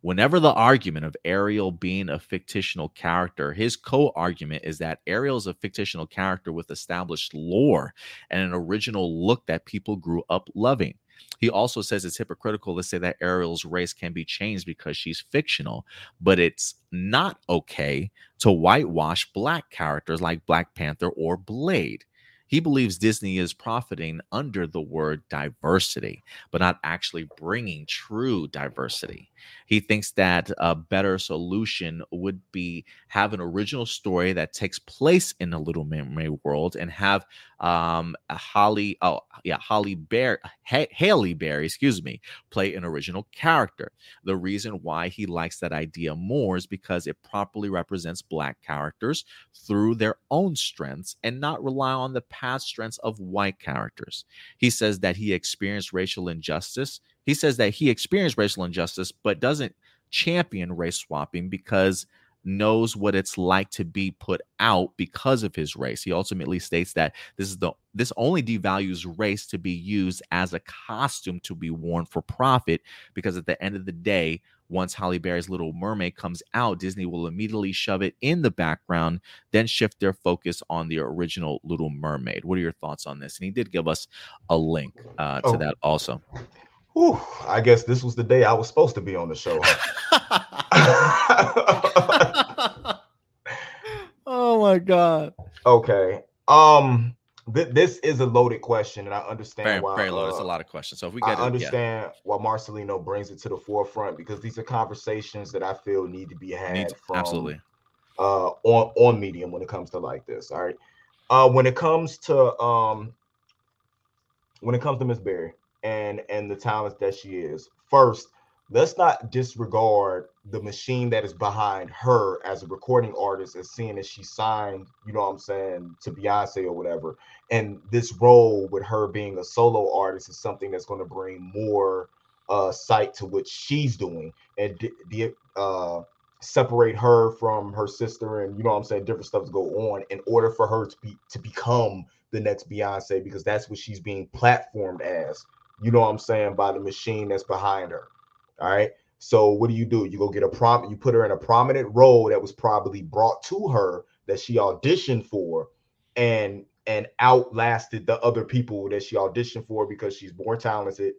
Whenever the argument of Ariel being a fictional character, his co argument is that Ariel is a fictional character with established lore and an original look that people grew up loving. He also says it's hypocritical to say that Ariel's race can be changed because she's fictional, but it's not okay to whitewash black characters like Black Panther or Blade. He believes Disney is profiting under the word diversity, but not actually bringing true diversity. He thinks that a better solution would be have an original story that takes place in the Little Mermaid world and have um Holly oh yeah Holly Bear H- Halle Berry excuse me play an original character. The reason why he likes that idea more is because it properly represents black characters through their own strengths and not rely on the past strengths of white characters. He says that he experienced racial injustice. He says that he experienced racial injustice but doesn't champion race swapping because knows what it's like to be put out because of his race. He ultimately states that this is the this only devalues race to be used as a costume to be worn for profit because at the end of the day, once Halle Berry's Little Mermaid comes out, Disney will immediately shove it in the background, then shift their focus on the original Little Mermaid. What are your thoughts on this? And he did give us a link uh, to oh. that also. Whew, I guess this was the day I was supposed to be on the show. oh my god. Okay. Um th- this is a loaded question, and I understand very, why. Very loaded. Uh, it's a lot of questions. So if we get, I it, understand yeah. why Marcelino brings it to the forefront because these are conversations that I feel need to be had. Need, from, absolutely. Uh, on on medium when it comes to like this. All right. Uh, when it comes to um, when it comes to Miss Berry, and and the talents that she is. First, let's not disregard the machine that is behind her as a recording artist and seeing that she signed, you know what I'm saying, to Beyonce or whatever. And this role with her being a solo artist is something that's going to bring more uh sight to what she's doing and the uh separate her from her sister and you know what I'm saying different stuff to go on in order for her to be to become the next Beyonce because that's what she's being platformed as you know what I'm saying, by the machine that's behind her. All right. So what do you do? You go get a prom, you put her in a prominent role that was probably brought to her that she auditioned for and and outlasted the other people that she auditioned for because she's more talented.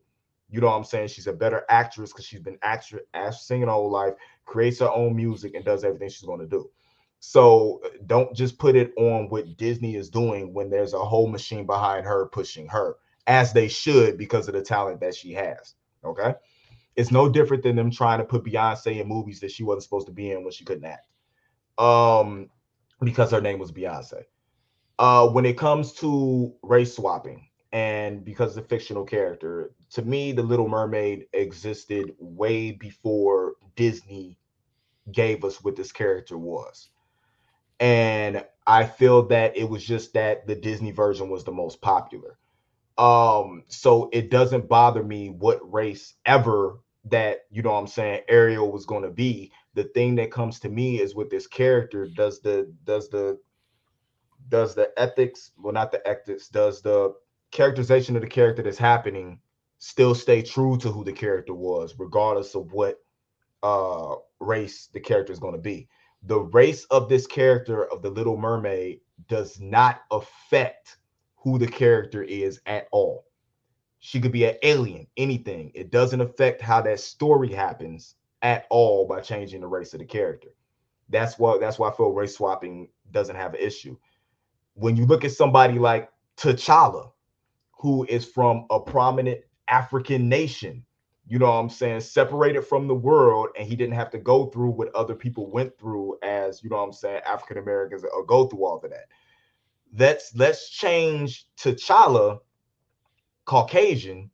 You know what I'm saying? She's a better actress because she's been actress, singing all her life, creates her own music, and does everything she's going to do. So uh, don't just put it on what Disney is doing when there's a whole machine behind her pushing her as they should because of the talent that she has. Okay. It's no different than them trying to put Beyonce in movies that she wasn't supposed to be in when she couldn't act. Um, because her name was Beyonce. Uh, when it comes to race swapping, and because the fictional character, to me, the Little Mermaid existed way before Disney gave us what this character was. And I feel that it was just that the Disney version was the most popular. Um, so it doesn't bother me what race ever that you know what I'm saying Ariel was going to be. The thing that comes to me is with this character, does the does the does the ethics, well, not the ethics, does the characterization of the character that's happening still stay true to who the character was, regardless of what uh race the character is going to be. The race of this character of the Little Mermaid does not affect who the character is at all. She could be an alien, anything. It doesn't affect how that story happens at all by changing the race of the character. That's what that's why I feel race swapping doesn't have an issue. When you look at somebody like T'Challa, who is from a prominent African nation, you know what I'm saying, separated from the world, and he didn't have to go through what other people went through as, you know what I'm saying, African Americans go through all of that. Let's let's change T'Challa Caucasian,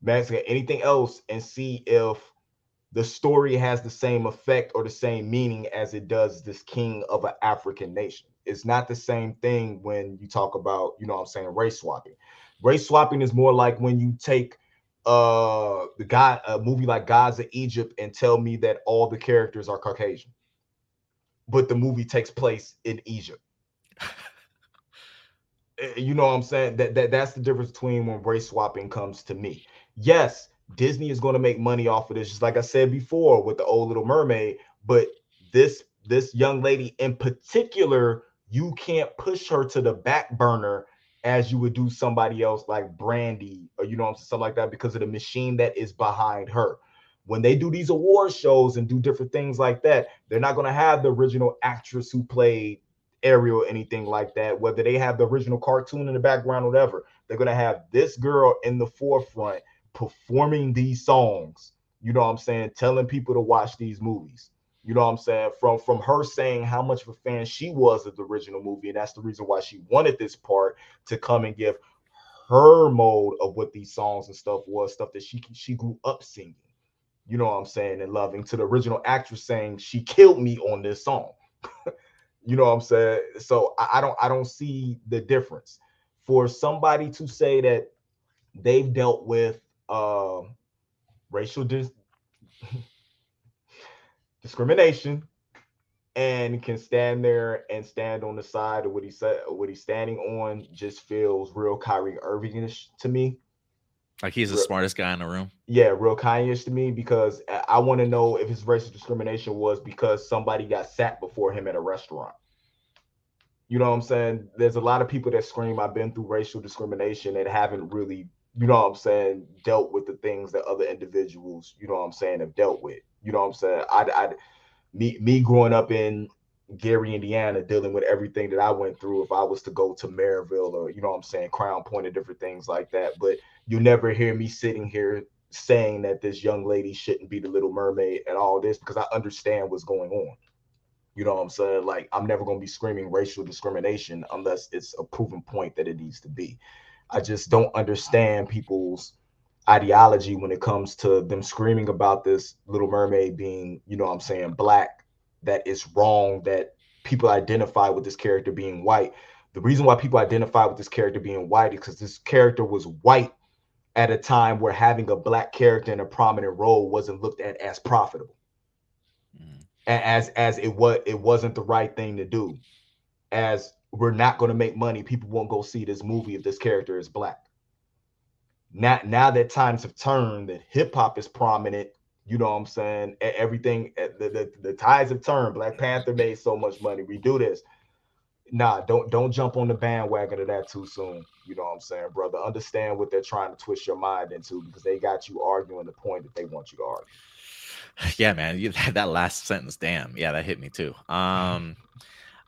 Mexican, anything else, and see if the story has the same effect or the same meaning as it does this king of an African nation. It's not the same thing when you talk about, you know what I'm saying, race swapping. Race swapping is more like when you take uh the guy a movie like Gods of Egypt and tell me that all the characters are Caucasian. But the movie takes place in Egypt. Eh, you know what I'm saying? That, that that's the difference between when race swapping comes to me. Yes, Disney is going to make money off of this, just like I said before with the old little mermaid. But this this young lady in particular, you can't push her to the back burner as you would do somebody else like Brandy or you know something like that because of the machine that is behind her. When they do these award shows and do different things like that, they're not going to have the original actress who played Or anything like that, whether they have the original cartoon in the background or whatever. They're to have this girl in the forefront performing these songs. You know what I'm saying? Telling people to watch these movies. You know what I'm saying? From from her saying how much of a fan she was of the original movie, and that's the reason why she wanted this part to come and give her mode of what these songs and stuff was, stuff that she she grew up singing. You know what I'm saying? And loving to the original actress saying she killed me on this song. you know what I'm saying? So I, I don't I don't see the difference. For somebody to say that they've dealt with uh, racial dis- discrimination and can stand there and stand on the side of what he said, what he's standing on, just feels real Kyrie Irvingish to me. Like he's the real, smartest guy in the room. Yeah, real Kanye-ish to me because I want to know if his racial discrimination was because somebody got sat before him at a restaurant. You know what I'm saying? There's a lot of people that scream, I've been through racial discrimination and haven't really you know what I'm saying, dealt with the things that other individuals, you know what I'm saying, have dealt with. You know what I'm saying? I, I me me growing up in Gary, Indiana, dealing with everything that I went through. If I was to go to Merrillville or you know I'm saying, Crown Point and different things like that, but you never hear me sitting here saying that this young lady shouldn't be the Little Mermaid and all this because I understand what's going on. You know what I'm saying? Like I'm never gonna be screaming racial discrimination unless it's a proven point that it needs to be. I just don't understand people's ideology when it comes to them screaming about this Little Mermaid being, you know what I'm saying, black, that it's wrong that people identify with this character being white. The reason why people identify with this character being white is because this character was white at a time where having a black character in a prominent role wasn't looked at as profitable. Mm. As as it was it wasn't the right thing to do. As we're not going to make money. People won't go see this movie if this character is black. Now, now that times have turned, that hip hop is prominent. You know what I'm saying? Everything, the, the, the tides have turned. Black Panther made so much money. We do this. Nah, don't don't jump on the bandwagon of that too soon. You know what I'm saying, brother? Understand what they're trying to twist your mind into because they got you arguing the point that they want you to argue. Yeah, man. You, that last sentence, damn. Yeah, that hit me too. Um,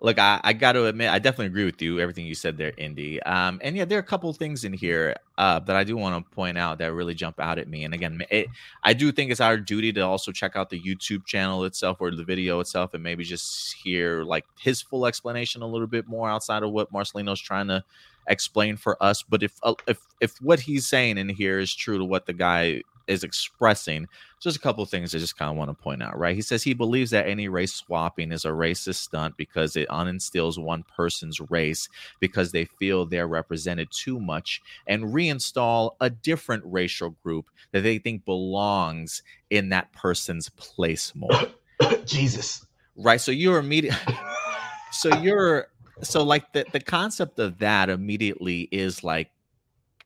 look, I, I got to admit, I definitely agree with you. Everything you said there, Indy. Um, and yeah, there are a couple things in here uh, that I do want to point out that really jump out at me. And again, it, I do think it's our duty to also check out the YouTube channel itself or the video itself, and maybe just hear like his full explanation a little bit more outside of what Marcelino's trying to explain for us. But if uh, if if what he's saying in here is true to what the guy is expressing, just a couple of things I just kind of want to point out, right? He says he believes that any race swapping is a racist stunt because it uninstills one person's race because they feel they're represented too much and reinstall a different racial group that they think belongs in that person's place more. Jesus. Right. So you're immediate. so you're so like the, the concept of that immediately is like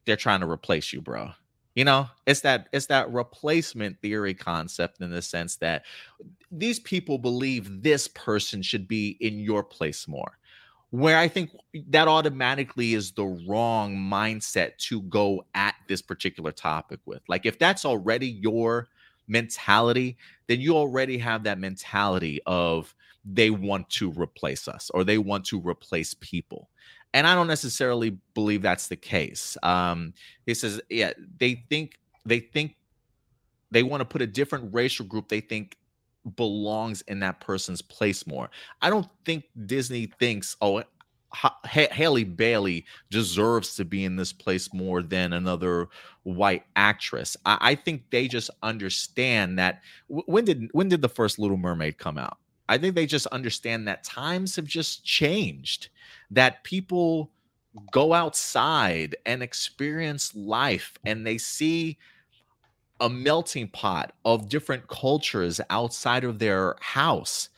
they're trying to replace you, bro. You know, it's that it's that replacement theory concept in the sense that these people believe this person should be in your place more. Where I think that automatically is the wrong mindset to go at this particular topic with. Like if that's already your mentality, then you already have that mentality of they want to replace us or they want to replace people and I don't necessarily believe that's the case. Um, he says, yeah, they think they think they want to put a different racial group they think belongs in that person's place more. I don't think Disney thinks, oh, H- Halle Bailey deserves to be in this place more than another white actress. I, I think they just understand that. W- when did when did the first Little Mermaid come out? I think they just understand that times have just changed, that people go outside and experience life and they see a melting pot of different cultures outside of their house.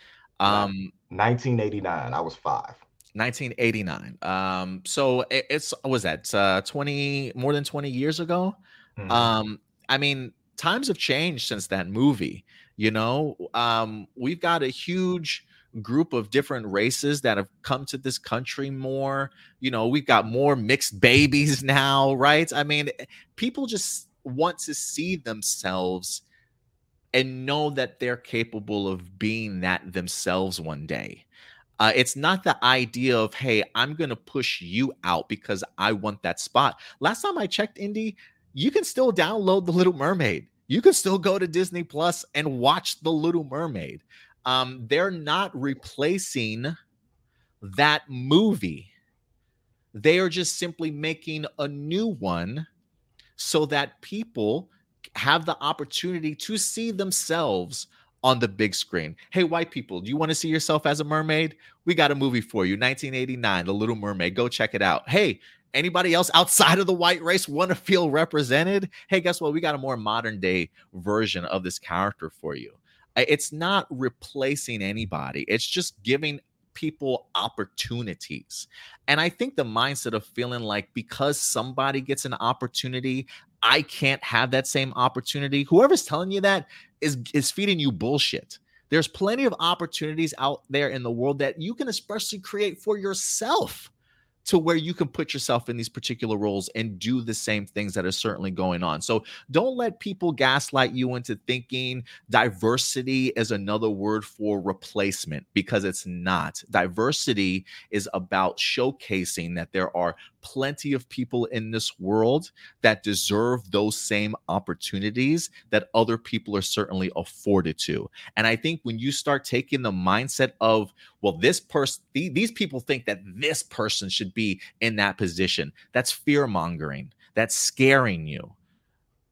Um 1989, I was 5. 1989. Um so it, it's was that uh 20 more than 20 years ago? Mm-hmm. Um I mean times have changed since that movie. You know, um, we've got a huge group of different races that have come to this country more. You know, we've got more mixed babies now, right? I mean, eh, people just want to see themselves and know that they're capable of being that themselves one day. Uh, it's not the idea of, hey, I'm going to push you out because I want that spot. Last time I checked, Indy, you can still download The Little Mermaid you can still go to Disney Plus and watch The Little Mermaid. Um, they're not replacing that movie. They are just simply making a new one so that people have the opportunity to see themselves on the big screen. Hey, white people, do you want to see yourself as a mermaid? We got a movie for you 1989, The Little Mermaid. Go check it out. Hey, Anybody else outside of the white race want to feel represented? Hey, guess what? We got a more modern day version of this character for you. It's not replacing anybody, it's just giving people opportunities. And I think the mindset of feeling like because somebody gets an opportunity, I can't have that same opportunity. Whoever's telling you that is is feeding you bullshit. There's plenty of opportunities out there in the world that you can especially create for yourself to where you can put yourself in these particular roles and do the same things that are certainly going on. So don't let people gaslight you into thinking diversity is another word for replacement because it's not. Diversity is about showcasing that there are plenty of people in this world that deserve those same opportunities that other people are certainly afforded to. And I think when you start taking the mindset of, well, this person, these people think that this person should be in that position, that's fear mongering, that's scaring you.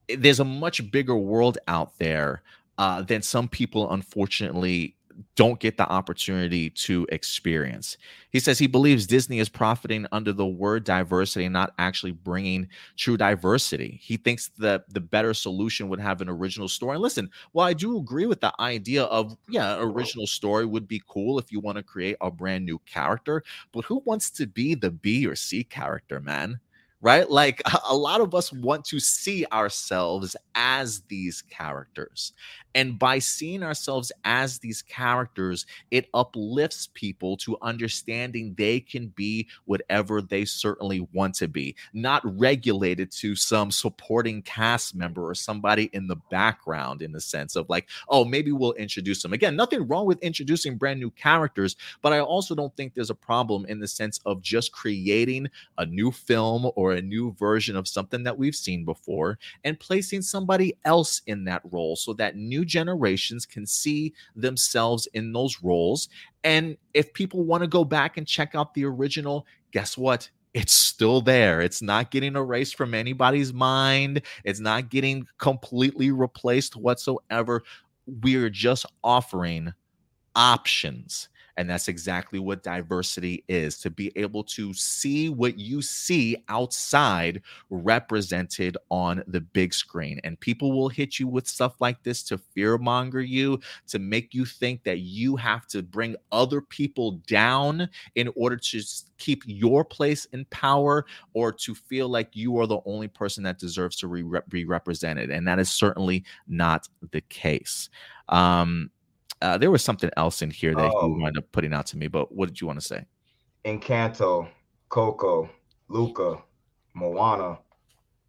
There's a much bigger world out there uh, than some people, unfortunately, don't get the opportunity to experience. He says he believes Disney is profiting under the word diversity, and not actually bringing true diversity. He thinks that the better solution would have an original story. And listen, well, I do agree with the idea of, yeah, original story would be cool if you want to create a brand new character, but who wants to be the B or C character, man? Right? Like a lot of us want to see ourselves as these characters. And by seeing ourselves as these characters, it uplifts people to understanding they can be whatever they certainly want to be, not regulated to some supporting cast member or somebody in the background, in the sense of like, oh, maybe we'll introduce them. Again, nothing wrong with introducing brand new characters, but I also don't think there's a problem in the sense of just creating a new film or a new version of something that we've seen before and placing somebody else in that role so that new generations can see themselves in those roles. And if people want to go back and check out the original, guess what? It's still there. It's not getting erased from anybody's mind. It's not getting completely replaced whatsoever. We're just offering options and that's exactly what diversity is to be able to see what you see outside represented on the big screen. And people will hit you with stuff like this to fearmonger you, to make you think that you have to bring other people down in order to keep your place in power or to feel like you are the only person that deserves to be represented. And that is certainly not the case. Um, uh, there was something else in here that oh. you wound up putting out to me, but what did you want to say? Encanto, Coco, Luca, Moana.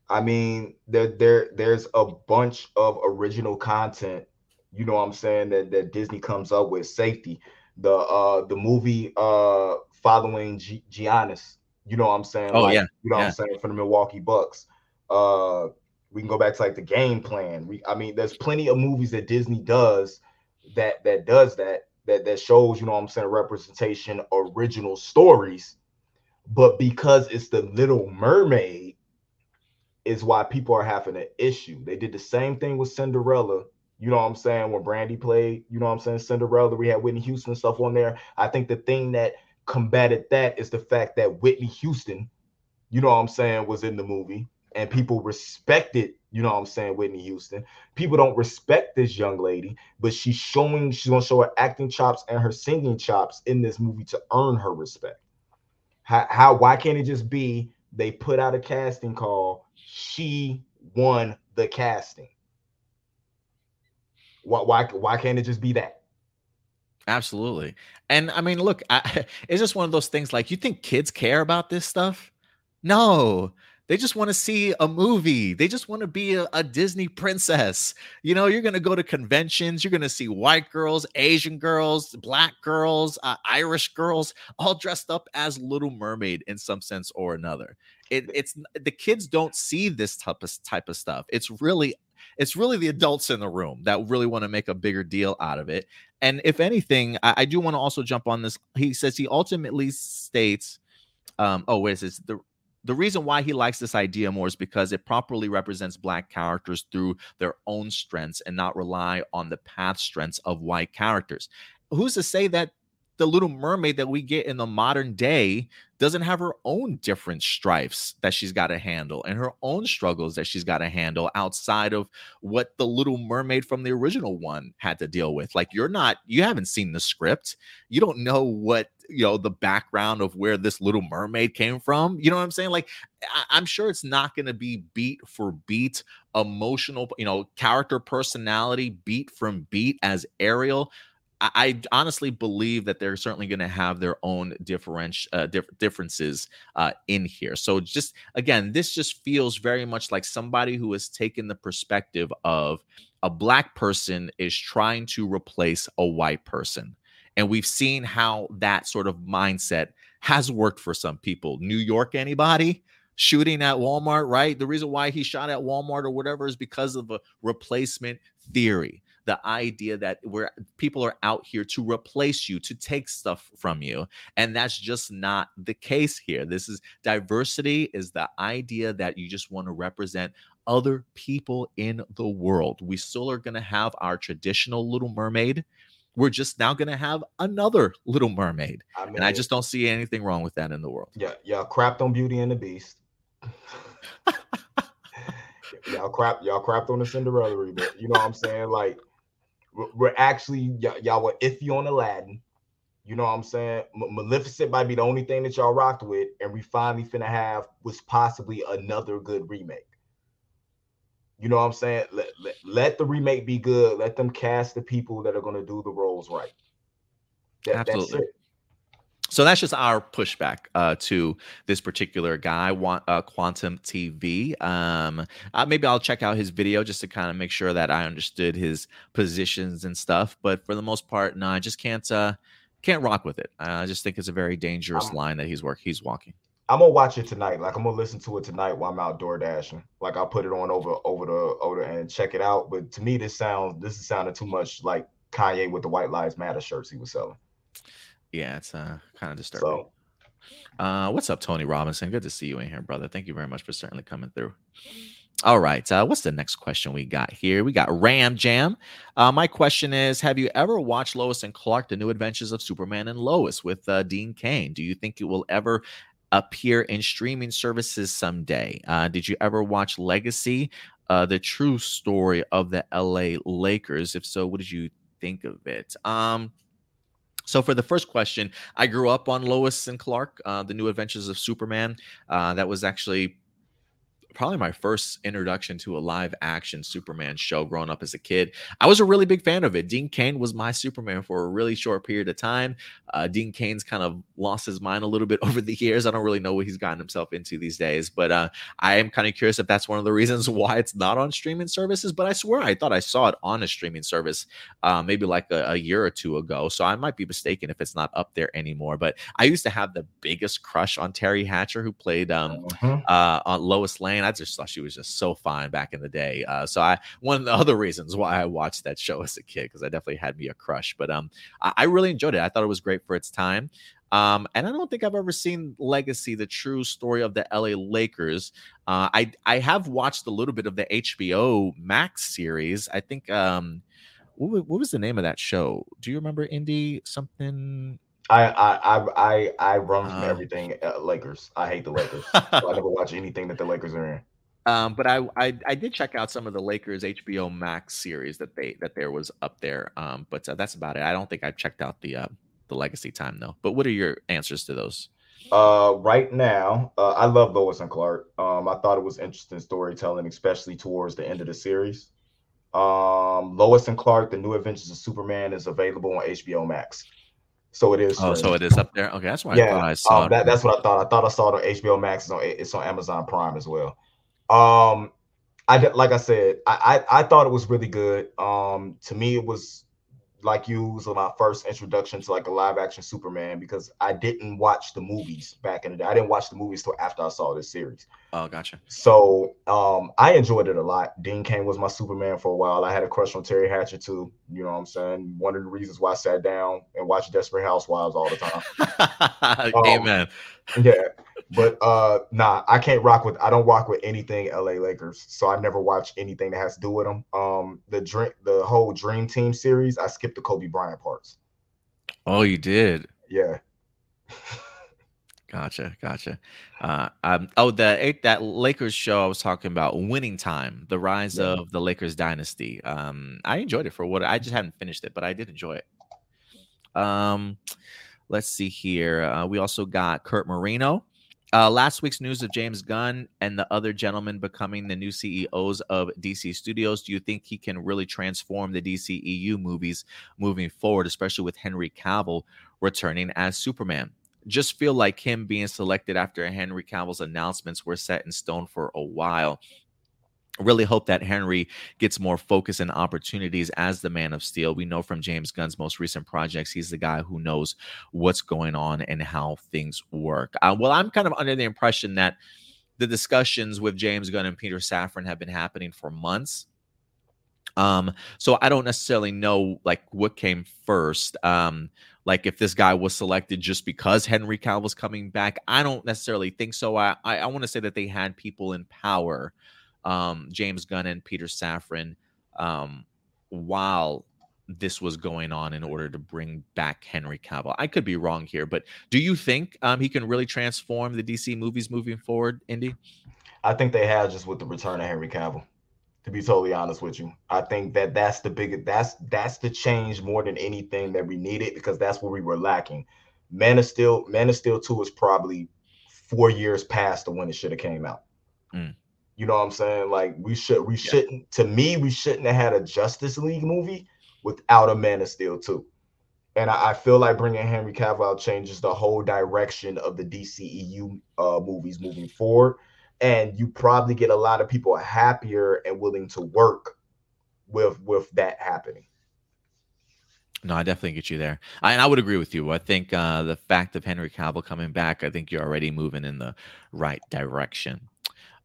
I mean, there there there's a bunch of original content, you know what I'm saying, that, that Disney comes up with. Safety, the uh the movie uh following G- Giannis, you know what I'm saying? Oh like, yeah. You know yeah. what I'm saying for the Milwaukee Bucks. Uh we can go back to like the game plan. We I mean, there's plenty of movies that Disney does that that does that that that shows you know i'm saying representation original stories. But because it's the little mermaid is why people are having an issue. They did the same thing with cinderella you know what i'm saying when brandy played you know what i'm saying cinderella we had whitney houston stuff on there. I think the thing that combated that is the fact that whitney houston you know what i'm saying was in the movie and people respected you know what I'm saying, Whitney Houston. People don't respect this young lady, but she's showing, she's gonna show her acting chops and her singing chops in this movie to earn her respect. How, how why can't it just be they put out a casting call, she won the casting? Why why why can't it just be that? Absolutely. And I mean, look, I, it's just one of those things like you think kids care about this stuff? No, they just want to see a movie. They just want to be a, a Disney princess. You know, you're going to go to conventions. You're going to see white girls, Asian girls, black girls, uh, Irish girls, all dressed up as Little Mermaid in some sense or another. It, it's the kids don't see this type of type of stuff. It's really it's really the adults in the room that really want to make a bigger deal out of it. And if anything, I, I do want to also jump on this. He says he ultimately states, um, oh, wait, is this the the reason why he likes this idea more is because it properly represents black characters through their own strengths and not rely on the path strengths of white characters. Who's to say that the little mermaid that we get in the modern day doesn't have her own different strifes that she's got to handle and her own struggles that she's got to handle outside of what the little mermaid from the original one had to deal with. Like you're not you haven't seen the script. You don't know what you know the background of where this little mermaid came from. You know what i'm saying? Like I- i'm sure it's not going to be beat for beat emotional you know character personality beat from beat as ariel I, honestly believe that they're certainly going to have their own different uh, dif- differences uh, in here. So just again, this just feels very much like somebody who has taken the perspective of a black person is trying to replace a white person, and we've seen how that sort of mindset has worked for some people. New York, anybody? shooting at Walmart, right? The reason why he shot at Walmart or whatever is because of a replacement theory the idea that where people are out here to replace you, to take stuff from you. And that's just not the case here. This is diversity is the idea that you just want to represent other people in the world. We still are going to have our traditional Little Mermaid. We're just now going to have another Little Mermaid. I mean, and I just don't see anything wrong with that in the world. Yeah, yeah, crapped on Beauty and the Beast. y'all crap, y'all crapped on the Cinderella reboot. You know what I'm saying? Like we're actually y- y'all were iffy on Aladdin. You know what I'm saying? M- Maleficent might be the only thing that y'all rocked with, and we finally finna have was possibly another good remake. You know what I'm saying? Let, let, let the remake be good. Let them cast the people that are gonna do the roles right. That, Absolutely. So that's just our pushback uh, to this particular guy, uh, Quantum TV. Um, uh, maybe I'll check out his video just to kind of make sure that I understood his positions and stuff. But for the most part, no, I just can't uh, can't rock with it. I just think it's a very dangerous um, line that he's work he's walking. I'm gonna watch it tonight. Like I'm gonna listen to it tonight while I'm out door dashing. Like I'll put it on over over the over and check it out. But to me, this sounds this is sounding too much like Kanye with the White Lives Matter shirts he was selling. Yeah, it's uh, kind of disturbing. So, uh, what's up, Tony Robinson? Good to see you in here, brother. Thank you very much for certainly coming through. All right. Uh, what's the next question we got here? We got Ram Jam. Uh, my question is Have you ever watched Lois and Clark, The New Adventures of Superman and Lois with uh, Dean Cain? Do you think it will ever appear in streaming services someday? Uh, did you ever watch Legacy, uh, the true story of the LA Lakers? If so, what did you think of it? Um, so for the first question, I grew up on Lois and Clark, uh, the New Adventures of Superman. Uh, that was actually probably my first introduction to a live action Superman show growing up as a kid. I was a really big fan of it. Dean Cain was my Superman for a really short period of time. Uh, Dean Cain's kind of lost his mind a little bit over the years. I don't really know what he's gotten himself into these days, but uh, I am kind of curious if that's one of the reasons why it's not on streaming services. But I swear I thought I saw it on a streaming service uh, maybe like a, a year or two ago. So I might be mistaken if it's not up there anymore. But I used to have the biggest crush on Teri Hatcher, who played um, mm-hmm. uh, on Lois Lane. I just thought she was just so fine back in the day. Uh, so I one of the other reasons why I watched that show as a kid because I definitely had me a crush. But um, I, I, really enjoyed it. I thought it was great for its time. Um, and I don't think I've ever seen Legacy, the true story of the LA Lakers. Uh, I I have watched a little bit of the HBO Max series. I think um, what, what was the name of that show? Do you remember Indy something? I I I I run from uh, everything uh, Lakers. I hate the Lakers. so I never watch anything that the Lakers are in. Um, but I, I, I did check out some of the Lakers HBO Max series that they that there was up there. Um, but uh, that's about it. I don't think I checked out the uh, the Legacy time though. But what are your answers to those? Uh, right now, uh, I love Lois and Clark. Um, I thought it was interesting storytelling, especially towards the end of the series. Um, Lois and Clark: The New Adventures of Superman is available on HBO Max. So it is. Oh, so it is up there. Okay, that's why yeah, I, I saw. Um, that, that's what I thought. I thought I saw it on HBO Max. It's on, it's on Amazon Prime as well. Um, I like I said, I, I, I thought it was really good. Um, to me, it was like you was my first introduction to like a live action Superman because I didn't watch the movies back in the day. I didn't watch the movies till after I saw this series. Oh, gotcha. So um, I enjoyed it a lot. Dean Cain was my Superman for a while. I had a crush on Teri Hatcher too. You know what I'm saying? One of the reasons why I sat down and watched Desperate Housewives all the time. um, Amen. Yeah. But uh nah, I can't rock with I don't rock with anything LA Lakers. So I never watch anything that has to do with them. Um the dream the whole Dream Team series, I skipped the Kobe Bryant parts. Oh, you did? Yeah. Gotcha, gotcha. Uh, um, oh, the that Lakers show I was talking about, Winning Time, the rise yeah. of the Lakers dynasty. Um, I enjoyed it for what I just haven't finished it, but I did enjoy it. Um, let's see here. Uh, we also got Kurt Moreno. Uh, last week's news of James Gunn and the other gentlemen becoming the new CEOs of DC Studios. Do you think he can really transform the DCEU movies moving forward, especially with Henry Cavill returning as Superman? Just feel like him being selected after Henry Cavill's announcements were set in stone for a while really hope that Henry gets more focus and opportunities as the Man of Steel. We know from James Gunn's most recent projects, he's the guy who knows what's going on and how things work. Uh, well, I'm kind of under the impression that the discussions with James Gunn and Peter Safran have been happening for months. Um, so I don't necessarily know like what came first. Um, like if this guy was selected just because Henry Cavill's coming back. I don't necessarily think so. I I, I want to say that they had people in power um, James Gunn and Peter Safran um, while this was going on in order to bring back Henry Cavill. I could be wrong here, but do you think um, he can really transform the DC movies moving forward, Indy? I think they have just with the return of Henry Cavill. To be totally honest with you, I think that that's the biggest. That's that's the change more than anything that we needed because that's what we were lacking. Man of Steel, Man of Steel Two is probably four years past the when it should have came out. Mm. You know what I'm saying? Like we should, we yeah. shouldn't. To me, we shouldn't have had a Justice League movie without a Man of Steel Two. And I, I feel like bringing Henry Cavill changes the whole direction of the DCEU uh, movies moving forward and you probably get a lot of people happier and willing to work with with that happening. No, I definitely get you there. I, and I would agree with you. I think uh, the fact of Henry Cavill coming back, I think you're already moving in the right direction.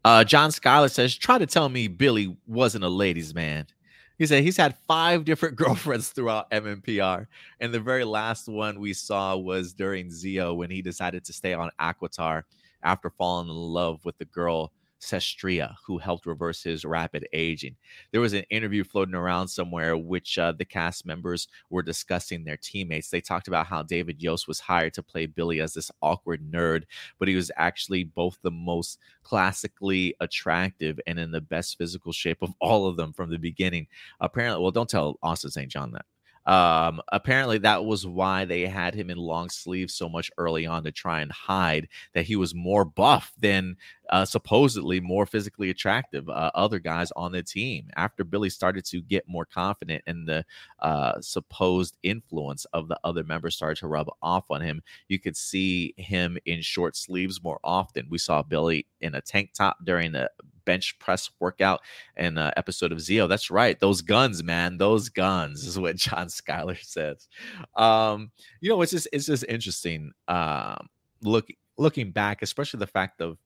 Uh, John Schuyler says, try to tell me Billy wasn't a ladies' man. He said he's had five different girlfriends throughout MMPR. And the very last one we saw was during Zeo when he decided to stay on Aquitar after falling in love with the girl Cestria, who helped reverse his rapid aging. There was an interview floating around somewhere, which uh, the cast members were discussing their teammates. They talked about how David Yost was hired to play Billy as this awkward nerd, but he was actually both the most classically attractive and in the best physical shape of all of them from the beginning. Apparently, well, don't tell Austin St. John that. Um, apparently, that was why they had him in long sleeves so much early on to try and hide that he was more buff than uh, supposedly more physically attractive uh, other guys on the team. After Billy started to get more confident and the uh, supposed influence of the other members started to rub off on him, you could see him in short sleeves more often. We saw Billy in a tank top during the bench press workout and uh, episode of Zeo. That's right. Those guns, man. Those guns is what John Schuyler says. Um, you know, it's just it's just interesting. Um, look looking back, especially the fact of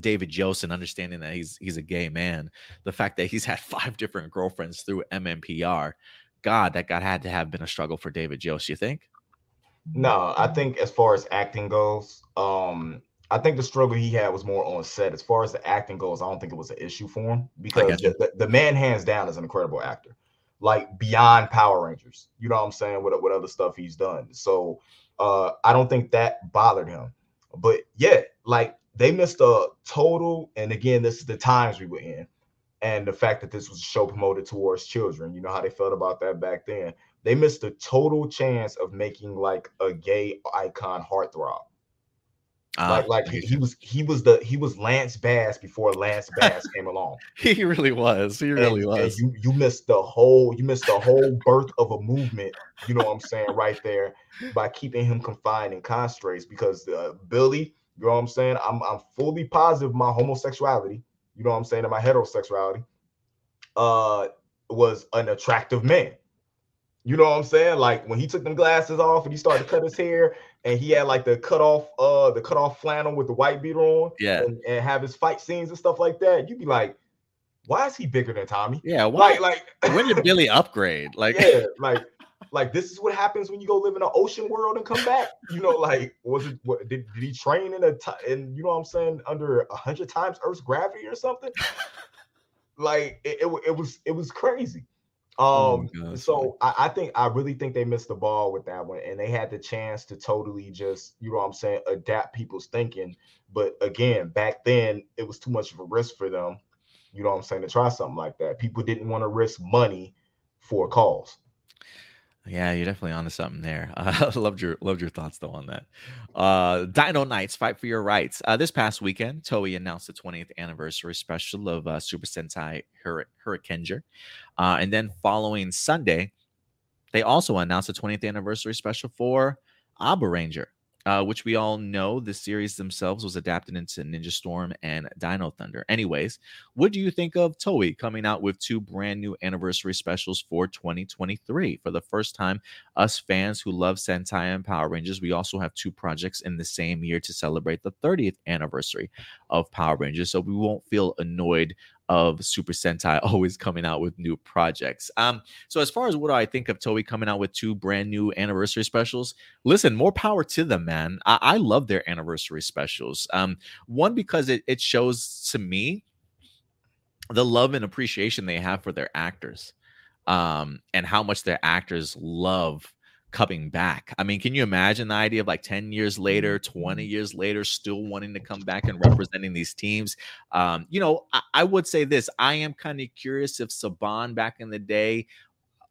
David Yost and understanding that he's he's a gay man, the fact that he's had five different girlfriends through MMPR, God, that God had to have been a struggle for David Yost. You think? No, I think as far as acting goes, um, I think the struggle he had was more on set. As far as the acting goes, I don't think it was an issue for him because the, the, man, hands down, is an incredible actor, like beyond Power Rangers. You know what I'm saying? With what other stuff he's done. So uh, I don't think that bothered him. But yeah, like they missed a total. And again, this is the times we were in, and the fact that this was a show promoted towards children. You know how they felt about that back then. They missed a total chance of making like a gay icon heartthrob uh, like like he, he, was he was the he was Lance Bass before Lance Bass came along. He really was. He really and, was. And you you missed the whole you missed the whole birth of a movement. You know what I'm saying right there by keeping him confined in constraints because uh, Billy, you know what I'm saying. I'm I'm fully positive my homosexuality. You know what I'm saying and my heterosexuality uh was an attractive man. You know what I'm saying? Like when he took them glasses off and he started to cut his hair and he had like the cut off uh the cut off flannel with the white beater on, yeah, and, and, have his fight scenes and stuff like that, you'd be like, why is he bigger than Tommy? Yeah, why, like like when did Billy upgrade? Like yeah, like like this is what happens when you go live in an ocean world and come back. You know, like was it what did, did he train in a t- in you know what I'm saying under a hundred times Earth's gravity or something? like it, it, it was it was crazy. Oh um, oh so I, I, think I really think they missed the ball with that one, and they had the chance to totally just, you know what I'm saying, adapt people's thinking. But again, back then it was too much of a risk for them, you know what I'm saying, to try something like that. People didn't want to risk money for calls. Yeah, you're definitely onto something there. Uh, loved your loved your thoughts though on that. Uh, Dino Knights fight for your rights. Uh, this past weekend, Toei announced the 20th anniversary special of uh, Super Sentai Hur- Hurricaneger, uh, and then following Sunday, they also announced the 20th anniversary special for Abaranger uh, which we all know the series themselves was adapted into Ninja Storm and Dino Thunder. Anyways, what do you think of Toei coming out with two brand new anniversary specials for 2023? For the first time, us fans who love Sentai and Power Rangers, we also have two projects in the same year to celebrate the 30th anniversary of Power Rangers, so we won't feel annoyed of Super Sentai always coming out with new projects. Um, so as far as what I think of Toei coming out with two brand new anniversary specials, listen, more power to them, man. I, I love their anniversary specials. Um, one because it, it shows to me the love and appreciation they have for their actors, um, and how much their actors love coming back. I mean, can you imagine the idea of like 10 years later, 20 years later, still wanting to come back and representing these teams? Um, you know, I, I would say this I am kind of curious if Saban back in the day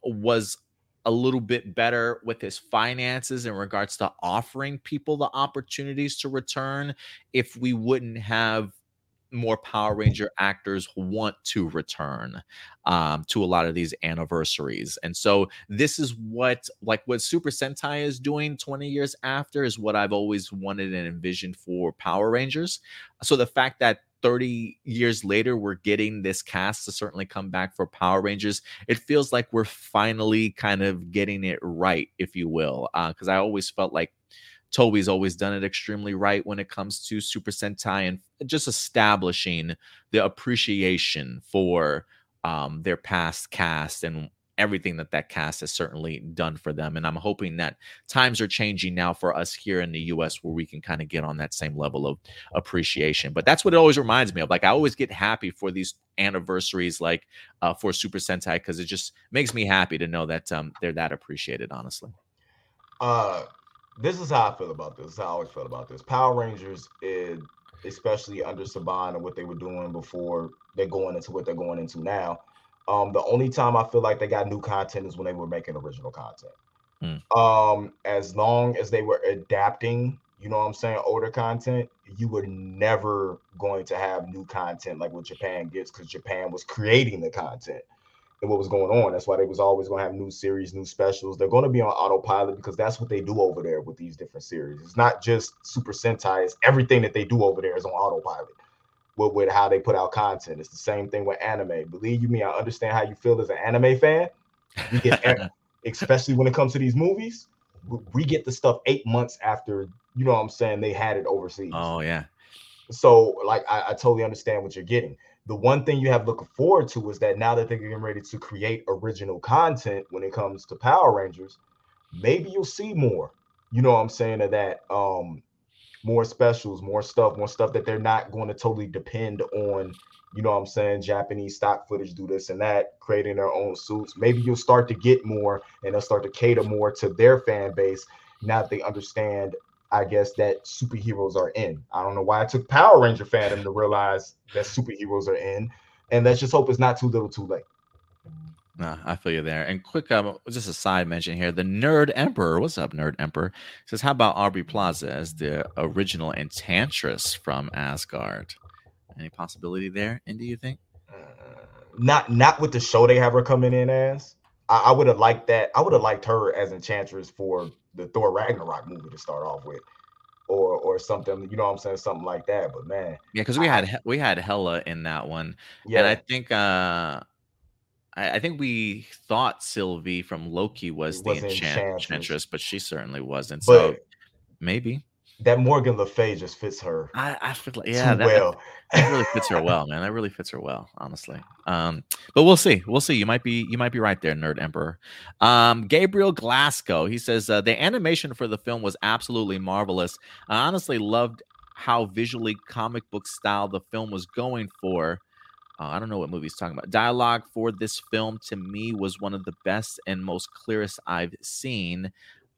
was a little bit better with his finances in regards to offering people the opportunities to return if we wouldn't have more Power Ranger actors want to return um, to a lot of these anniversaries. And so this is what like what Super Sentai is doing 20 years after is what I've always wanted and envisioned for Power Rangers. So the fact that 30 years later we're getting this cast to certainly come back for Power Rangers, it feels like we're finally kind of getting it right, if you will. Because uh, I always felt like Toei's always done it extremely right when it comes to Super Sentai and just establishing the appreciation for um, their past cast and everything that that cast has certainly done for them. And I'm hoping that times are changing now for us here in the US where we can kind of get on that same level of appreciation. But that's what it always reminds me of. Like I always get happy for these anniversaries, like uh, for Super Sentai, because it just makes me happy to know that um, they're that appreciated, honestly. Uh, this is how I feel about this. this how I always felt about this. Power Rangers, is, especially under Saban and what they were doing before they're going into what they're going into now. Um, the only time I feel like they got new content is when they were making original content. Mm. Um, as long as they were adapting, you know what I'm saying, older content, you were never going to have new content like what Japan gets because Japan was creating the content and what was going on. That's why they was always going to have new series, new specials. They're going to be on autopilot because that's what they do over there with these different series. It's not just Super Sentai. It's everything that they do over there is on autopilot with, with how they put out content. It's the same thing with anime. Believe you me, I understand how you feel as an anime fan. We get, especially when it comes to these movies, we get the stuff eight months after, you know what I'm saying, they had it overseas. Oh, yeah. So, like, I, I totally understand what you're getting the one thing you have looking forward to is that now that they're getting ready to create original content when it comes to Power Rangers, maybe you'll see more. You know what I'm saying? Of that, um, more specials, more stuff, more stuff that they're not going to totally depend on. You know what I'm saying? Japanese stock footage, do this and that, creating their own suits. Maybe you'll start to get more, and they'll start to cater more to their fan base now that they understand I guess that superheroes are in. I don't know why it took Power Ranger fandom to realize that superheroes are in, and let's just hope it's not too little, too late. Nah, I feel you there. And quick, um, just a side mention here: the Nerd Emperor. What's up, Nerd Emperor? Says, how about Aubrey Plaza as the original Enchantress from Asgard? Any possibility there? And do you think? Uh, not, not with the show they have her coming in as. I, I would have liked that. I would have liked her as Enchantress for the Thor Ragnarok movie to start off with, or or something. You know what I'm saying? Something like that. But man, yeah, because we had we had Hela in that one, yeah. and I think uh I, I think we thought Sylvie from Loki was the Enchantress, but she certainly wasn't. But, so maybe that Morgan Le Fay just fits her. I, I feel like yeah, that, well. that, really fits her well, man. That really fits her well, honestly. Um, but we'll see. We'll see. You might be you might be right there, Nerd Emperor. Um, Gabriel Glasgow. He says uh, the animation for the film was absolutely marvelous. I honestly loved how visually comic book style the film was going for. Uh, I don't know what movie he's talking about. Dialogue for this film to me was one of the best and most clearest I've seen.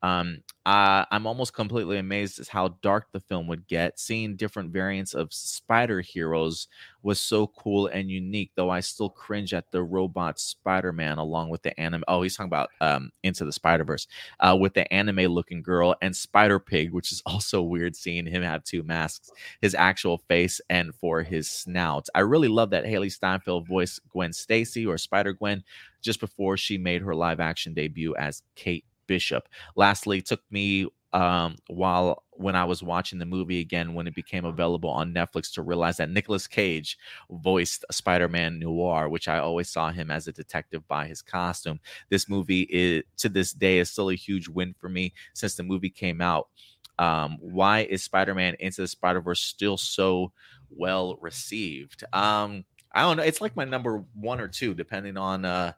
Um, uh, I'm almost completely amazed at how dark the film would get. Seeing different variants of spider heroes was so cool and unique, though I still cringe at the robot Spider Man along with the anime. Oh, he's talking about um, Into the Spider Verse uh, with the anime looking girl and Spider Pig, which is also weird seeing him have two masks his actual face and for his snout. I really love that Hailee Steinfeld voiced Gwen Stacy or Spider Gwen just before she made her live action debut as Kate Bishop. Lastly, took me um, while when I was watching the movie again when it became available on Netflix to realize that Nicolas Cage voiced Spider-Man Noir, which I always saw him as a detective by his costume. This movie is to this day is still a huge win for me since the movie came out. Um, why is Spider-Man Into the Spider-Verse still so well received? Um, I don't know. It's like my number one or two, depending on uh,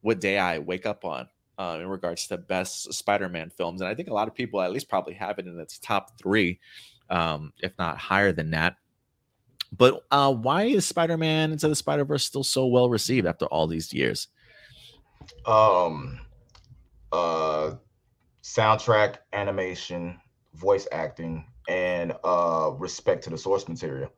what day I wake up on uh, in regards to best Spider-Man films, and I think a lot of people at least probably have it in its top three, um, if not higher than that. But uh, why is Spider-Man Into the Spider-Verse still so well received after all these years? Um, uh, soundtrack, animation, voice acting, and uh respect to the source material.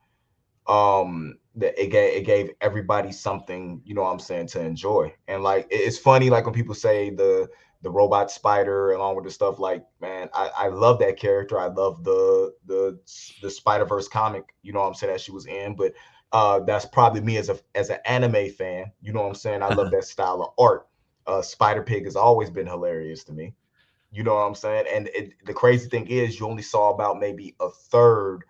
Um that it gave it gave everybody something, you know what I'm saying, to enjoy. And like it's funny, like when people say the the robot spider along with the stuff like man I, I love that character. I love the the the spider-verse comic you know what i'm saying that she was in. But uh that's probably me as a as an anime fan you know what i'm saying? I love that style of art. Uh spider pig has always been hilarious to me you know what i'm saying? And it, the crazy thing is you only saw about maybe a third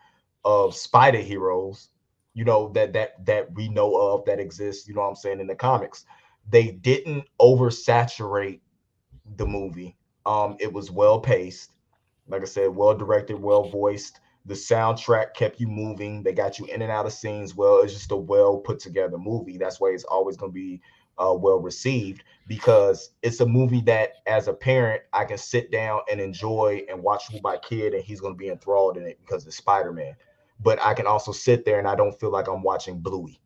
of spider heroes you know that that that we know of that exists you know what i'm saying in the comics they didn't oversaturate the movie. Um, it was well paced, like I said, well directed, well voiced. The soundtrack kept you moving. They got you in and out of scenes. Well, it's just a well put together movie. That's why it's always going to be uh, well received because it's a movie that, as a parent, I can sit down and enjoy and watch with my kid, and he's going to be enthralled in it because it's Spider Man. But I can also sit there and I don't feel like I'm watching Bluey.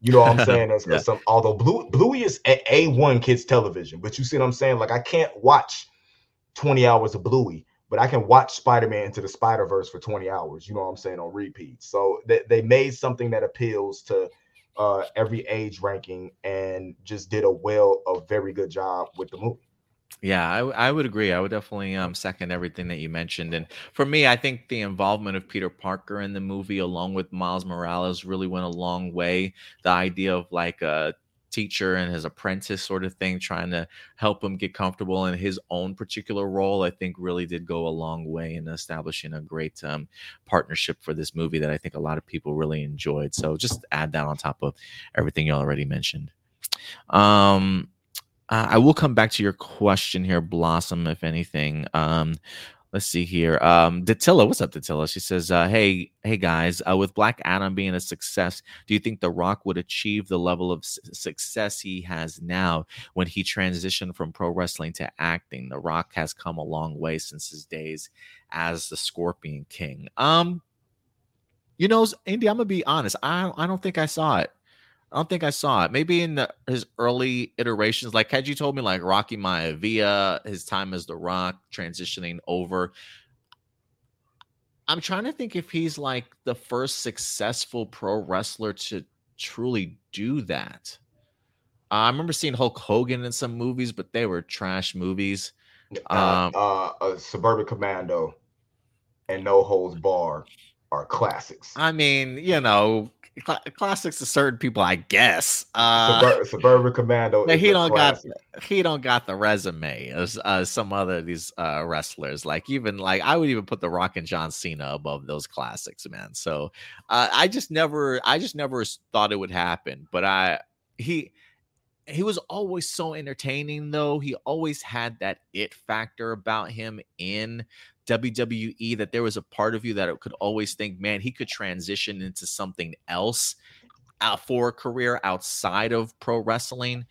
You know what I'm saying? That's yeah. some although Blue Bluey is a one kids television, but you see what I'm saying? Like I can't watch 20 hours of Bluey, but I can watch Spider-Man into the Spider-Verse for 20 hours, you know what I'm saying, on repeat. So they, they made something that appeals to uh every age ranking and just did a well, a very good job with the movie. Yeah, I, I would agree. I would definitely um, second everything that you mentioned. And for me, I think the involvement of Peter Parker in the movie, along with Miles Morales, really went a long way. The idea of like a teacher and his apprentice sort of thing, trying to help him get comfortable in his own particular role, I think really did go a long way in establishing a great um, partnership for this movie that I think a lot of people really enjoyed. So just add that on top of everything you already mentioned. Um, uh, I will come back to your question here, Blossom, if anything. Um, let's see here. Um, Datilla, what's up, Datilla? She says, uh, "Hey, hey guys, uh, with Black Adam being a success, do you think The Rock would achieve the level of success he has now when he transitioned from pro wrestling to acting? The Rock has come a long way since his days as the Scorpion King." Um, you know, Andy, I'm gonna be honest. I I don't think I saw it. I don't think I saw it. Maybe in the, his early iterations, like had you told me like Rocky Maivia, his time as The Rock, transitioning over. I'm trying to think if he's like the first successful pro wrestler to truly do that. Uh, I remember seeing Hulk Hogan in some movies, but they were trash movies. Uh, um, uh, uh, Suburban Commando and No Holds Bar are classics. I mean, you know, cl- classics to certain people, I guess. Uh, Subur- Suburban Commando. he don't classic. got he don't got the resume as uh, some other these uh, wrestlers. Like even like I would even put The Rock and John Cena above those classics, man. So uh, I just never I just never thought it would happen. But I he he was always so entertaining though he always had that it factor about him in WWE that there was a part of you that could always think, man, he could transition into something else uh, for a career outside of pro wrestling.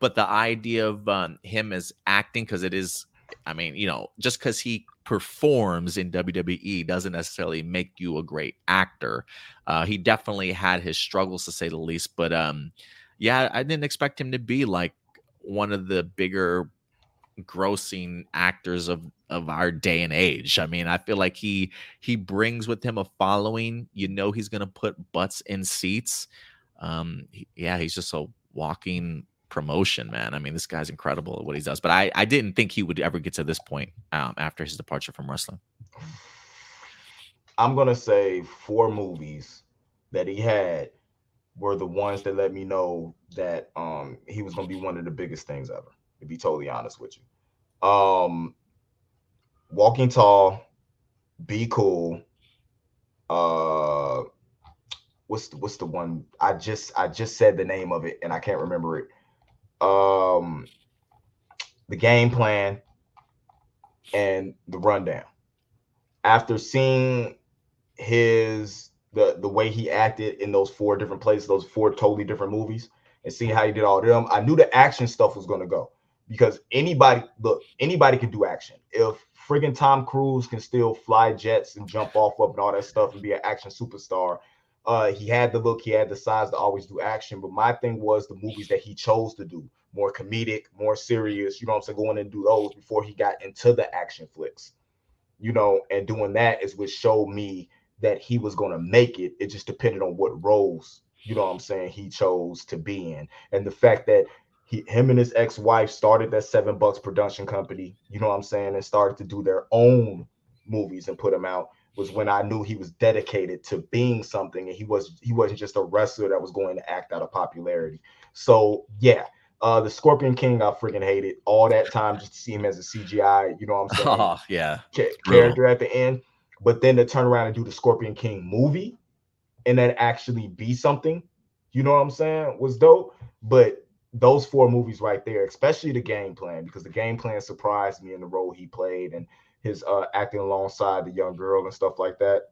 But the idea of um, him as acting, because it is, I mean, you know, just because he performs in WWE doesn't necessarily make you a great actor. Uh, he definitely had his struggles to say the least. But um, yeah, I didn't expect him to be like one of the bigger grossing actors of of our day and age. I mean, I feel like he he brings with him a following. You know, he's to put butts in seats. Um, he, yeah, he's just a walking promotion, man. I mean, this guy's incredible at what he does. But I I didn't think he would ever get to this point um, after his departure from wrestling. I'm gonna say four movies that he had were the ones that let me know that um he was gonna be one of the biggest things ever to be totally honest with you. Um, Walking Tall, Be Cool. Uh, what's the, what's the one? I just I just said the name of it and I can't remember it. Um, the game plan and the rundown. After seeing his the the way he acted in those four different places, those four totally different movies, and seeing how he did all of them, I knew the action stuff was going to go because anybody look anybody can do action if friggin' tom cruise can still fly jets and jump off up and all that stuff and be an action superstar Uh, he had the look, he had the size to always do action. But my thing was the movies that he chose to do more comedic, more serious. You know what I'm saying? Going and do those before he got into the action flicks. You know, and doing that is what showed me that he was going to make it. It just depended on what roles, you know what I'm saying, he chose to be in. And the fact that he, him and his ex-wife started that Seven Bucks production company, you know what I'm saying, and started to do their own movies and put them out was when I knew he was dedicated to being something and he was he wasn't just a wrestler that was going to act out of popularity. So yeah, uh the Scorpion King I freaking hated all that time just to see him as a CGI, you know what I'm saying? Oh yeah. character at the end. But then to turn around and do the Scorpion King movie and then actually be something, you know what I'm saying, was dope. But those four movies right there, especially the game plan, because the game plan surprised me in the role he played and his uh, acting alongside the young girl and stuff like that,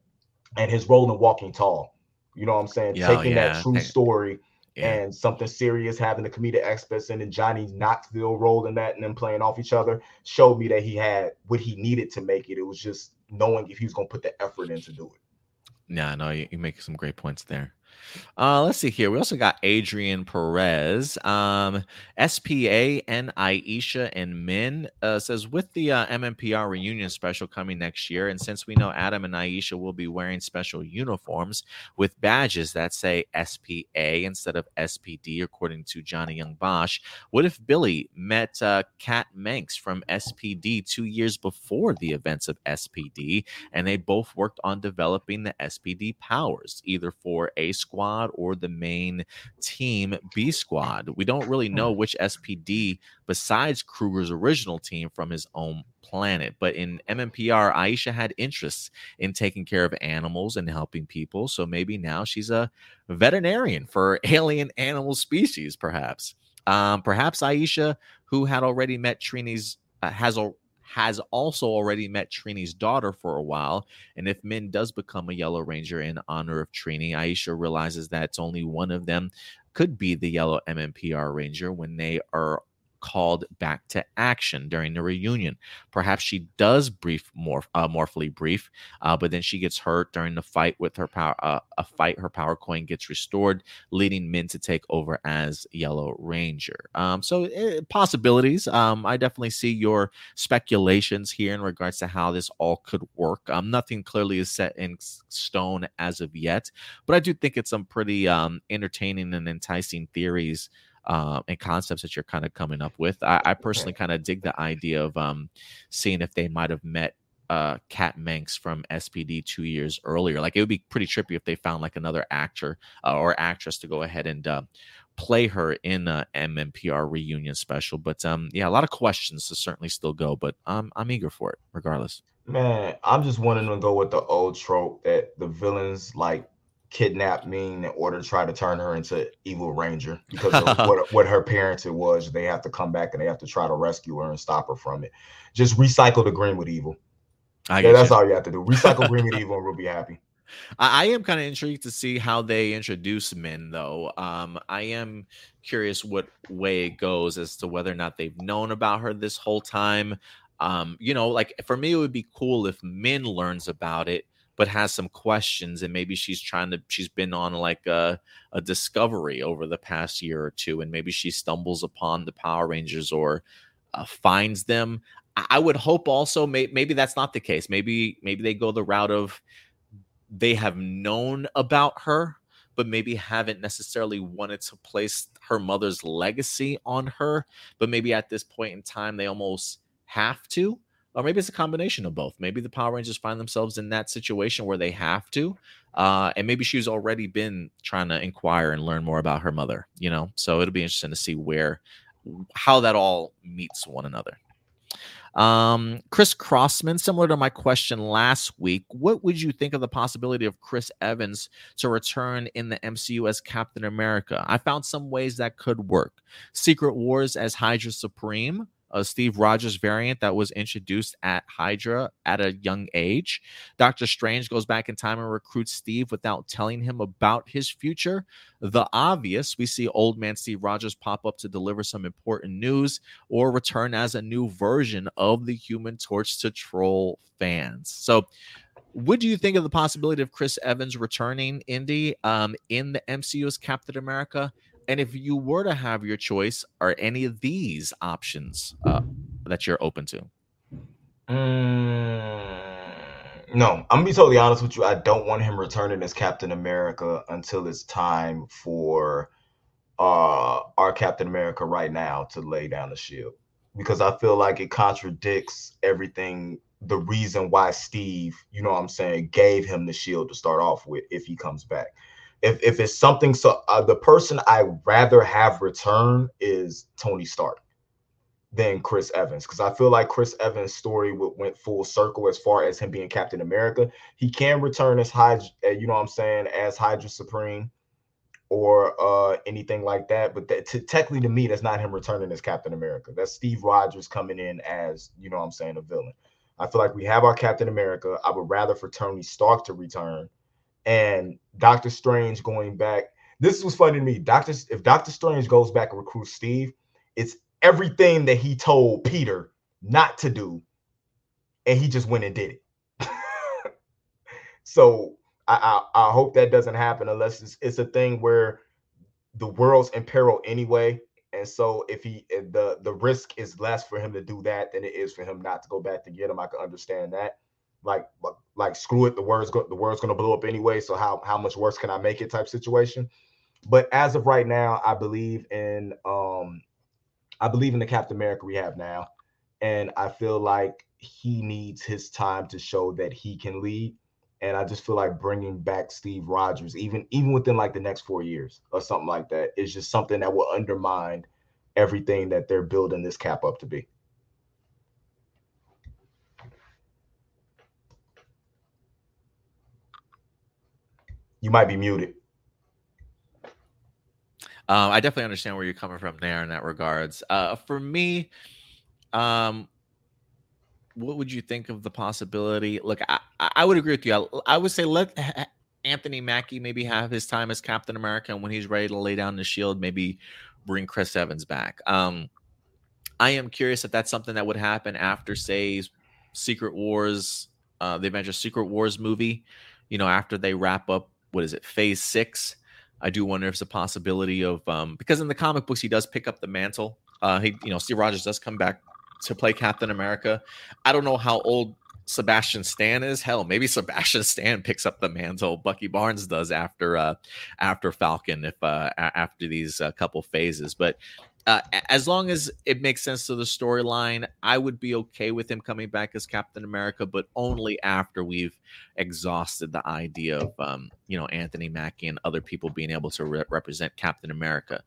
and his role in Walking Tall. You know what I'm saying? Yeah, Taking yeah. that true story Yeah. and something serious, having the comedic aspects and then Johnny Knoxville role in that and then playing off each other showed me that he had what he needed to make it. It was just knowing if he was going to put the effort in to do it. Yeah, no, you, you make some great points there. Uh, let's see here. We also got Adrian Perez, um, SPA and Aisha and Min uh, says with the uh, MMPR reunion special coming next year, and since we know Adam and Aisha will be wearing special uniforms with badges that say SPA instead of SPD, according to Johnny Yong Bosch, what if Billy met uh, Kat Manx from SPD two years before the events of SPD, and they both worked on developing the SPD powers, either for A Squad or the main team B Squad? We don't really know which SPD besides Kruger's original team from his own planet. But in MMPR, Aisha had interests in taking care of animals and helping people. So maybe now she's a veterinarian for alien animal species, perhaps. Um, perhaps Aisha, who had already met Trini's, uh, has al- has also already met Trini's daughter for a while. And if Min does become a Yellow Ranger in honor of Trini, Aisha realizes that it's only one of them could be the Yellow MMPR Ranger when they are called back to action during the reunion. Perhaps she does brief morph, uh, morphly brief, uh, but then she gets hurt during the fight with her power. Uh, a fight, her power coin gets restored, leading Min to take over as Yellow Ranger. Um, so eh, possibilities. Um, I definitely see your speculations here in regards to how this all could work. Um, nothing clearly is set in stone as of yet, but I do think it's some pretty um, entertaining and enticing theories uh, and concepts that you're kind of coming up with. I, I personally kind of dig the idea of um, seeing if they might have met uh, Kat Manx from SPD two years earlier. Like it would be pretty trippy if they found like another actor uh, or actress to go ahead and uh, play her in a MMPR reunion special. But um, yeah, a lot of questions to certainly still go. But I'm I'm eager for it, regardless. Man, I'm just wanting to go with the old trope that the villains like kidnap Ming in order to try to turn her into evil ranger because of what, what her parents it was. They have to come back and they have to try to rescue her and stop her from it. Just recycle the green with evil. I Yeah, that's you. all you have to do. Recycle green with evil and we'll be happy. I, I am kind of intrigued to see how they introduce Min, though. Um, I am curious what way it goes as to whether or not they've known about her this whole time. Um, you know, like for me, it would be cool if Min learns about it, but has some questions, and maybe she's trying to, she's been on like a, a discovery over the past year or two, and maybe she stumbles upon the Power Rangers or uh, finds them. I, would hope also, may, maybe that's not the case. Maybe, maybe they go the route of they have known about her, but maybe haven't necessarily wanted to place her mother's legacy on her. But maybe at this point in time, they almost have to. Or maybe it's a combination of both. Maybe the Power Rangers find themselves in that situation where they have to. Uh, and maybe she's already been trying to inquire and learn more about her mother, you know? So it'll be interesting to see where, how that all meets one another. Um, Chris Crossman, similar to my question last week, what would you think of the possibility of Chris Evans to return in the MCU as Captain America? I found some ways that could work. Secret Wars as Hydra Supreme, a Steve Rogers variant that was introduced at Hydra at a young age. Doctor Strange goes back in time and recruits Steve without telling him about his future. The obvious, we see old man Steve Rogers pop up to deliver some important news or return as a new version of the Human Torch to troll fans. So, What do you think of the possibility of Chris Evans returning Indy um, in the MCU as Captain America? And if you were to have your choice, are any of these options uh, that you're open to? Mm, no, I'm gonna be totally honest with you. I don't want him returning as Captain America until it's time for uh our Captain America right now to lay down the shield because I feel like it contradicts everything the reason why Steve, you know what I'm saying, gave him the shield to start off with if he comes back. If if it's something so uh, the person I rather have return is Tony Stark than Chris Evans because I feel like Chris Evans' story went full circle as far as him being Captain America. He can return as Hydra, uh, you know what I'm saying, as Hydra Supreme or uh, anything like that. But that, to, technically, to me, that's not him returning as Captain America. That's Steve Rogers coming in as, you know what I'm saying, a villain. I feel like we have our Captain America. I would rather for Tony Stark to return and Doctor Strange going back. This was funny to me. Doctor, if Doctor Strange goes back and recruits Steve, it's everything that he told Peter not to do, and he just went and did it. so I, I, I hope that doesn't happen unless it's, it's a thing where the world's in peril anyway. And so if he if the the risk is less for him to do that than it is for him not to go back to get him. I can understand that. Like like screw it, the world's go, the world's gonna blow up anyway. So how how much worse can I make it type situation. But as of right now, I believe in um I believe in the Captain America we have now. And I feel like he needs his time to show that he can lead. And I just feel like bringing back Steve Rogers, even even within like the next four years or something like that, is just something that will undermine everything that they're building this cap up to be. You might be muted. Um, I definitely understand where you're coming from there in that regards. Uh, for me, um, what would you think of the possibility? Look, I, I would agree with you. I, I would say let Anthony Mackie maybe have his time as Captain America, and when he's ready to lay down the shield, maybe bring Chris Evans back. Um, I am curious if that's something that would happen after, say, Secret Wars, uh, the Avengers Secret Wars movie. You know, after they wrap up, what is it, Phase Six? I do wonder if it's a possibility of um, because in the comic books he does pick up the mantle. Uh, he, you know, Steve Rogers does come back to play Captain America. I don't know how old Sebastian Stan is. Hell, maybe Sebastian Stan picks up the mantle. Bucky Barnes does after uh, after Falcon, if uh, after these uh, couple phases. But uh, as long as it makes sense to the storyline, I would be okay with him coming back as Captain America, but only after we've exhausted the idea of um, you know Anthony Mackie and other people being able to re- represent Captain America.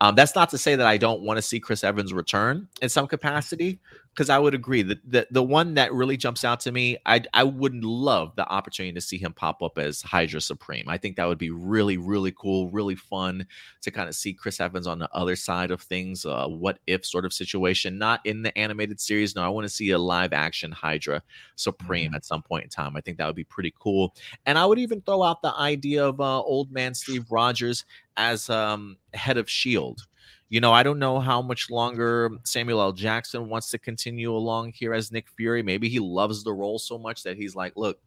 Um, that's not to say that I don't want to see Chris Evans return in some capacity, because I would agree that the, the one that really jumps out to me, I I would love the opportunity to see him pop up as Hydra Supreme. I think that would be really really cool, really fun to kind of see Chris Evans on the other side of things, uh, what if sort of situation, not in the animated series. No, I want to see a live action Hydra Supreme mm-hmm. at some point in time. I think that would be pretty cool, and I would even throw out the idea of uh, old man Steve Rogers as um, head of Shield you know, I don't know how much longer Samuel L. Jackson wants to continue along here as Nick Fury. Maybe he loves the role so much that he's like, look,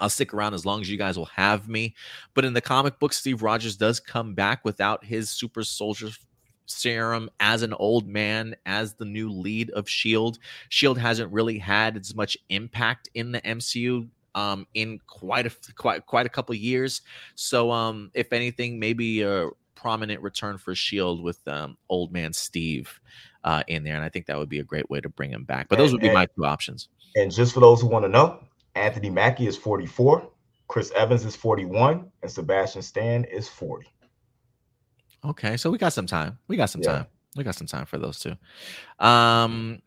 I'll stick around as long as you guys will have me. But in the comic book, Steve Rogers does come back without his super soldier serum as an old man, as the new lead of S.H.I.E.L.D. S.H.I.E.L.D. hasn't really had as much impact in the MCU um in quite a quite quite a couple years so um if anything maybe uh prominent return for Shield with um, Old Man Steve uh, in there, and I think that would be a great way to bring him back. But those would be and, my two options. And just for those who want to know, Anthony Mackie is 44, Chris Evans is 41, and Sebastian Stan is 40. Okay, so we got some time. We got some yeah. time. We got some time for those two. Um,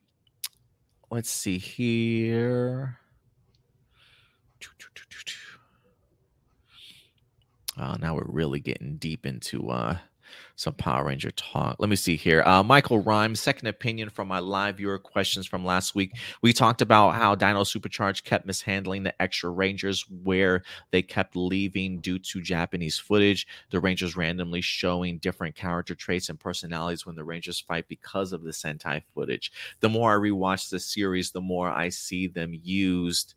let's see here. Uh, now we're really getting deep into uh, some Power Ranger talk. Let me see here. Uh, Michael Rhymes, second opinion from my live viewer questions from last week. We talked about how Dino Supercharge kept mishandling the extra Rangers, where they kept leaving due to Japanese footage. The Rangers randomly showing different character traits and personalities when the Rangers fight because of the Sentai footage. The more I rewatch the series, the more I see them used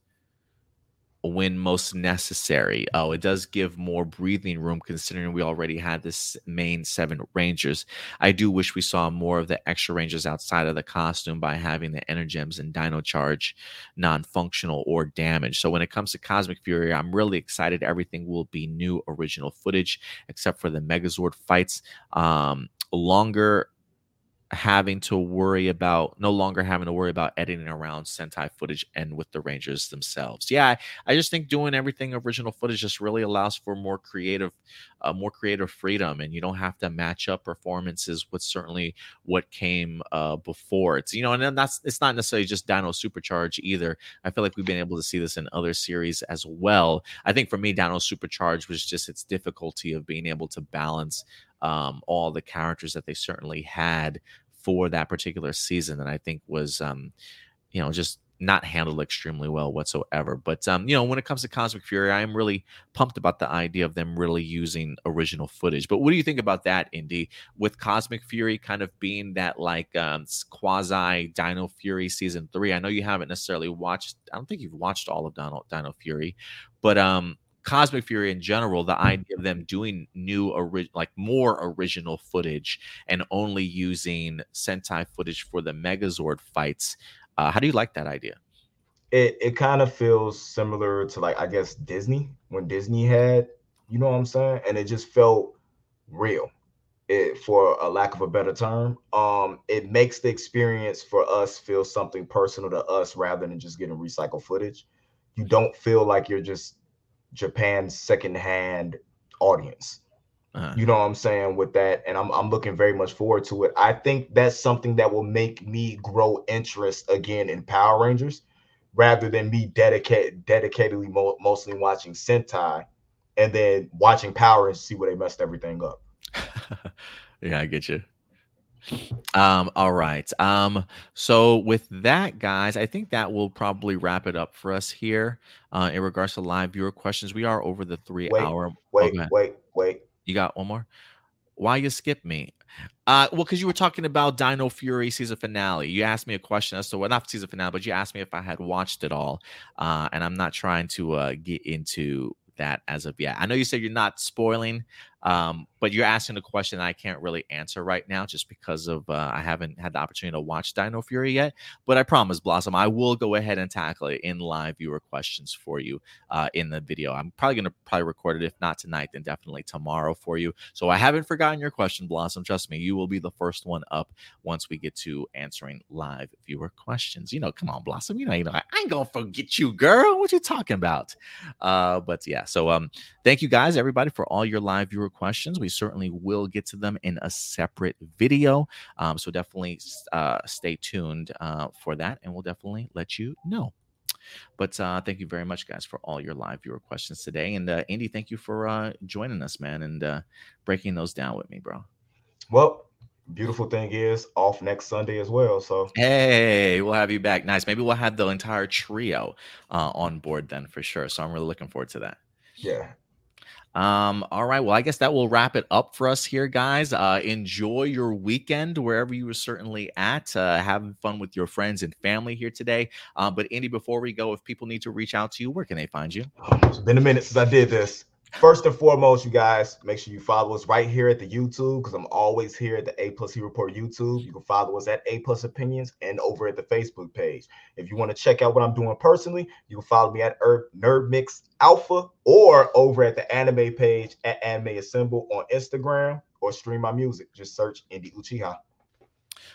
when most necessary. Oh, it does give more breathing room considering we already had this main seven Rangers. I do wish we saw more of the extra Rangers outside of the costume by having the Energems and Dino Charge non functional or damaged. So when it comes to Cosmic Fury, I'm really excited. Everything will be new original footage except for the Megazord fights. Um, longer having to worry about no longer having to worry about editing around Sentai footage and with the Rangers themselves. Yeah, I, just think doing everything original footage just really allows for more creative, uh, more creative freedom, and you don't have to match up performances with certainly what came uh, before. It's you know, and that's it's not necessarily just Dino Supercharge either. I feel like we've been able to see this in other series as well. I think for me, Dino Supercharge was just its difficulty of being able to balance um, all the characters that they certainly had for that particular season that I think was, um, you know, just not handled extremely well whatsoever. But um, you know, when it comes to Cosmic Fury, I am really pumped about the idea of them really using original footage. But what do you think about that, Indy? With Cosmic Fury kind of being that like um, quasi Dino Fury season three. I know you haven't necessarily watched. I don't think you've watched all of Donald Dino Fury, but um, Cosmic Fury in general, the idea of them doing new, ori- like more original footage and only using Sentai footage for the Megazord fights. Uh, how do you like that idea? It it kind of feels similar to like I guess Disney when Disney had, you know what I'm saying, and it just felt real. It for a lack of a better term, um, it makes the experience for us feel something personal to us rather than just getting recycled footage. You don't feel like you're just Japan's secondhand audience. Uh-huh. You know what I'm saying with that, and I'm I'm looking very much forward to it. I think that's something that will make me grow interest again in Power Rangers, rather than me dedicate dedicatedly mo- mostly watching Sentai, and then watching Power and see where they messed everything up. yeah, I get you. Um, all right. Um, so with that, guys, I think that will probably wrap it up for us here. Uh, in regards to live viewer questions, we are over the three wait, hour. Wait, oh, wait, wait. You got one more? Why you skip me? Uh, well, because you were talking about Dino Fury season finale. You asked me a question as to well, not season finale, but you asked me if I had watched it all. Uh, and I'm not trying to uh, get into that as of yet. I know you said you're not spoiling, um, but you're asking a question I can't really answer right now just because of uh, I haven't had the opportunity to watch Dino Fury yet. But I promise, Blossom, I will go ahead and tackle it in live viewer questions for you uh, in the video. I'm probably going to probably record it if not tonight, then definitely tomorrow for you. So I haven't forgotten your question, Blossom. Trust me, you will be the first one up once we get to answering live viewer questions. You know, come on, Blossom. You know, you know, I ain't gonna forget you, girl. What you talking about? Uh, but yeah, so um, thank you guys, everybody, for all your live viewer questions. We certainly will get to them in a separate video. Um, so definitely uh, stay tuned uh, for that, and we'll definitely let you know. But uh, thank you very much, guys, for all your live viewer questions today. And uh, Andy, thank you for uh, joining us, man, and uh, breaking those down with me, bro. Well, beautiful thing is off next Sunday as well. So hey, we'll have you back. Nice. Maybe we'll have the entire trio uh, on board then for sure. So I'm really looking forward to that. Yeah, um, all right. Well, I guess that will wrap it up for us here, guys. Uh, enjoy your weekend wherever you were certainly at, uh, having fun with your friends and family here today. Uh, but Andy, before we go, if people need to reach out to you, where can they find you? It's been a minute since I did this. First and foremost, you guys, make sure you follow us right here at the YouTube because I'm always here at the A Plus Hero Report YouTube. You can follow us at A Plus Opinions and over at the Facebook page. If you want to check out what I'm doing personally, you can follow me at Nerd Mix Alpha or over at the anime page at Anime Assemble on Instagram or stream my music. Just search Indy Uchiha.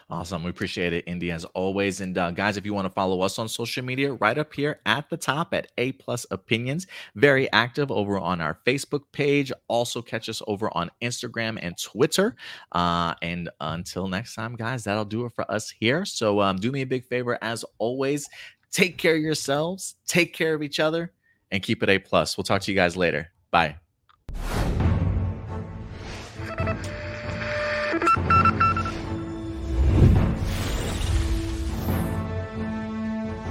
Awesome. We appreciate it, Indy, as always. And uh, guys, if you want to follow us on social media, right up here at the top at A Plus Opinions, very active over on our Facebook page. Also, catch us over on Instagram and Twitter. Uh, and until next time, guys, that'll do it for us here. So, um, do me a big favor, as always, take care of yourselves, take care of each other, and keep it A Plus. We'll talk to you guys later. Bye.